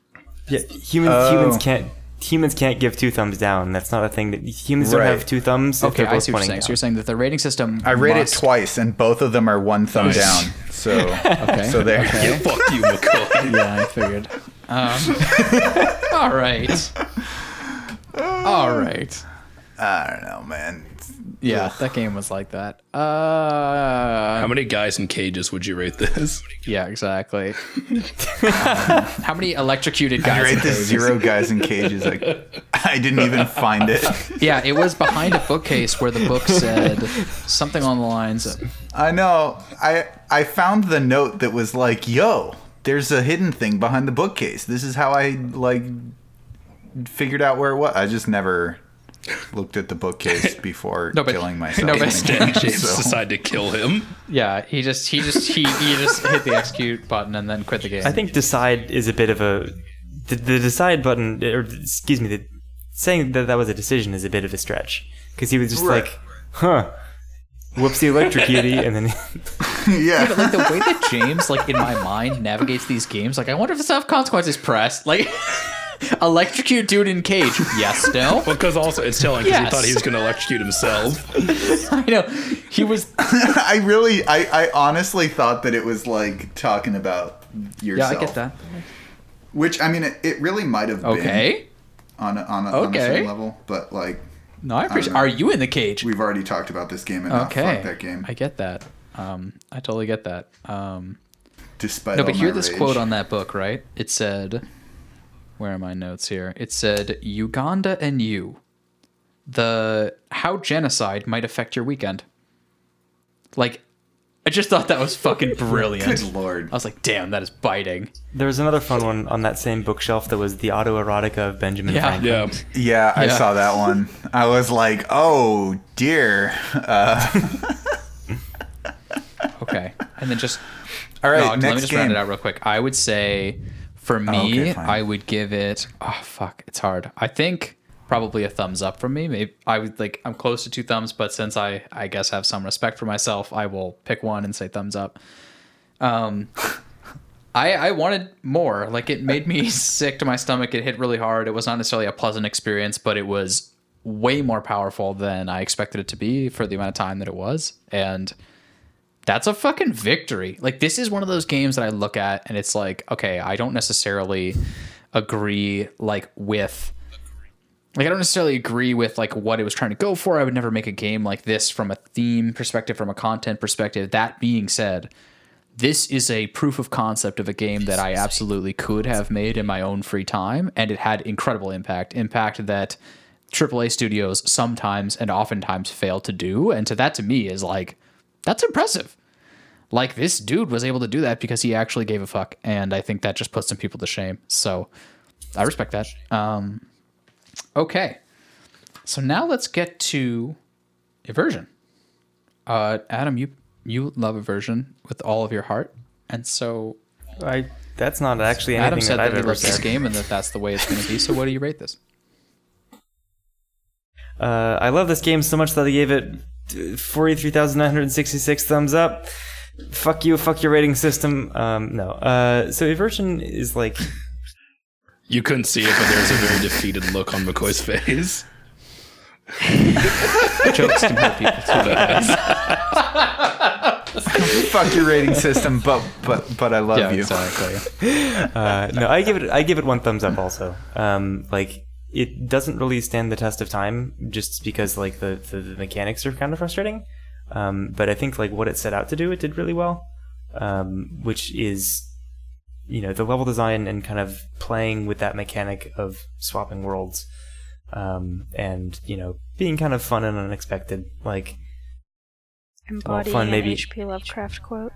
Yeah, humans Oh. humans can't humans can't give two thumbs down. That's not a thing that humans don't have two thumbs. if Okay, they're I both see what you're pointing saying. So you're saying that the rating system. I rate must- it twice, and both of them are one thumb down. So. Okay. So there. Yeah, fuck you, McCoy. yeah, I figured. Um, all right. All right. I don't know, man. Yeah, that game was like that. Uh, How many guys in cages would you rate this? yeah, exactly. Um, how many electrocuted guys? I rate in this cages? zero guys in cages. Like, I didn't even find it. Yeah, it was behind a bookcase where the book said something on the lines. Of, I know. I I found the note that was like, "Yo, there's a hidden thing behind the bookcase. This is how I like figured out where it was." I just never looked at the bookcase before No, but- killing myself. no, but- Instead, James So- decided to kill him. yeah, he just he just he, he just hit the execute button and then quit the game. I think decide is a bit of a the, the decide button or excuse me, the saying that that was a decision is a bit of a stretch because he was just Right. like, huh, whoopsie electrocutie, and then yeah. but like the way that James, like in my mind, navigates these games. Like, I wonder if this have consequences. Press like electrocute dude in cage. Yes, no. Because also it's telling because Yes. he thought he was going to electrocute himself. I know he was. I really, I, I honestly thought that it was like talking about yourself. Yeah. I get that. Which I mean, it, it really might have been Okay. on a, on a, on a Okay. certain level, but like No, I appreciate. know. Are you in the cage? we've already talked about this game enough. Okay. Fuck that game. I get that. Um, I totally get that. Um, despite No, all but hear my this rage. quote on that book, right? It said, "Where are my notes here?" It said, "Uganda and you, the how genocide might affect your weekend." Like, I just thought that was fucking brilliant. Good lord. I was like, "Damn, that is biting." There was another fun one on that same bookshelf that was the autoerotica of Benjamin Yeah. Franklin. Yeah. Yeah, I Yeah. saw that one. I was like, oh dear. Uh, Okay, and then just all right, No, let me just game. round it out real quick. I would say for me, okay. I would give it. Oh fuck, it's hard. I think probably a thumbs up from me. Maybe I would like. I'm close to two thumbs, but since I I guess have some respect for myself, I will pick one and say thumbs up. Um, I I wanted more. Like it made me sick to my stomach. It hit really hard. It was not necessarily a pleasant experience, but it was way more powerful than I expected it to be for the amount of time that it was, and that's a fucking victory. Like this is one of those games that I look at and it's like, okay, I don't necessarily agree like with like I don't necessarily agree with like what it was trying to go for. I would never make a game like this from a theme perspective, from a content perspective. That being said, this is a proof of concept of a game that I absolutely could have made in my own free time, and it had incredible impact. Impact that AAA studios sometimes and oftentimes fail to do. And to that to me is like, that's impressive. Like this dude was able to do that because he actually gave a fuck, and I think that just puts some people to shame. So I respect that. Um, okay, so now let's get to Eversion. Uh, Adam, you you love Eversion with all of your heart, and so I that's not actually anything Adam said that that, I've he ever loves this game and that that's the way it's going to be. So what do you rate this? Uh, I love this game so much that I gave it 43,966 thumbs up. Fuck you, fuck your rating system. Um, no. Uh, so Eversion is like, You couldn't see it, but there's a very defeated look on McCoy's face. Jokes can hurt people too. Fuck your rating system, but but but I love yeah, you. exactly. uh, no, I give it, I give it one thumbs up also. Um, like, it doesn't really stand the test of time just because like the, the, the mechanics are kind of frustrating. Um, but I think like what it set out to do, it did really well. Um, which is, you know, the level design and kind of playing with that mechanic of swapping worlds. Um, and you know, being kind of fun and unexpected. Like, Embodying fun, an maybe. H.P. Lovecraft quote.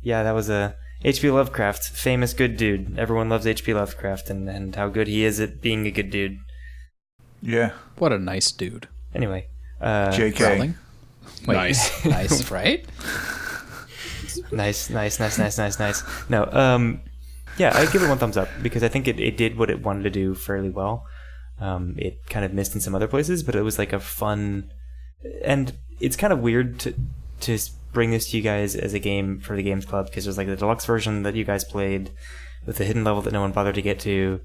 yeah, that was a H.P. Lovecraft, famous good dude. Everyone loves H.P. Lovecraft and, and how good he is at being a good dude. Yeah. What a nice dude. Anyway, uh, JK. Rowling. Wait, Nice. nice, right? nice, nice, nice, nice, nice, nice. No, um, yeah, I give it one thumbs up because I think it, it did what it wanted to do fairly well. Um, it kind of missed in some other places, but it was like a fun, and it's kind of weird to to s- bring this to you guys as a game for the Games Club because there's like the deluxe version that you guys played with the hidden level that no one bothered to get to.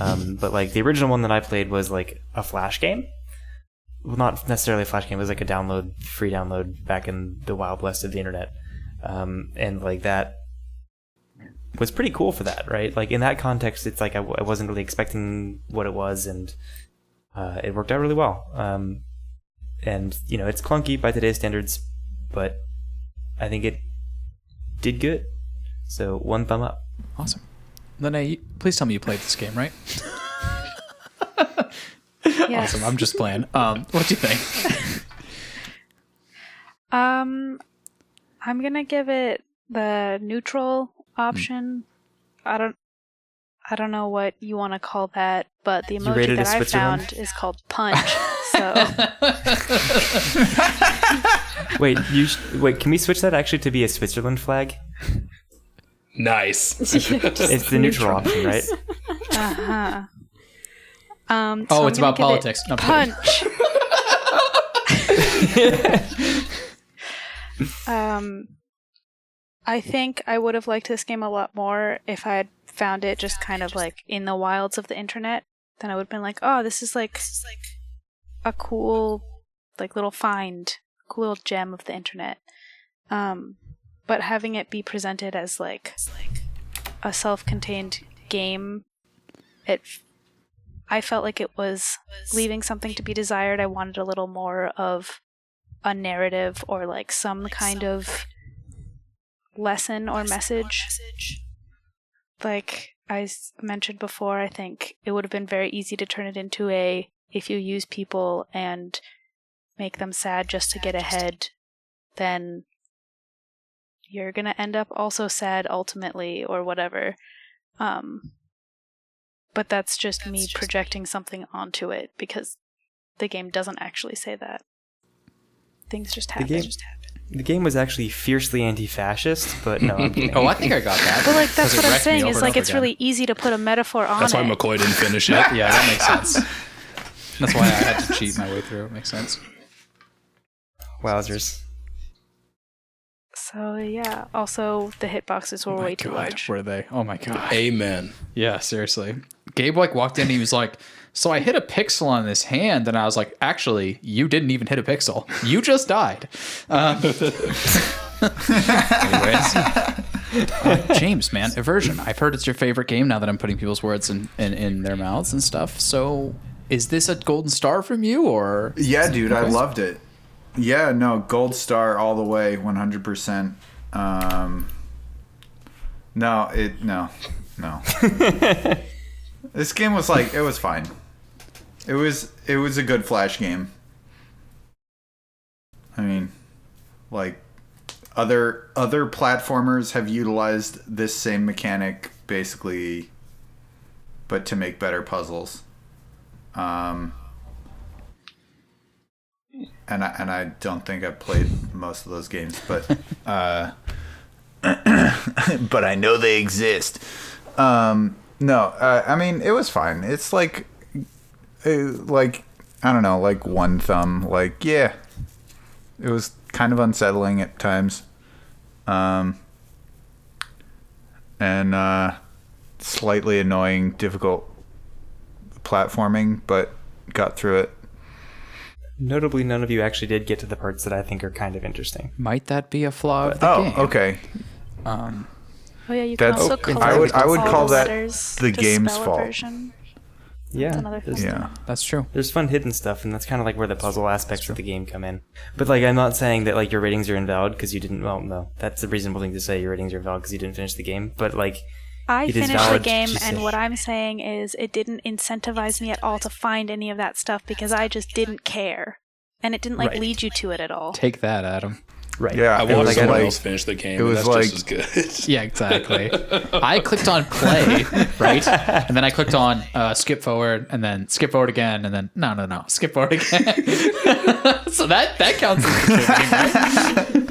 Um, but like the original one that I played was like a flash game. Well, not necessarily a flash game. It was like a download, free download back in the wild west of the internet, um, and like that was pretty cool for that, right? Like in that context, it's like I, w- I wasn't really expecting what it was, and uh, it worked out really well. Um, and you know, it's clunky by today's standards, but I think it did good. So one thumb up. Awesome. Lene, you- please tell me you played this game, right? Yes. Awesome. I'm just playing. Um, what do you think? Um, I'm gonna give it the neutral option. I don't, I don't know what you want to call that, but the emoji that I found is called punch. so Wait, you sh- wait. Can we switch that actually to be a Switzerland flag? Nice. It's the neutral option, right? uh huh. Um, Oh, so I'm it's about give it politics. No, punch. um, I think I would have liked this game a lot more if I had found it just kind of like in the wilds of the internet. Then I would have been like, oh, this is like a cool, like little find, cool little gem of the internet. Um, but having it be presented as like a self-contained game, it I felt like it was leaving something to be desired. I wanted a little more of a narrative or like some kind of lesson or message. Like I mentioned before, I think it would have been very easy to turn it into a if you use people and make them sad just to get ahead, then you're gonna end up also sad ultimately or whatever. Um, but that's just me projecting something onto it because the game doesn't actually say that. Things just The happen. the game was actually fiercely anti-fascist, but no, I'm. Oh, I think I got that. But like that's what I'm saying is like it's again. really easy to put a metaphor on That's why it. McCoy didn't finish it. Yeah, that makes sense. That's why I had to cheat my way through. It makes sense. Wowzers. So yeah. Also, the hitboxes were way too large. Were they? Oh my god. Amen. Yeah, seriously. Gabe like walked in and he was like, "So I hit a pixel on this hand," and I was like, "Actually, you didn't even hit a pixel. You just died." Um, anyways, Uh, James, man, Eversion. I've heard it's your favorite game now that I'm putting people's words in, in in their mouths and stuff. So, is this a golden star from you, or Yeah, dude, I loved it. Yeah, no, gold star all the way, one hundred percent. Um, no, it no, no. this game was like it was fine. It was it was a good flash game. I mean, like other other platformers have utilized this same mechanic basically, but to make better puzzles. Um, and I and I don't think I've played most of those games, but uh, but I know they exist. Um, no, uh, I mean it was fine. It's like, uh, like I don't know, like one thumb. Like yeah, it was kind of unsettling at times, um, and uh, slightly annoying, difficult platforming, but got through it. Notably, none of you actually did get to the parts that I think are kind of interesting. might that be a flaw of the Oh, game? okay. Um, Oh yeah, you can That's- also I collect would- I would call that letters the to game's spell fault. Eversion. Yeah, another Yeah. that's true. there's fun hidden stuff, and that's kind of like where the puzzle aspects of the game come in. But like, I'm not saying that like your ratings are invalid because you didn't. Well, no, that's a reasonable thing to say. Your ratings are invalid because you didn't finish the game. But like, I It is finished the game, and say- what I'm saying is it didn't incentivize me at all to find any of that stuff because I just didn't care, and it didn't like Right. lead you to it at all. Take that, Adam. right? Yeah, I it watched was someone like- else finish the game. it was and that's like- just as good. Yeah, exactly. I clicked on play, right? And then I clicked on uh, skip forward, and then skip forward again, and then no, no, no, skip forward again. so that that counts as contributing,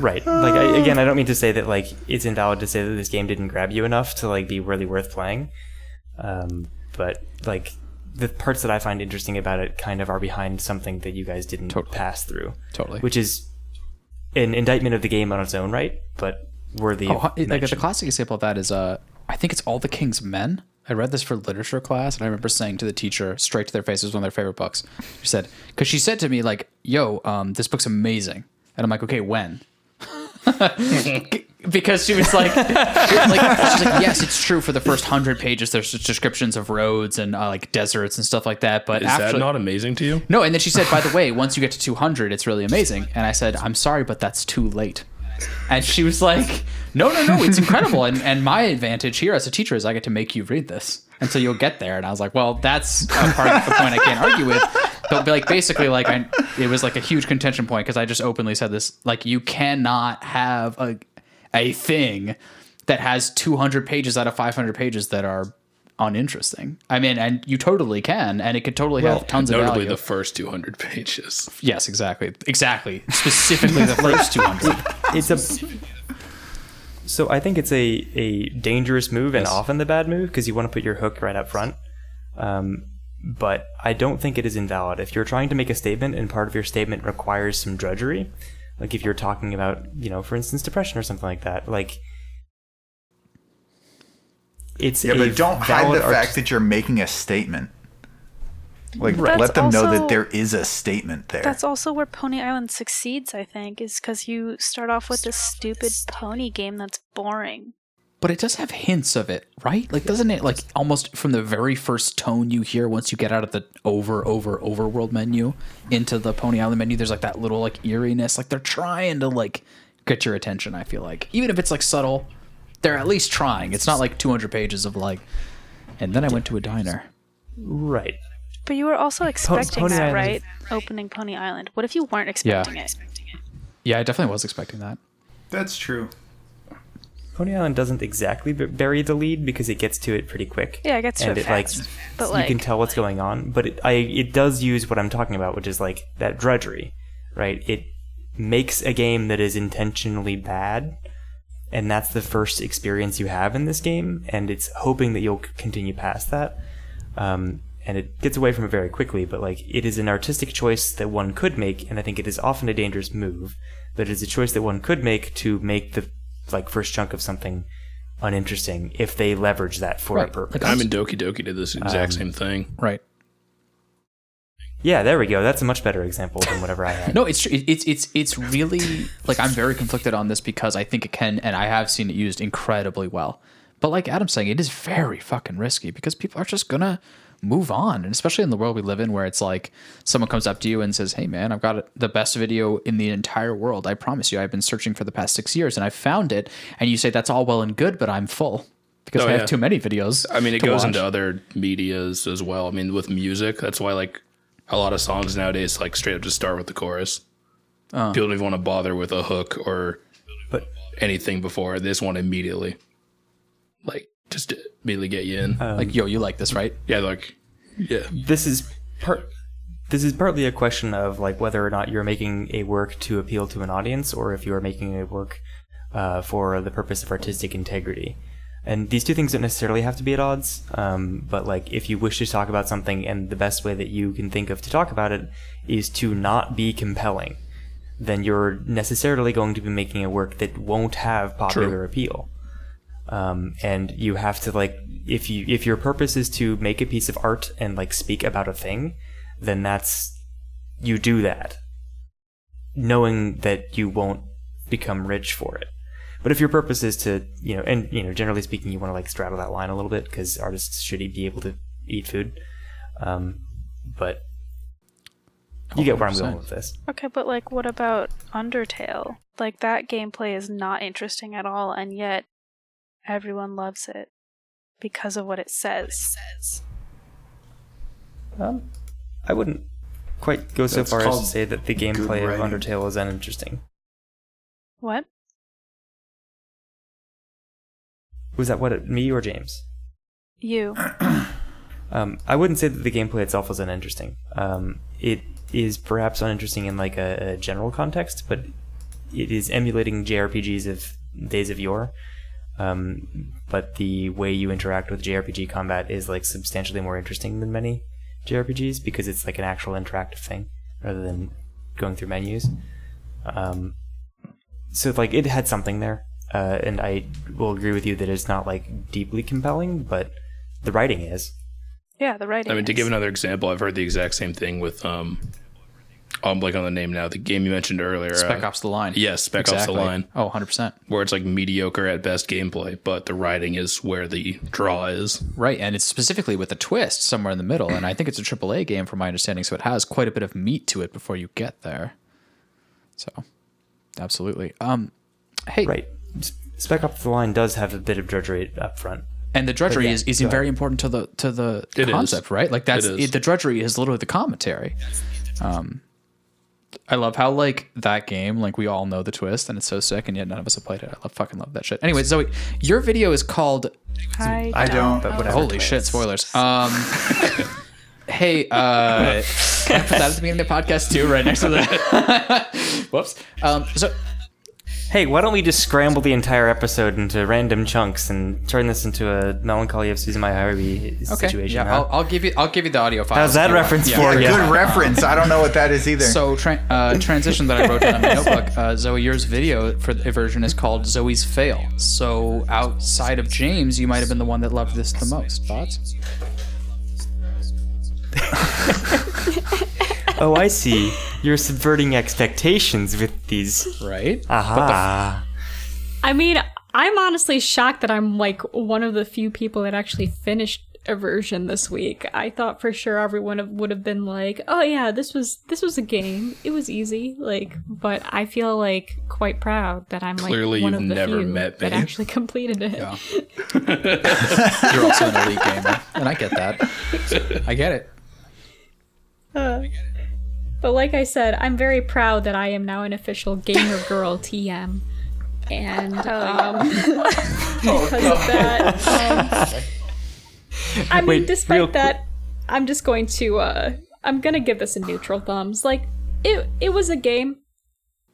right? Like I, again, I don't mean to say that like it's invalid to say that this game didn't grab you enough to like be really worth playing. Um, but like the parts that I find interesting about it kind of are behind something that you guys didn't Totally. pass through, Totally. which is an indictment of the game on its own right, but worthy Oh, of like the classic example of that is uh, I think it's All the King's Men. I read this for literature class, and I remember saying to the teacher straight to their face, it was one of their favorite books. She said, because she said to me like, "Yo, um, this book's amazing," and I'm like, "Okay, when?" because she was like, like she's like, yes, it's true. For the first hundred pages, there's descriptions of roads and uh, like deserts and stuff like that. But Is after, that not amazing to you? no, and then she said, by the way, once you get to 200, it's really amazing. And I said, I'm sorry, but that's too late. And she was like, no, no, no, it's incredible. And, and my advantage here as a teacher is I get to make you read this. And so you'll get there. And I was like, well, that's a part of the point I can't argue with. But like basically, like I, it was like a huge contention point because I just openly said this. Like you cannot have a a thing that has 200 pages out of 500 pages that are uninteresting. I mean, and you totally can, and it could totally have tons of Notably, value. the first 200 pages. yes, exactly, exactly. Specifically, the first 200. it's a so I think it's a a dangerous move and Yes. often the bad move because you want to put your hook right up front. Um, but I don't think it is invalid if you're trying to make a statement and part of your statement requires some drudgery. Like if you're talking about, you know, for instance, depression or something like that. Like it's Yeah, but don't hide the art- fact that you're making a statement. Like, That's let them know that there is a statement there. That's also where Pony Island succeeds, I think, is because you start off with this stupid pony game that's boring. but it does have hints of it, right? Like, doesn't it like almost from the very first tone you hear once you get out of the over over overworld menu into the Pony Island menu? There's like that little like eeriness. Like they're trying to like get your attention. I feel like even if it's like subtle, they're at least trying. It's not like 200 pages of like. And then I went to a diner. Right. But you were also expecting Pony that, Island. right? Opening Pony Island. What if you weren't expecting it? Yeah, I definitely was expecting that. That's true. Pony Island doesn't exactly bury the lead because it gets to it pretty quick. Yeah, it gets to and it it like fast. But you like, can tell what's going on. But it, I it does use what I'm talking about, which is like that drudgery, right? It makes a game that is intentionally bad, and that's the first experience you have in this game, and it's hoping that you'll continue past that. Um, and it gets away from it very quickly, but like it is an artistic choice that one could make, and I think it is often a dangerous move, but it is a choice that one could make to make the like first chunk of something uninteresting if they leverage that for a purpose. Like, I'm in Doki Doki did this exact Um, same thing. Right. Yeah, there we go. That's a much better example than whatever I had. No, it's it's it's it's really like I'm very conflicted on this because I think it can, and I have seen it used incredibly well. But like Adam's saying, it is very fucking risky because people are just gonna move on, and especially in the world we live in, where it's like someone comes up to you and says, "Hey, man, I've got the best video in the entire world. I promise you, I've been searching for the past six years, and I found it." And you say, "That's all well and good, but I'm full because Oh, I yeah. have too many videos." I mean, it goes watch." into other medias as well. I mean, with music, that's why like a lot of songs nowadays like straight up just start with the chorus. Uh. People don't even want to bother with a hook or But anything before. They just want immediately, like, just immediately get you in. like, "Yo, you like this, right?" yeah, like, yeah, this is part. This is partly a question of like whether or not you're making a work to appeal to an audience, or if you are making a work uh, for the purpose of artistic integrity. And these two things don't necessarily have to be at odds. Um, but like, if you wish to talk about something, and the best way that you can think of to talk about it is to not be compelling, then you're necessarily going to be making a work that won't have popular appeal. Um, and you have to like, if you if your purpose is to make a piece of art and like speak about a thing, then that's you do that, knowing that you won't become rich for it. But if your purpose is to, you know, and you know, generally speaking, you want to like straddle that line a little bit because artists should be able to eat food. Um, but you get where I'm going with this. okay, but like, what about Undertale? Like that gameplay is not interesting at all, and yet everyone loves it because of what it says. Um, I wouldn't quite go so That's far as to say that the gameplay of. Undertale is uninteresting. What? Was that what it, me or James? You? Um, I wouldn't say that the gameplay itself was uninteresting. Um, it is perhaps uninteresting in like a, a general context, but it is emulating JRPGs of days of yore. Um, but the way you interact with JRPG combat is like substantially more interesting than many JRPGs because it's like an actual interactive thing rather than going through menus. Um, so like it had something there, uh, and I will agree with you that it's not like deeply compelling, but the writing is. Yeah, the writing. I mean, to give another example, I've heard the exact same thing with um, I'm blanking on the name now. The game you mentioned earlier, Spec uh, Ops: The Line. Yes, Spec Ops: The Line. Oh, 100 percent. where it's like mediocre at best gameplay, but the writing is where the draw is. Right, and it's specifically with a twist somewhere in the middle, and I think it's a AAA game from my understanding, so it has quite a bit of meat to it before you get there. So, absolutely. Um, hey, Right. Spec Ops: The Line does have a bit of drudgery up front. and the drudgery yeah, is, is very important to the to the It is. concept, right? Like that's It is. it, the drudgery is literally the commentary. Um, I love how like that game, like we all know the twist, and it's so sick, and yet none of us have played it. I love fucking love that shit. Anyway, Zoe, your video is called I, I don't. But whatever. Holy shit, spoilers. Um Hey, uh can I put that at the beginning of the podcast too, right next to that? Whoops. Um so Hey, why don't we just scramble the entire episode into random chunks and turn this into a melancholy of Suzumiya Haruhi okay, situation? yeah, huh? I'll, I'll give you I'll give you the audio file. How's that reference Yeah. for you? Good reference. I don't know what that is either. So tra- uh, transition that I wrote down in my notebook. Uh, Zoe, yours video for the version is called Zoe's fail. So outside of James, you might have been the one that loved this the most. Thoughts? Oh, I see. You're subverting expectations with these. Right? Aha. I mean, I'm honestly shocked that I'm like one of the few people that actually finished Eversion this week. I thought for sure everyone would have been like, "Oh yeah, this was this was a game. It was easy." Like, but I feel like quite proud that I'm Clearly like one you've of the never few met that me. actually completed it. Yeah. You're also an elite gamer, and I get that. I get it. Uh, But like I said, I'm very proud that I am now an official gamer girl TM. And um, because of that, um, I mean, Wait, real despite quick- that, I'm just going to uh, I'm gonna give this a neutral thumbs. Like it, it was a game.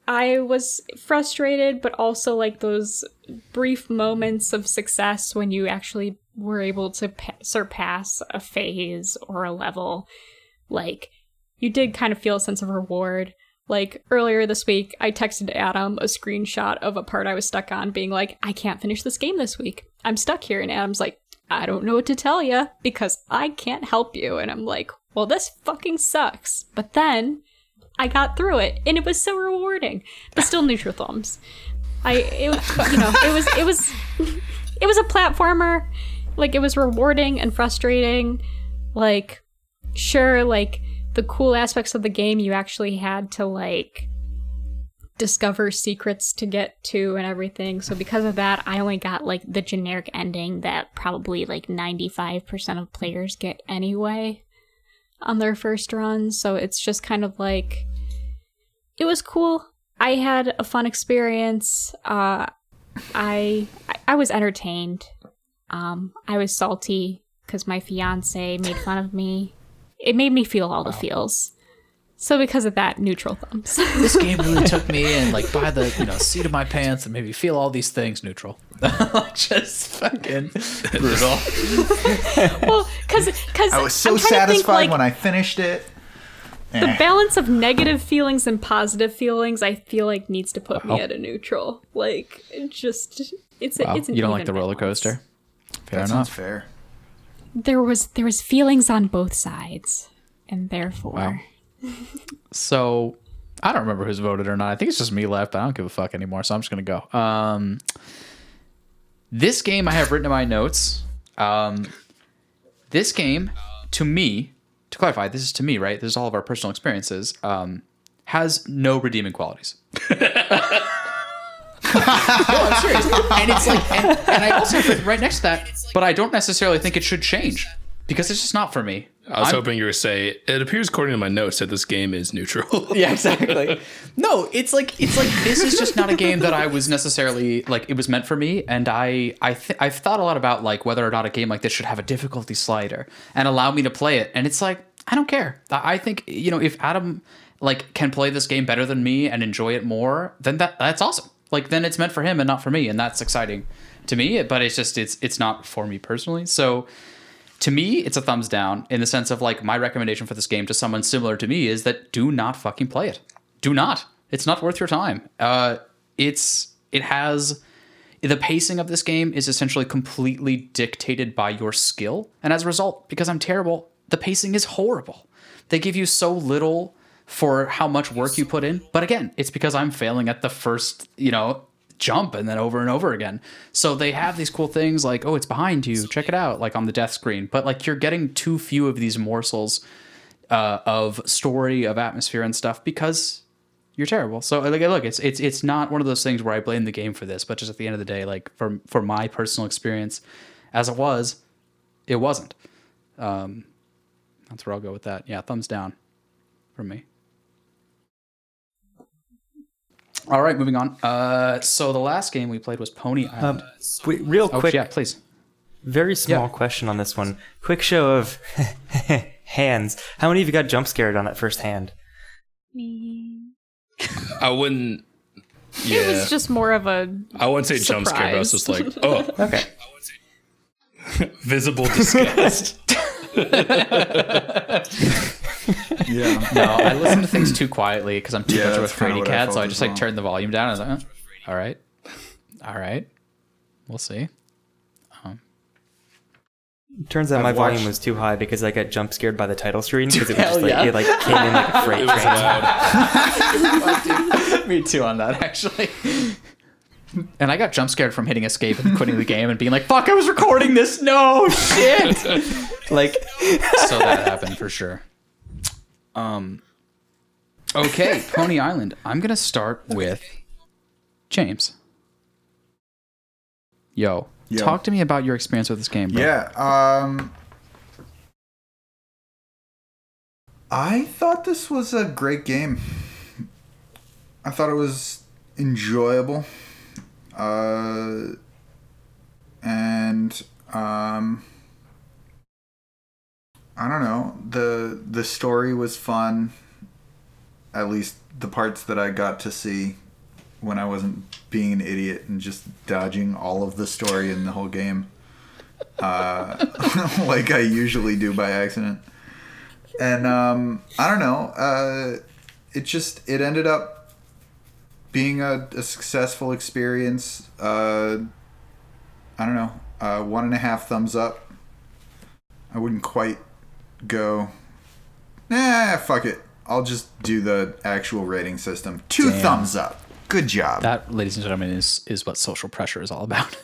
I was frustrated, but also like those brief moments of success when you actually were able to pa- surpass a phase or a level. Like you did kind of feel a sense of reward. Like earlier this week, I texted Adam a screenshot of a part I was stuck on, being like, I can't finish this game this week. I'm stuck here. And Adam's like, I don't know what to tell you because I can't help you. And I'm like, well, this fucking sucks. But then I got through it and it was so rewarding. But still neutral thumbs. I, it, you know, it was, it was, it was a platformer. Like, it was rewarding and frustrating. Like, sure, like, the cool aspects of the game you actually had to like discover secrets to get to and everything. So because of that, I only got like the generic ending that probably like 95% of players get anyway on their first run. So it's just kind of like it was cool. I had a fun experience. Uh I I- was entertained. Um I was salty cuz my fiance made fun of me. It made me feel all the feels. So because of that, neutral thumbs. This game really took me in, like, by the you know seat of my pants and made me feel all these things. Neutral, just fucking brutal. well, because because I was so satisfied when I finished it. the Eh. balance of negative feelings and positive feelings. I feel like needs to put Wow. me at a neutral. Like it just it's a, it's an You don't like even the roller coaster? Fair That enough. fair. There was there was feelings on both sides, and therefore. Wow. So I don't remember who's voted or not. I think it's just me left, I don't give a fuck anymore. So I'm just gonna go. Um, this game I have written in my notes. Um, this game, to me, to clarify, this is to me, right? This is all of our personal experiences. Um, has no redeeming qualities. no, I'm serious. And it's like, and, and I also put right next to that, but I don't necessarily think it should change because it's just not for me. I was I'm- hoping you were say it appears according to my notes that this game is neutral. Yeah, exactly. no, it's like it's like this is just not a game that I was necessarily like it was meant for me, and I I th- I've thought a lot about like whether or not a game like this should have a difficulty slider and allow me to play it, and it's like I don't care. I I think you know if Adam like can play this game better than me and enjoy it more, then that that's awesome. Like then it's meant for him and not for me, and that's exciting to me. But it's just it's it's not for me personally. So to me, it's a thumbs down in the sense of like my recommendation for this game to someone similar to me is that do not fucking play it. Do not. It's not worth your time. Uh, it's it has the pacing of this game is essentially completely dictated by your skill, and as a result, because I'm terrible, the pacing is horrible. They give you so little for how much work you put in, but again, it's because I'm failing at the first, you know, jump and then over and over again. So they have these cool things like, oh, it's behind you, check it out, like on the death screen. But like you're getting too few of these morsels uh, of story, of atmosphere and stuff because you're terrible. So like look, it's it's it's not one of those things where I blame the game for this, but just at the end of the day, like for for my personal experience, as it was, it wasn't. Um, that's where I'll go with that. Yeah, thumbs down from me. All right, moving on. Uh, so the last game we played was Pony Island. Wait, real oh, quick, yeah, please. very small Yeah. question on this one. Quick show of hands. How many of you got jump scared on that first hand? Me. I wouldn't. Yeah, It was just more of a I wouldn't say jump scare, but I was just like, oh, Okay. visible disgust. Yeah. No, I listen to things too quietly because I'm too Yeah, much of a that's kinda fraidy what I cat. So I just like well. turned the volume down. I was like, "Huh, all right, all right, we'll see. Um, Turns out I've my volume was too high because I got jump scared by the title screen because it was Hell just like yeah. it like came in like a freight train. Me too on that actually. And I got jump scared from hitting escape and quitting the game and being like, "Fuck, I was recording this." No shit. like, so that happened for sure. Um. Okay, Pony Island. I'm gonna start with James. Yo, Yo. talk to me about your experience with this game, bro. Yeah. Um, I thought this was a great game. I thought it was enjoyable. Uh, and um, I don't know. the The story was fun. At least the parts that I got to see when I wasn't being an idiot and just dodging all of the story in the whole game uh, like I usually do by accident. And um, I don't know. Uh, it just it ended up being a, a successful experience. Uh, I don't know. Uh, one and a half thumbs up. I wouldn't quite go. Nah, fuck it. I'll just do the actual rating system. Two Damn. thumbs up. Good job. That, ladies and gentlemen, is is what social pressure is all about.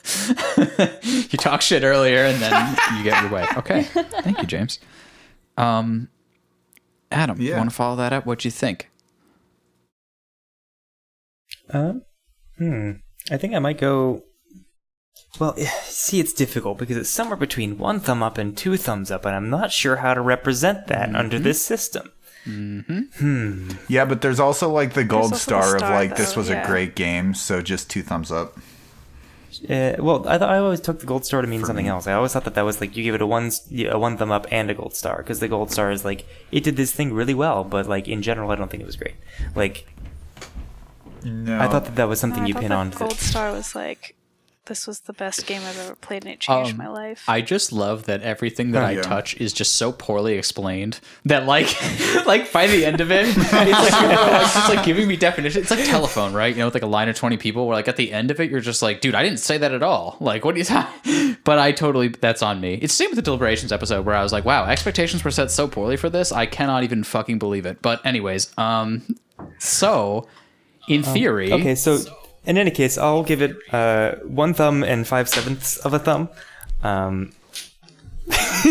you talk shit earlier, and then you get your way. Okay, thank you, James. Um, Adam, you Yeah. want to follow that up? What do you think? Um, hmm. I think I might go. Well, eh, see, it's difficult because it's somewhere between one thumb up and two thumbs up, and I'm not sure how to represent that under this system. Hmm. yeah, but there's also like the gold also the star, of star, like this though, was a great game, so just two thumbs up. Uh, well, I thought I always took the gold star to mean something else. I always thought that that was like you give it a one a one thumb up and a gold star because the gold star is like it did this thing really well, but like in general, I don't think it was great. Like No, I thought that that was something I you thought pin on. to Gold Star was like, this was the best game I've ever played, and it changed Um, my life. I just love that everything that Oh, I yeah. touch is just so poorly explained that like like by the end of it, it's like, you're like just like giving me definition. It's like telephone, right? You know, with like a line of twenty people. Where like at the end of it, you're just like, dude, I didn't say that at all. Like, what do you talking? But I totally that's on me. It's the same with the deliberations episode where I was like, wow, expectations were set so poorly for this. I cannot even fucking believe it. But anyways, um, so in theory, okay, so in any case, I'll give it uh, one thumb and five sevenths of a thumb. Um, this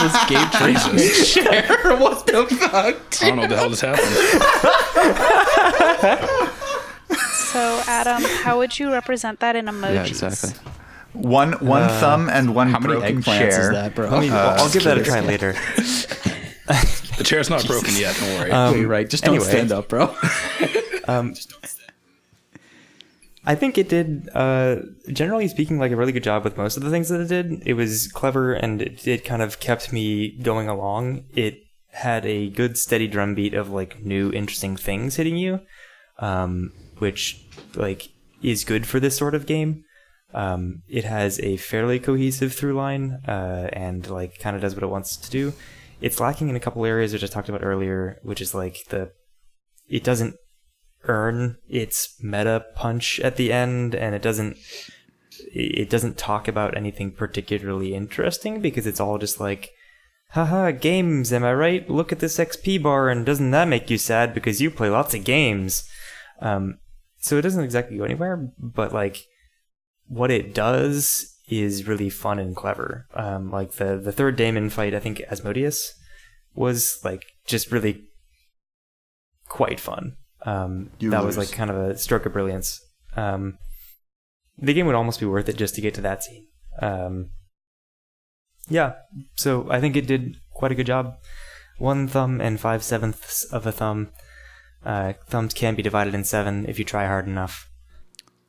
was Gabe Tracy's chair. What the fuck? I don't know what the hell just happened. so, Adam, how would you represent that in emojis? Yeah, exactly. one one thumb and one How many broken eggplants chair. is that, bro? I mean, I'll- I'll give that a try later. The chair's not broken yet. Don't worry. Um, You're right. Just don't anyway. stand up, bro. Um, I think it did, uh, generally speaking, like a really good job with most of the things that it did. It was clever and it, it kind of kept me going along. It had a good steady drumbeat of like new interesting things hitting you, um, which like is good for this sort of game. Um, it has a fairly cohesive through line uh, and like kind of does what it wants to do. It's lacking in a couple areas which I talked about earlier, which is like the it doesn't earn its meta punch at the end and it doesn't it doesn't talk about anything particularly interesting because it's all just like haha games am i right? Look at this xp bar and doesn't that make you sad because you play lots of games? Um so it doesn't exactly go anywhere but like what it does is really fun and clever um like the the third daemon fight i think asmodeus was like just really quite fun um, You that was like kind of a stroke of brilliance. Um, the game would almost be worth it just to get to that scene. Um, yeah, so I think it did quite a good job. One thumb and five sevenths of a thumb. Uh, thumbs can be divided in seven if you try hard enough.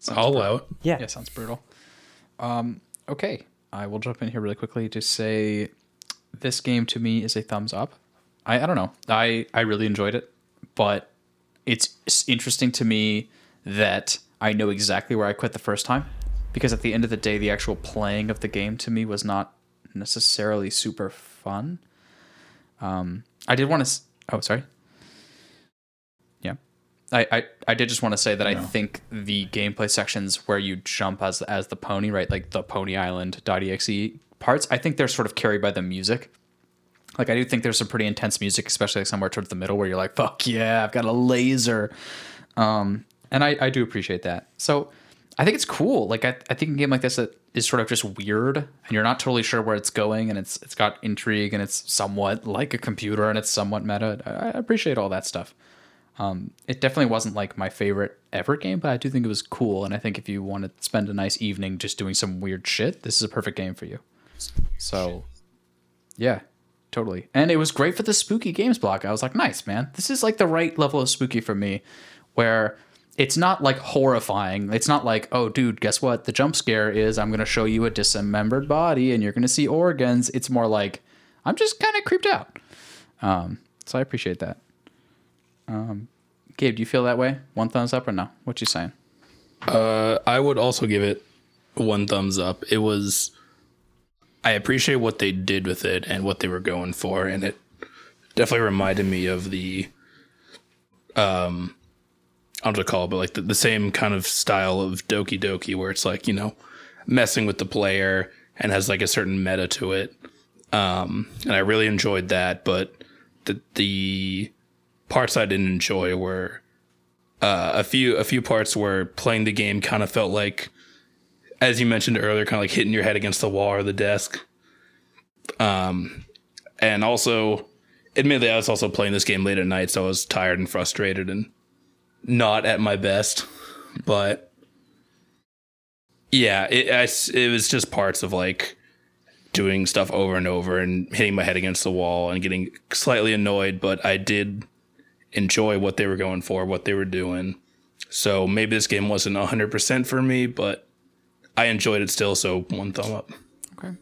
I'll allow it. Yeah. Yeah, sounds brutal. Um, okay, I will jump in here really quickly to say this game to me is a thumbs up. I, I don't know. I, I really enjoyed it, but it's s- interesting to me that I know exactly where I quit the first time because at the end of the day, the actual playing of the game to me was not necessarily super fun. Um, I did want to. Oh, sorry. I, I, I did just want to say that I think the gameplay sections where you jump as as the pony, right, like the Pony Island .exe parts, I think they're sort of carried by the music. Like I do think there's some pretty intense music, especially like somewhere towards the middle where you're like, "Fuck yeah, I've got a laser." Um, and I, I do appreciate that. So I think it's cool. Like I, I think a game like this that is sort of just weird, and you're not totally sure where it's going, and it's it's got intrigue, and it's somewhat like a computer, and it's somewhat meta. I, I appreciate all that stuff. Um, it definitely wasn't like my favorite ever game, but I do think it was cool, and I think if you want to spend a nice evening just doing some weird shit, this is a perfect game for you. So, yeah, totally. And it was great for the spooky games block. I was like, nice, man. This is like the right level of spooky for me, where it's not like horrifying. It's not like, oh, dude, guess what? The jump scare is I'm going to show you a dismembered body and you're going to see organs. It's more like, I'm just kind of creeped out. Um, so I appreciate that. Um, Gabe, do you feel that way? One thumbs up or no? What you saying? Uh, I would also give it one thumbs up. It was. I appreciate what they did with it and what they were going for, and it definitely reminded me of the, um, I don't know what to call it, but like the, the same kind of style of Doki Doki, where it's like you know, messing with the player and has like a certain meta to it. Um, and I really enjoyed that, but the the parts I didn't enjoy were uh, a few a few parts where playing the game kind of felt like, as you mentioned earlier, kind of like hitting your head against the wall or the desk. Um, and also, admittedly, I was also playing this game late at night, so I was tired and frustrated and not at my best. But yeah, it I, it was just parts of like doing stuff over and over and hitting my head against the wall and getting slightly annoyed. But I did enjoy what they were going for, what they were doing. So maybe this game wasn't 100% for me, but I enjoyed it still. So one thumb up. Okay.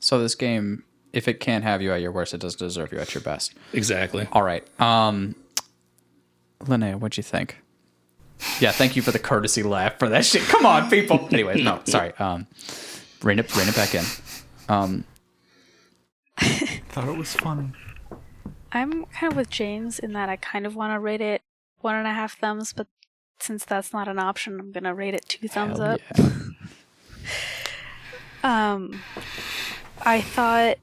So this game, if it can't have you at your worst, it doesn't deserve you at your best. Exactly. All right. Um, Linnea, what'd you think? Yeah, thank you for the courtesy laugh for that shit. Come on, people. anyway, no, sorry. Um, rein it, rein it back in. Um, Thought it was funny. I'm kind of with James in that I kind of want to rate it one and a half thumbs, but since that's not an option, I'm gonna rate it two thumbs hell up. yeah. Um, I thought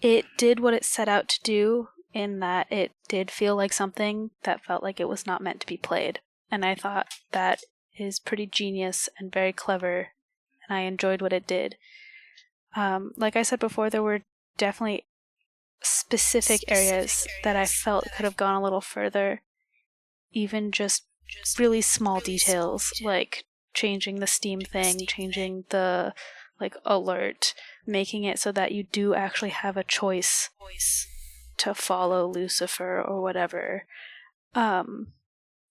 it did what it set out to do in that it did feel like something that felt like it was not meant to be played. And I thought that is pretty genius and very clever, and I enjoyed what it did. Um, like I said before, there were definitely specific areas that I felt could have gone a little further. Even just really small details like changing the Steam thing, changing the like alert, making it so that you do actually have a choice to follow Lucifer or whatever. Um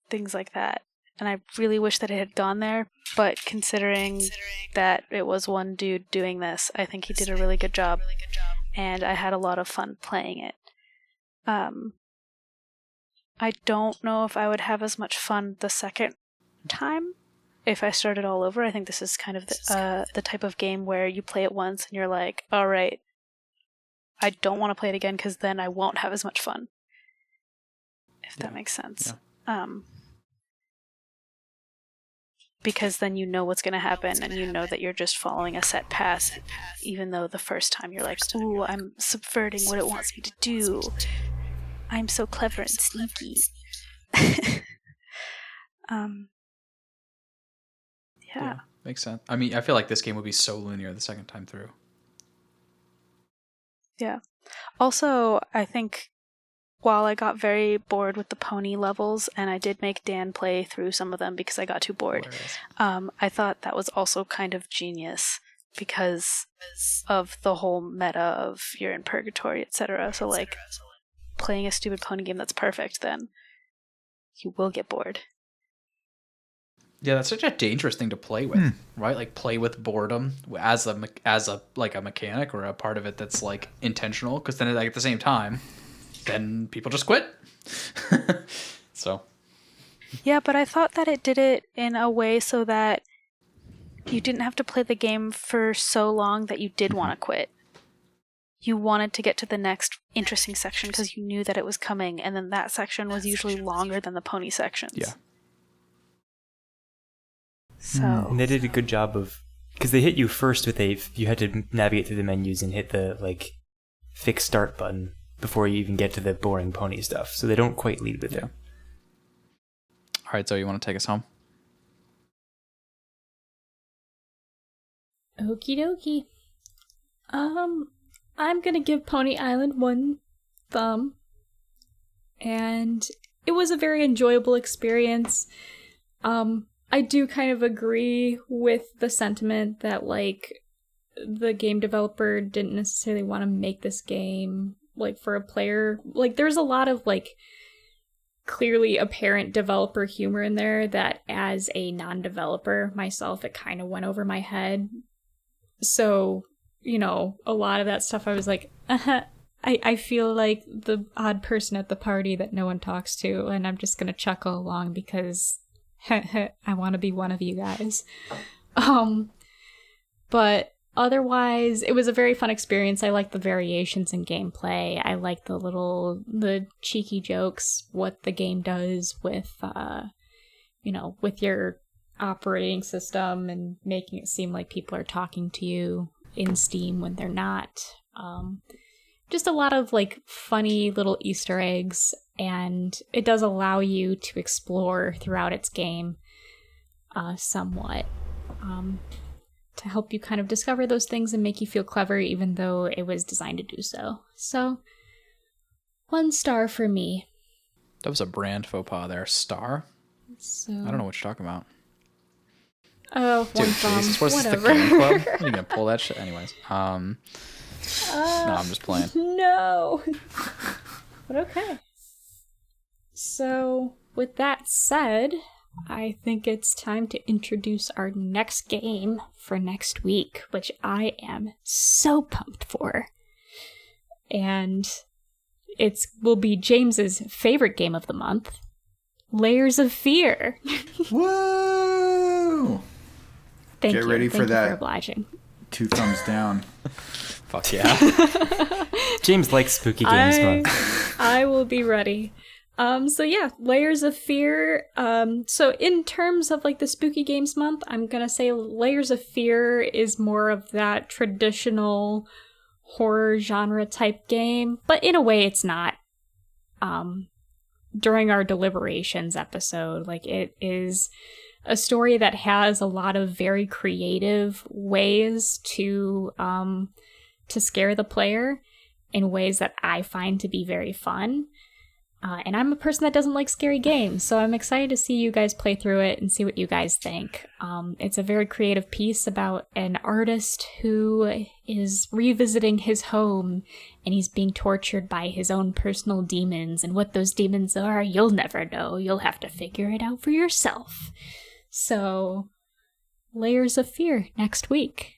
things like that. And I really wish that it had gone there, but considering that it was one dude doing this, I think he did a really good job. And I had a lot of fun playing it. Um I don't know if I would have as much fun the second time if I started all over. I think this is kind of the, uh, the type of game where you play it once and you're like, all right, I don't want to play it again because then I won't have as much fun. If that makes sense. Um, because then you know what's going to happen and you know that you're just following a set path, even though the first time you're like, ooh, I'm subverting what it wants me to do. I'm so clever and sneaky. um, yeah. Yeah, makes sense. I mean, I feel like this game would be so linear the second time through. Yeah. Also, I think while I got very bored with the pony levels, and I did make Dan play through some of them because I got too bored, um, I thought that was also kind of genius because of the whole meta of you're in purgatory, etc. So, like, playing a stupid pony game that's perfect, then you will get bored. Yeah, that's such a dangerous thing to play with, Hmm. right? Like play with boredom as a as a like a mechanic or a part of it that's like intentional. Because then, like at the same time, then people just quit. so Yeah, but I thought that it did it in a way so that you didn't have to play the game for so long that you did want to quit. You wanted to get to the next interesting section because you knew that it was coming, and then that section was usually longer than the pony sections. Yeah. So hmm, And they did a good job of because they hit you first with a you had to navigate through the menus and hit the like fix start button before you even get to the boring pony stuff. So they don't quite lead with yeah. All right, so you want to take us home? Okie dokie. Um, I'm gonna give Pony Island one thumb, and it was a very enjoyable experience. Um, I do kind of agree with the sentiment that like the game developer didn't necessarily want to make this game like, for a player. Like, there's a lot of, like, clearly apparent developer humor in there that as a non-developer myself it kind of went over my head so you know a lot of that stuff i was like uh-huh, I, I feel like the odd person at the party that no one talks to and i'm just gonna chuckle along because i want to be one of you guys um but otherwise it was a very fun experience. I like the variations in gameplay. I like the little the cheeky jokes what the game does with uh you know with your operating system and making it seem like people are talking to you in steam when they're not. Um just a lot of like funny little easter eggs and it does allow you to explore throughout its game uh somewhat. Um to help you kind of discover those things and make you feel clever, even though it was designed to do so. So, one star for me. That was a brand faux pas there. Star? So, I don't know what you're talking about. Oh, one Dude, thumb. Jesus, what is this, the Whatever. game club? What, are you gonna pull that shit? Anyways, um, no, I'm just playing. no. but okay. So, with that said, I think it's time to introduce our next game for next week, which I am so pumped for. And it's will be James's favorite game of the month, Layers of Fear. Woo! Thank Get you. ready Thank for you that. For obliging. Two thumbs down. Fuck yeah. James likes spooky games I, month. I will be ready. Um, so yeah, Layers of Fear. Um, so in terms of like the spooky games month, I'm gonna say Layers of Fear is more of that traditional horror genre type game, but in a way it's not. Um, during our deliberations episode, like it is a story that has a lot of very creative ways to um to scare the player in ways that I find to be very fun. Uh, and I'm a person that doesn't like scary games, so I'm excited to see you guys play through it and see what you guys think. Um, it's a very creative piece about an artist who is revisiting his home and he's being tortured by his own personal demons. And what those demons are, you'll never know. You'll have to figure it out for yourself. So, Layers of Fear next week.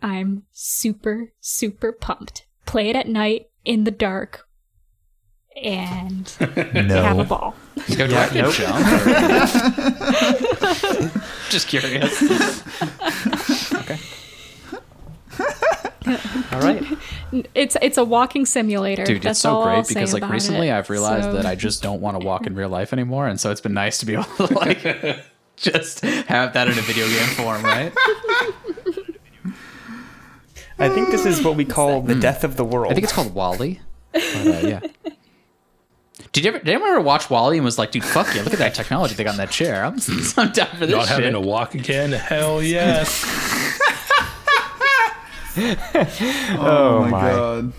I'm super, super pumped. Play it at night in the dark and have a ball. Go Yeah, yeah, nope. jump. just curious. okay. All right. It's it's a walking simulator. Dude, That's it's so all I'll great because like recently it. I've realized So- that I just don't want to walk in real life anymore, and so it's been nice to be able to like just have that in a video game form, right? I think this is what we call the death of the world. I think it's called WALL-E. But, uh, yeah. Did you ever? Did anyone ever watch WALL-E and was like, "Dude, fuck yeah! Look at that technology they got in that chair. I'm, I'm down for this Not having to walk again? Hell yes. Oh, my, my. god.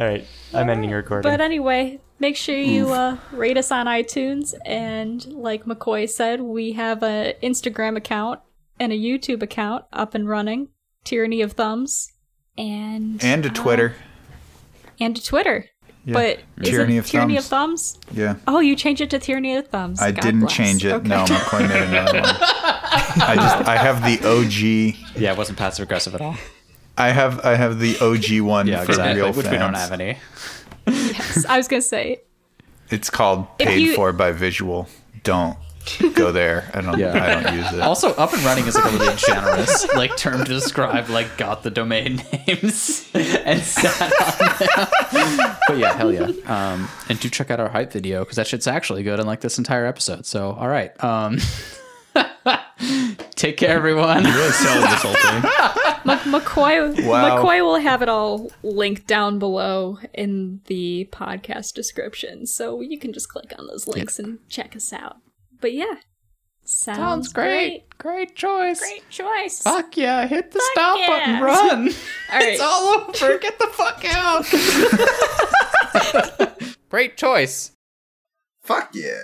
All right, I'm ending your recording. But anyway, make sure you uh, rate us on iTunes. And like McCoy said, we have an Instagram account and a YouTube account up and running. Tyranny of Thumbs, and And a Twitter. and a Twitter. Yeah. But is Tyranny it of Tyranny Thumbs. of Thumbs? Yeah. Oh, you changed it to Tyranny of Thumbs. I God didn't bless. change it. Okay. No, McCoy made another one. I just I have the OG. Yeah, it wasn't passive aggressive at all. I have I have the OG one Yeah, for exactly. real Which fans. we don't have any. Yes, I was gonna say It's called If paid you- for by visual. Don't go there. I don't Yeah. I don't use it. Also, up and running is like a really generous like term to describe like got the domain names and sat on them. But yeah, hell yeah. Um, and do check out our hype video because that shit's actually good, unlike this entire episode. So, all right. Um, take care, everyone. Really selling this whole thing. Mc- McCoy. Wow. McCoy will have it all linked down below in the podcast description, so you can just click on those links and check us out. But yeah, Sounds, Great Great choice. Great choice. Fuck yeah, hit the stop yeah. button, run. All right. It's all over. Get the fuck out. Great choice. Fuck yeah.